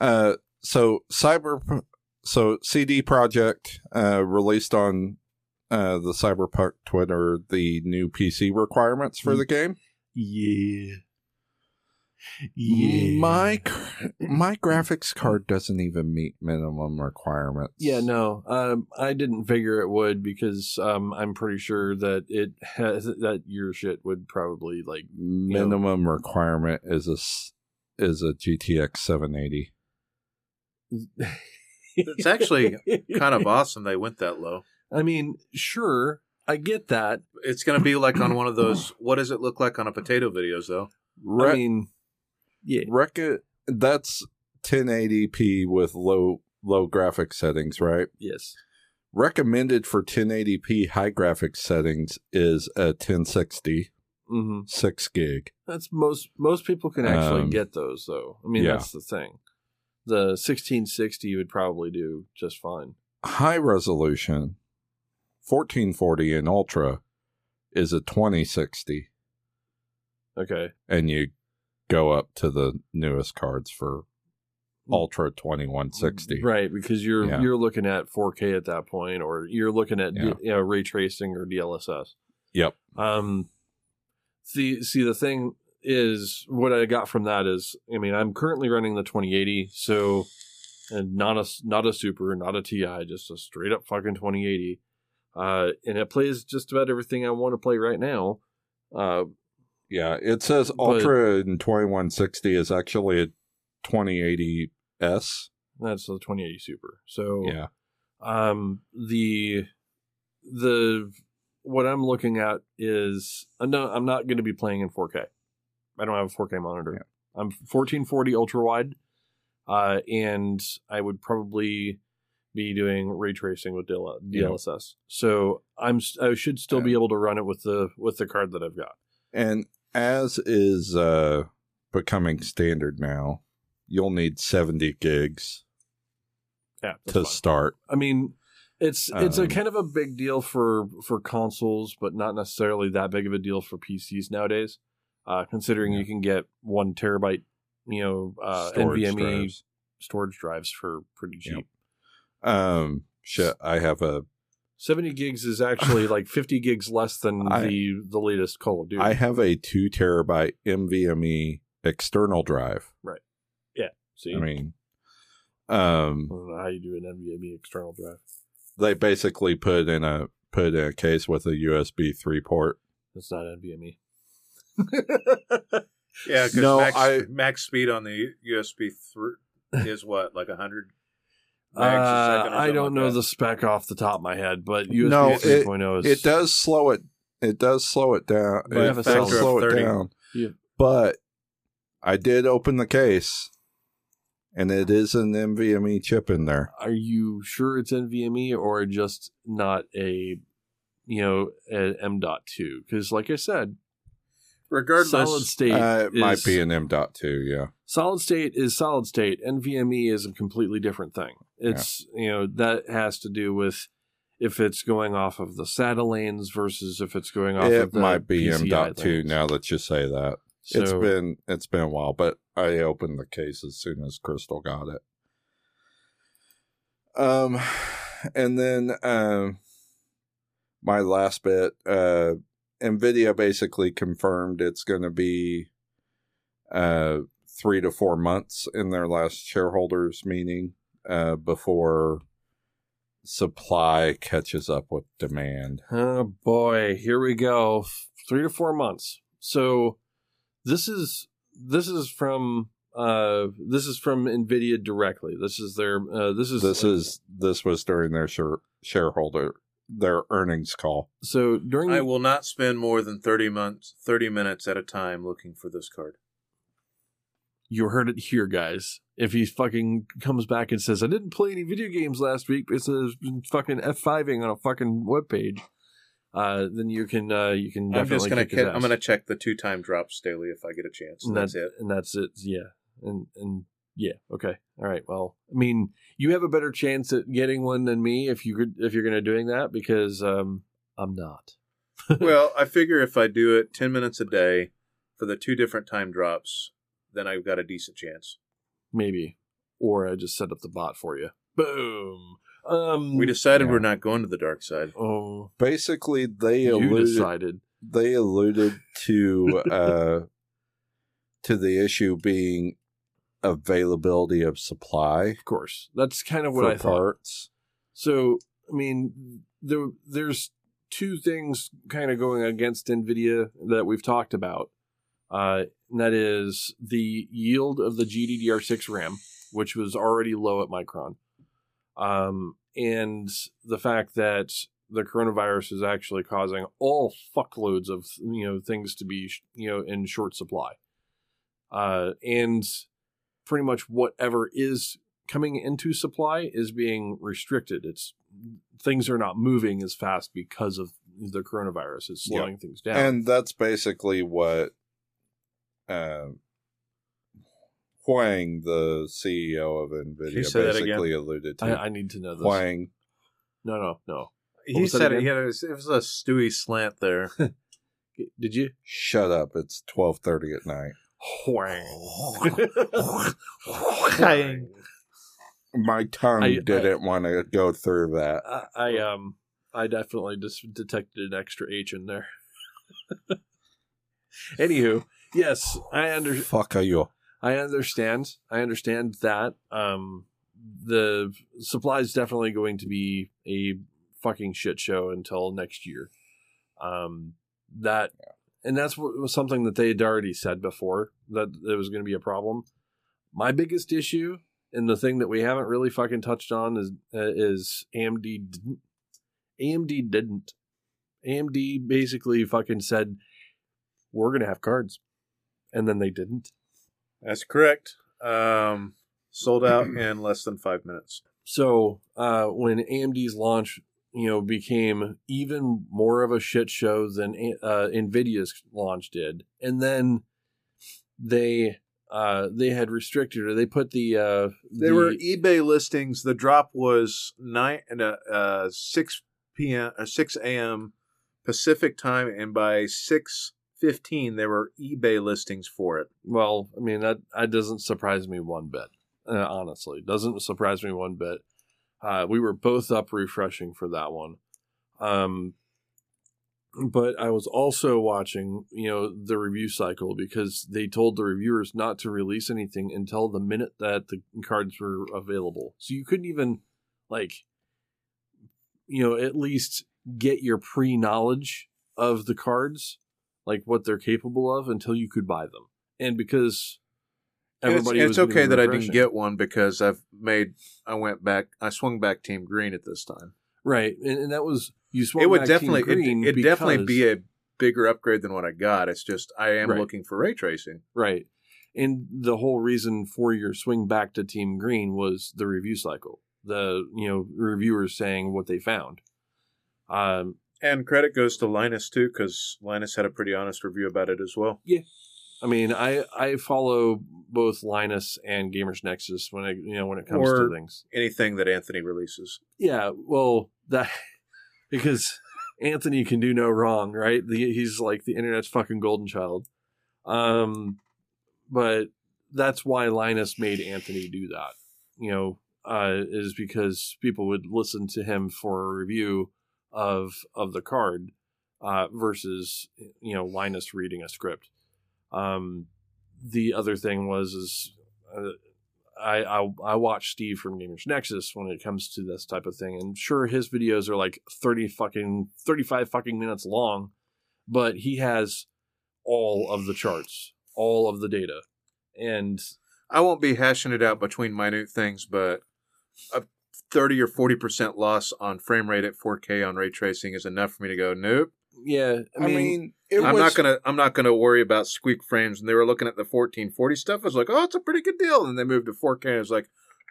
Uh so Cyber so CD Projekt uh released on uh the Cyberpunk Twitter the new PC requirements for the game. Yeah. My my graphics card doesn't even meet minimum requirements. Yeah, no, um, I didn't figure it would because um, I'm pretty sure that it has that your shit would probably like. minimum requirement is a s- is a GTX 780. It's actually kind of awesome they went that low I mean, sure, I get that. it's gonna be like on one of those what does it look like on a potato videos though I mean, yeah, that's 1080p with low low graphics settings, right? yes, Recommended for 1080p high graphics settings is a 1060 hmm 6 gig. that's most most people can actually Um, get those though. I mean, yeah. that's the thing. The 1660 would probably do just fine. High resolution 1440 in ultra is a 2060 Okay, and you go up to the newest cards for ultra 2160. right? Because you're Yeah. you're looking at 4K at that point, or you're looking at Yeah. you know, ray tracing or DLSS. Yep. Um, see, see, the thing is, what I got from that is, I mean, I'm currently running the 2080, so, and not a not a super, not a Ti, just a straight up fucking 2080, uh, and it plays just about everything I want to play right now. Uh, Yeah, it says But- Ultra in 2160 is actually a 2080S. that's the 2080 Super. So, Yeah. um the the what i'm looking at is uh, no i'm not going to be playing in 4k i don't have a 4k monitor Yeah. i'm 1440 ultra wide uh and i would probably be doing ray tracing with DL- Yeah. dlss so i'm I should still be able to run it with the with the card that i've got And as is uh, becoming standard now, you'll need 70 gigs yeah to fine. start. i mean It's it's a Um, kind of a big deal for for consoles, but not necessarily that big of a deal for PCs nowadays. Uh, considering you can get one terabyte, you know, uh, Storage NVMe drives. storage drives for pretty cheap. Yep. Um, shit, I have a Seventy gigs is actually like fifty gigs less than I- the the latest Call of Duty. I have a two terabyte NVMe external drive. Right. Yeah. See, I mean, I um, don't know how you do an NVMe external drive. they basically put in a put in a case with a USB three port. That's not NVMe. Yeah, because No, max, I- max speed on the USB three is what, like hundred. Uh, I don't know the spec off the top of my head, but USB No, it- 3.0 is It does slow it. It does slow it down. By it does factor of slow it 30. down. Yeah. But I did open the case, and it is an NVMe chip in there. Are you sure it's NVMe or just not a, you know, an M.2? Because, like I said, Regardless, solid state Uh, it might is- be an M.2. Yeah. solid state is solid state. NVMe is a completely different thing. It's you know that has to do with if it's going off of the SATA lanes versus if it's going off It of the might be PCI M.2 lanes. now that you say that. So, it's been it's been a while, but I opened the case as soon as Crystal got it. Um, and then um, my last bit, uh, Nvidia basically confirmed it's going to be uh three to four months in their last shareholders meeting uh before supply catches up with demand. Oh boy, here we go. Three to four months. So this is this is from uh this is from Nvidia directly. This is their uh this is this is this was during their share, shareholder their earnings call. so during I will not spend more than thirty months, thirty minutes at a time looking for this card. you heard it here, guys. If he fucking comes back and says, I didn't play any video games last week because I've been fucking F5ing on a fucking webpage, uh, then you can uh you can I'm definitely just gonna kick his ca- I'm gonna check the two time drops daily if I get a chance. and And that's it. And that's it. Yeah. And and yeah. Okay. All right. Well, I mean, you have a better chance at getting one than me if you could if you're going to doing that because um I'm not. well, I figure if I do it ten minutes a day for the two different time drops, then I've got a decent chance. Maybe, or I just set up the bot for you. Boom. Um. We decided Yeah. we're not going to the dark side. Oh, Basically, they you alluded decided. they alluded to uh to the issue being availability of supply Of course, that's kind of what I thought. parts. So, I mean, there there's two things kind of going against Nvidia that we've talked about. Uh, and that is the yield of the GDDR6 RAM, which was already low at Micron, um, and the fact that the coronavirus is actually causing all fuckloads of you know things to be you know in short supply, uh, and pretty much whatever is coming into supply is being restricted. It's things are not moving as fast because of the coronavirus. It's slowing things down. And that's basically what uh, Huang, the CEO of Nvidia, you that again? basically alluded to. I, I need to know this. Huang, No, no, no. He said it, again? he had a, it was a Stewie slant there. Did you? shut up! It's twelve thirty at night. Huang. My tongue I- I- didn't want to go through that. I, I um I definitely just detected an extra H in there. Anywho, yes, I understand. Fuck are you? I understand. I understand that um the supply is definitely going to be a fucking shit show until next year. Um that and that's what was something that they had already said before that there was going to be a problem. My biggest issue and the thing that we haven't really fucking touched on is uh, is AMD didn't AMD didn't AMD basically fucking said we're going to have cards and then they didn't. That's correct. Um, sold out in less than five minutes. So uh, when AMD's launch, you know, became even more of a shit show than uh, Nvidia's launch did, and then they uh, they had restricted or they put the uh, They the- were eBay listings. The drop was nine and uh, uh, six p.m. or six a.m. Pacific time, and by six fifteen, there were eBay listings for it. Well, I mean that that doesn't surprise me one bit. Uh, honestly, doesn't surprise me one bit. Uh, we were both up refreshing for that one, um, but I was also watching, you know, the review cycle because they told the reviewers not to release anything until the minute that the cards were available. So you couldn't even, like, you know, at least get your pre knowledge of the cards, like what they're capable of, until you could buy them and because It's, everybody was it's okay that I didn't get one because I've made. I went back. I swung back Team Green at this time. right, and, and that was you. swung it would back Team definitely. Green it, would definitely be a bigger upgrade than what I got. It's just I am Right. looking for ray tracing. right, and the whole reason for your swing back to Team Green was the review cycle. The you know reviewers saying what they found. Um, And credit goes to Linus too, because Linus had a pretty honest review about it as well. I mean, I I follow both Linus and Gamers Nexus when it you know when it comes Or- to things. Anything that Anthony releases. Yeah, well, that because Anthony can do no wrong, right? The, he's like the internet's fucking golden child. Um, but that's why Linus made Anthony do that. You know, uh, is because people would listen to him for a review of of the card uh, versus you know Linus reading a script. Um, the other thing was is uh, I, I I watch Steve from Gamers Nexus when it comes to this type of thing, and sure his videos are like thirty fucking thirty five fucking minutes long, but he has all of the charts, all of the data, and I won't be hashing it out between minute things, but a 30 or 40% loss on frame rate at 4K on ray tracing is enough for me to go, nope. Yeah, I mean, it I'm was not gonna I'm not gonna worry about squeak frames. And they were looking at the 1440 stuff. I was like, oh, it's a pretty good deal. And they moved to 4K. I was like,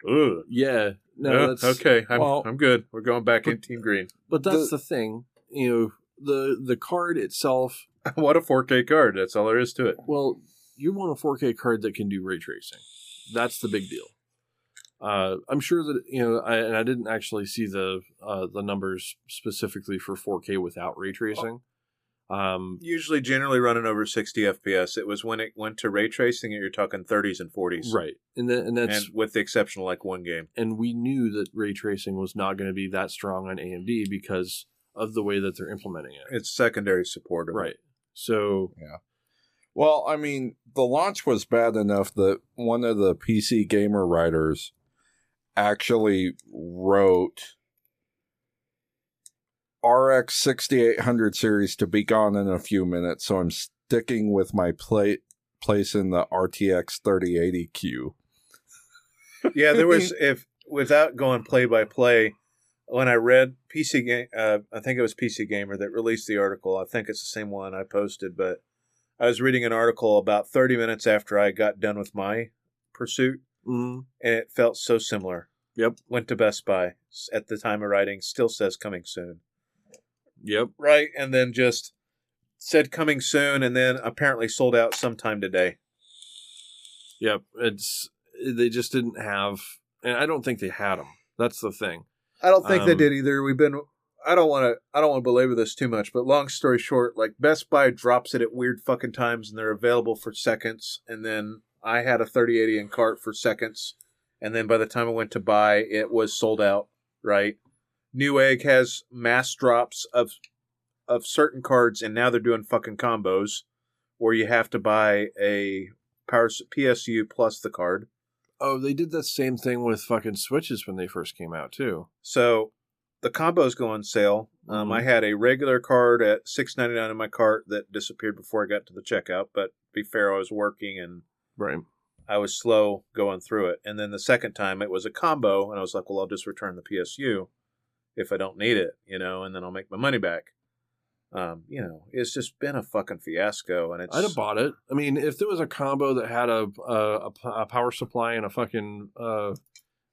ugh. yeah, no, that's okay, I'm well- I'm good. We're going back in Team Green. But that's The- the, thing, you know, the the card itself. what a 4K card. That's all there is to it. Well, you want a 4K card that can do ray tracing. That's the big deal. Uh, I'm sure that you know, I, and I didn't actually see the uh, the numbers specifically for 4K without ray tracing. Um, Usually, generally running over 60 FPS. It was when it went to ray tracing, that you're talking 30s and 40s. right, and then and that's And with the exception of like one game. and we knew that ray tracing was not going to be that strong on AMD because of the way that they're implementing it. It's secondary support. Right. So yeah. Well, I mean, the launch was bad enough that one of the PC gamer writers actually wrote RX 6800 series to be gone in a few minutes, so I'm sticking with my plate place in the RTX 3080 queue. yeah, there was if without going play by play, when I read PC game, uh, I think it was PC Gamer that released the article. I think it's the same one I posted, but I was reading an article about 30 minutes after I got done with my pursuit, mm, and it felt so similar. Yep. Went to Best Buy at the time of writing, still says coming soon. yep. Right, and then just said coming soon, and then apparently sold out sometime today. Yep, it's they just didn't have, and I don't think they had them. That's the thing. I don't think they Um, did either. We've been. I don't want to. I don't want to belabor this too much, but long story short, like Best Buy drops it at weird fucking times, and they're available for seconds. And then I had a 3080 in cart for seconds, and then by the time I went to buy, it was sold out. Right. Newegg has mass drops of of certain cards, and now they're doing fucking combos where you have to buy a power PSU plus the card. Oh, they did the same thing with fucking switches when they first came out too. So the combos go on sale. Um, Mhm. I had a regular card at six ninety nine in my cart that disappeared before I got to the checkout. But to be fair, I was working and Right. I was slow going through it. And then the second time it was a combo, and I was like, well, I'll just return the PSU if I don't need it, you know, and then I'll make my money back. Um, you know, it's just been a fucking fiasco, and it's I'd have bought it. I mean, if there was a combo that had a a power supply and a fucking uh,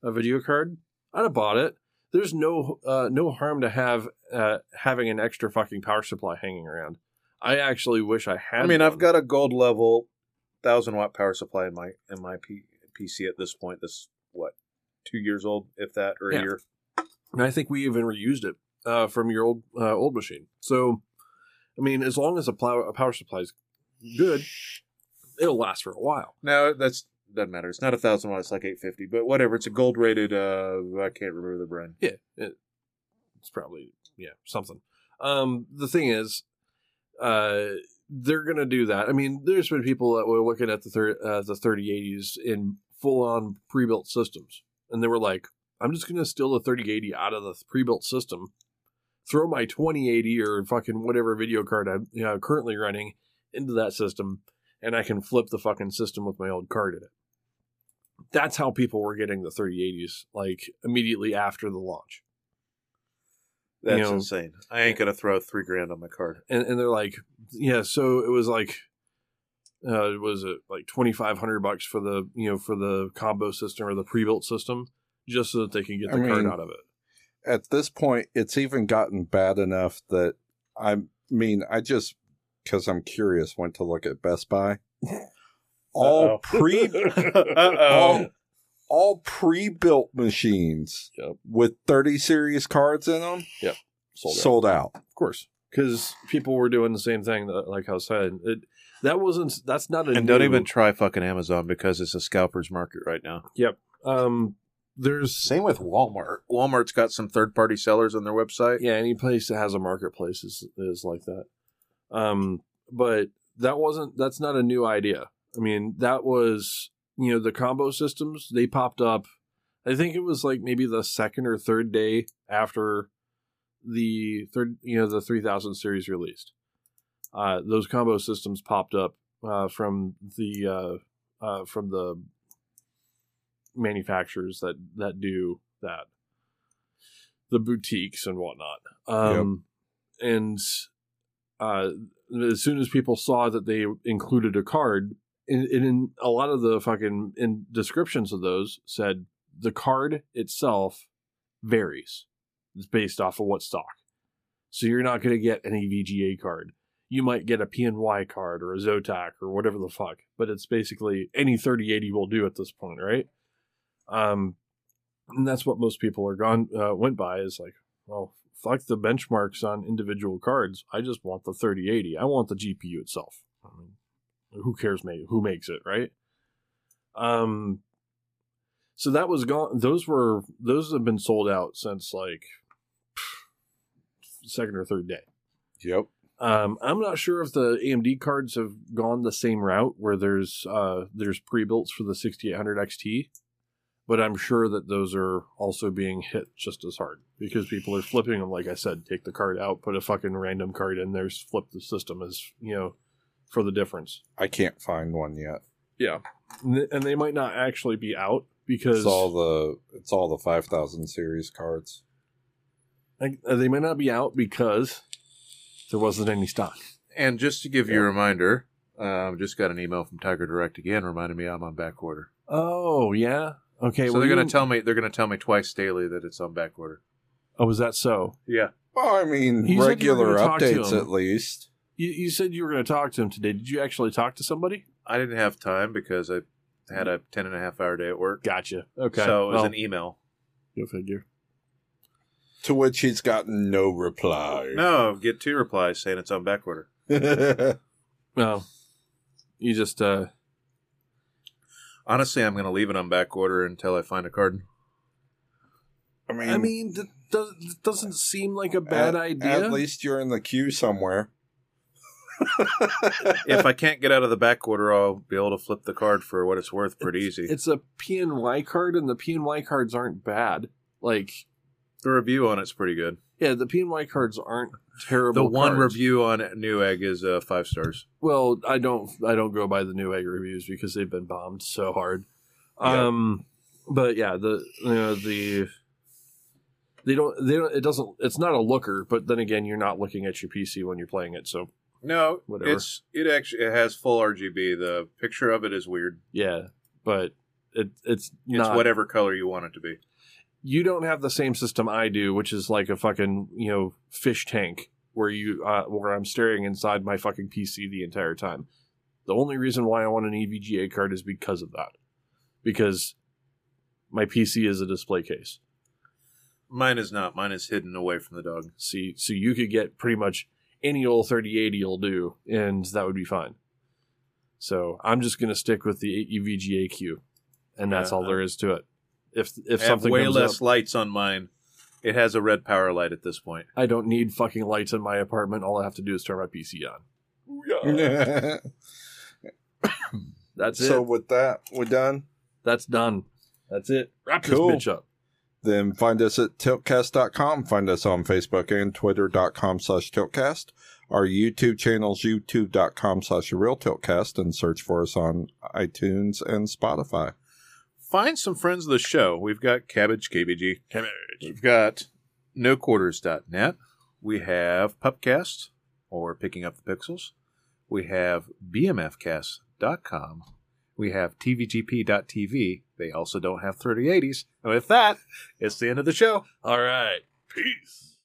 a video card, I'd have bought it. There's no uh, no harm to have uh, having an extra fucking power supply hanging around. I actually wish I had. I mean, I've got a gold level thousand watt power supply in my in my P- PC at this point. This what two years old, if that, or a year. And I think we even reused it uh, from your old uh, old machine. So, I mean, as long as a, plow, a power supply is good, it'll last for a while. No, that's doesn't matter. It's not a thousand watt. It's like eight fifty, but whatever. It's a gold rated. Uh, I can't remember the brand. Yeah, it, it's probably yeah something. Um, the thing is, uh, they're gonna do that. I mean, there's been people that were looking at the thir- uh, the 3080s in full on pre built systems, and they were like, "I'm just gonna steal the 3080 out of the pre built system, throw my 2080 or fucking whatever video card I'm you know, currently running into that system, and I can flip the fucking system with my old card in it." That's how people were getting the 3080s, like immediately after the launch. That's You know- insane. I ain't gonna throw three grand on my card. and and they're like, yeah. So it was like, uh, was it like twenty five hundred bucks for the you know for the combo system or the pre built system, just so that they can get I the card mean, out of it. At this point, it's even gotten bad enough that I mean, I just because I'm curious went to look at Best Buy. All pre all, all pre-built machines Yep. with 30 series cards in them Sold, out. sold out. of course, because people were doing the same thing. That, like I was saying, it that wasn't that's not a And don't even try fucking Amazon because it's a scalper's market right now. Yep. Um. There's Same with Walmart. Walmart's got some third party sellers on their website. yeah, any place that has a marketplace is is like that. Um, but that wasn't that's not a new idea. I mean, that was you know the combo systems they popped up. I think it was like maybe the second or third day after the third you know the 3000 series released. Uh, those combo systems popped up uh, from the uh, uh, from the manufacturers that that do that the boutiques and whatnot um and uh as soon as people saw that they included a card in, in a lot of the fucking in descriptions of those said the card itself varies. It's based off of what stock. So you're not going to get an evga card. You might get a pny card or a zotac or whatever the fuck but it's basically any 3080 will do at this point right? Um and that's what most people are gone uh, went by is like well fuck the benchmarks on individual cards. I just want the 3080 i want the gpu itself. I mean, who cares who makes it right um so that was gone those were those have been sold out since like second or third day Yep. um, I'm not sure if the AMD cards have gone the same route where there's uh, there's pre-builts for the 6800 XT, but I'm sure that those are also being hit just as hard because people are flipping them. Like I said, take the card out, put a fucking random card in there, flip the system as you know for the difference. I can't find one yet. Yeah, and they might not actually be out because It's all the it's all the 5000 series cards. like, uh, they might not be out because there wasn't any stock. And just to give you a reminder, um, just got an email from Tiger Direct again, reminding me I'm on back order. Oh yeah, okay. so well, they're going to tell me they're going to tell me twice daily that it's on back order. Oh, is that so? Yeah. Well, I mean, You said you were regular gonna talk to updates at least. You, you said you were going to talk to him today. Did you actually talk to somebody? I didn't have time because I had a 10 and a half hour day at work. Gotcha. Okay. So it was well, an email. go figure. To which he's gotten no reply. No, get two replies saying it's on back order. Well, you just uh Honestly, I'm going to leave it on back order until I find a card. I mean, I mean, that does, doesn't seem like a bad at, idea. At least you're in the queue somewhere. if I can't get out of the back order, I'll be able to flip the card for what it's worth pretty easy. It's a PNY card, and the PNY cards aren't bad. Like, the review on it's pretty good. yeah, the PNY cards aren't terrible. The one cards. review on Newegg is uh, five stars. Well, I don't I don't go by the Newegg reviews because they've been bombed so hard. Yeah. Um but yeah, the you know the they don't they don't it doesn't it's not a looker, but then again you're not looking at your PC when you're playing it, so No, Whatever. it's it actually it has full RGB. The picture of it is weird. yeah, but it it's It's not whatever color you want it to be. you don't have the same system I do, which is like a fucking, you know, fish tank where you uh where I'm staring inside my fucking PC the entire time. The only reason why I want an EVGA card is because of that. Because my PC is a display case. Mine is not. Mine is hidden away from the dog. See, so you could get pretty much any old 3080 will do, and that would be fine. So I'm just going to stick with the EVGA Q, and that's Yeah, all there is to it. If if I have something way comes less up, lights on mine. It has a red power light at this point. I don't need fucking lights in my apartment. All I have to do is turn my PC on. That's it. so it. with that, we're done. That's done. That's it. Wrap Cool. this bitch up. Then find us at tiltcast.com. Find us on Facebook and twitter.com slash tiltcast. Our YouTube channel's youtube.com slash real tiltcast and search for us on iTunes and Spotify. Find some friends of the show. We've got Cabbage KBG. Cabbage. We've got noquarters.net. We have Pupcast or Picking Up the Pixels. We have BMFcast.com. We have TVGP.tv. They also don't have 3080s. And with that, it's the end of the show. All right. Peace.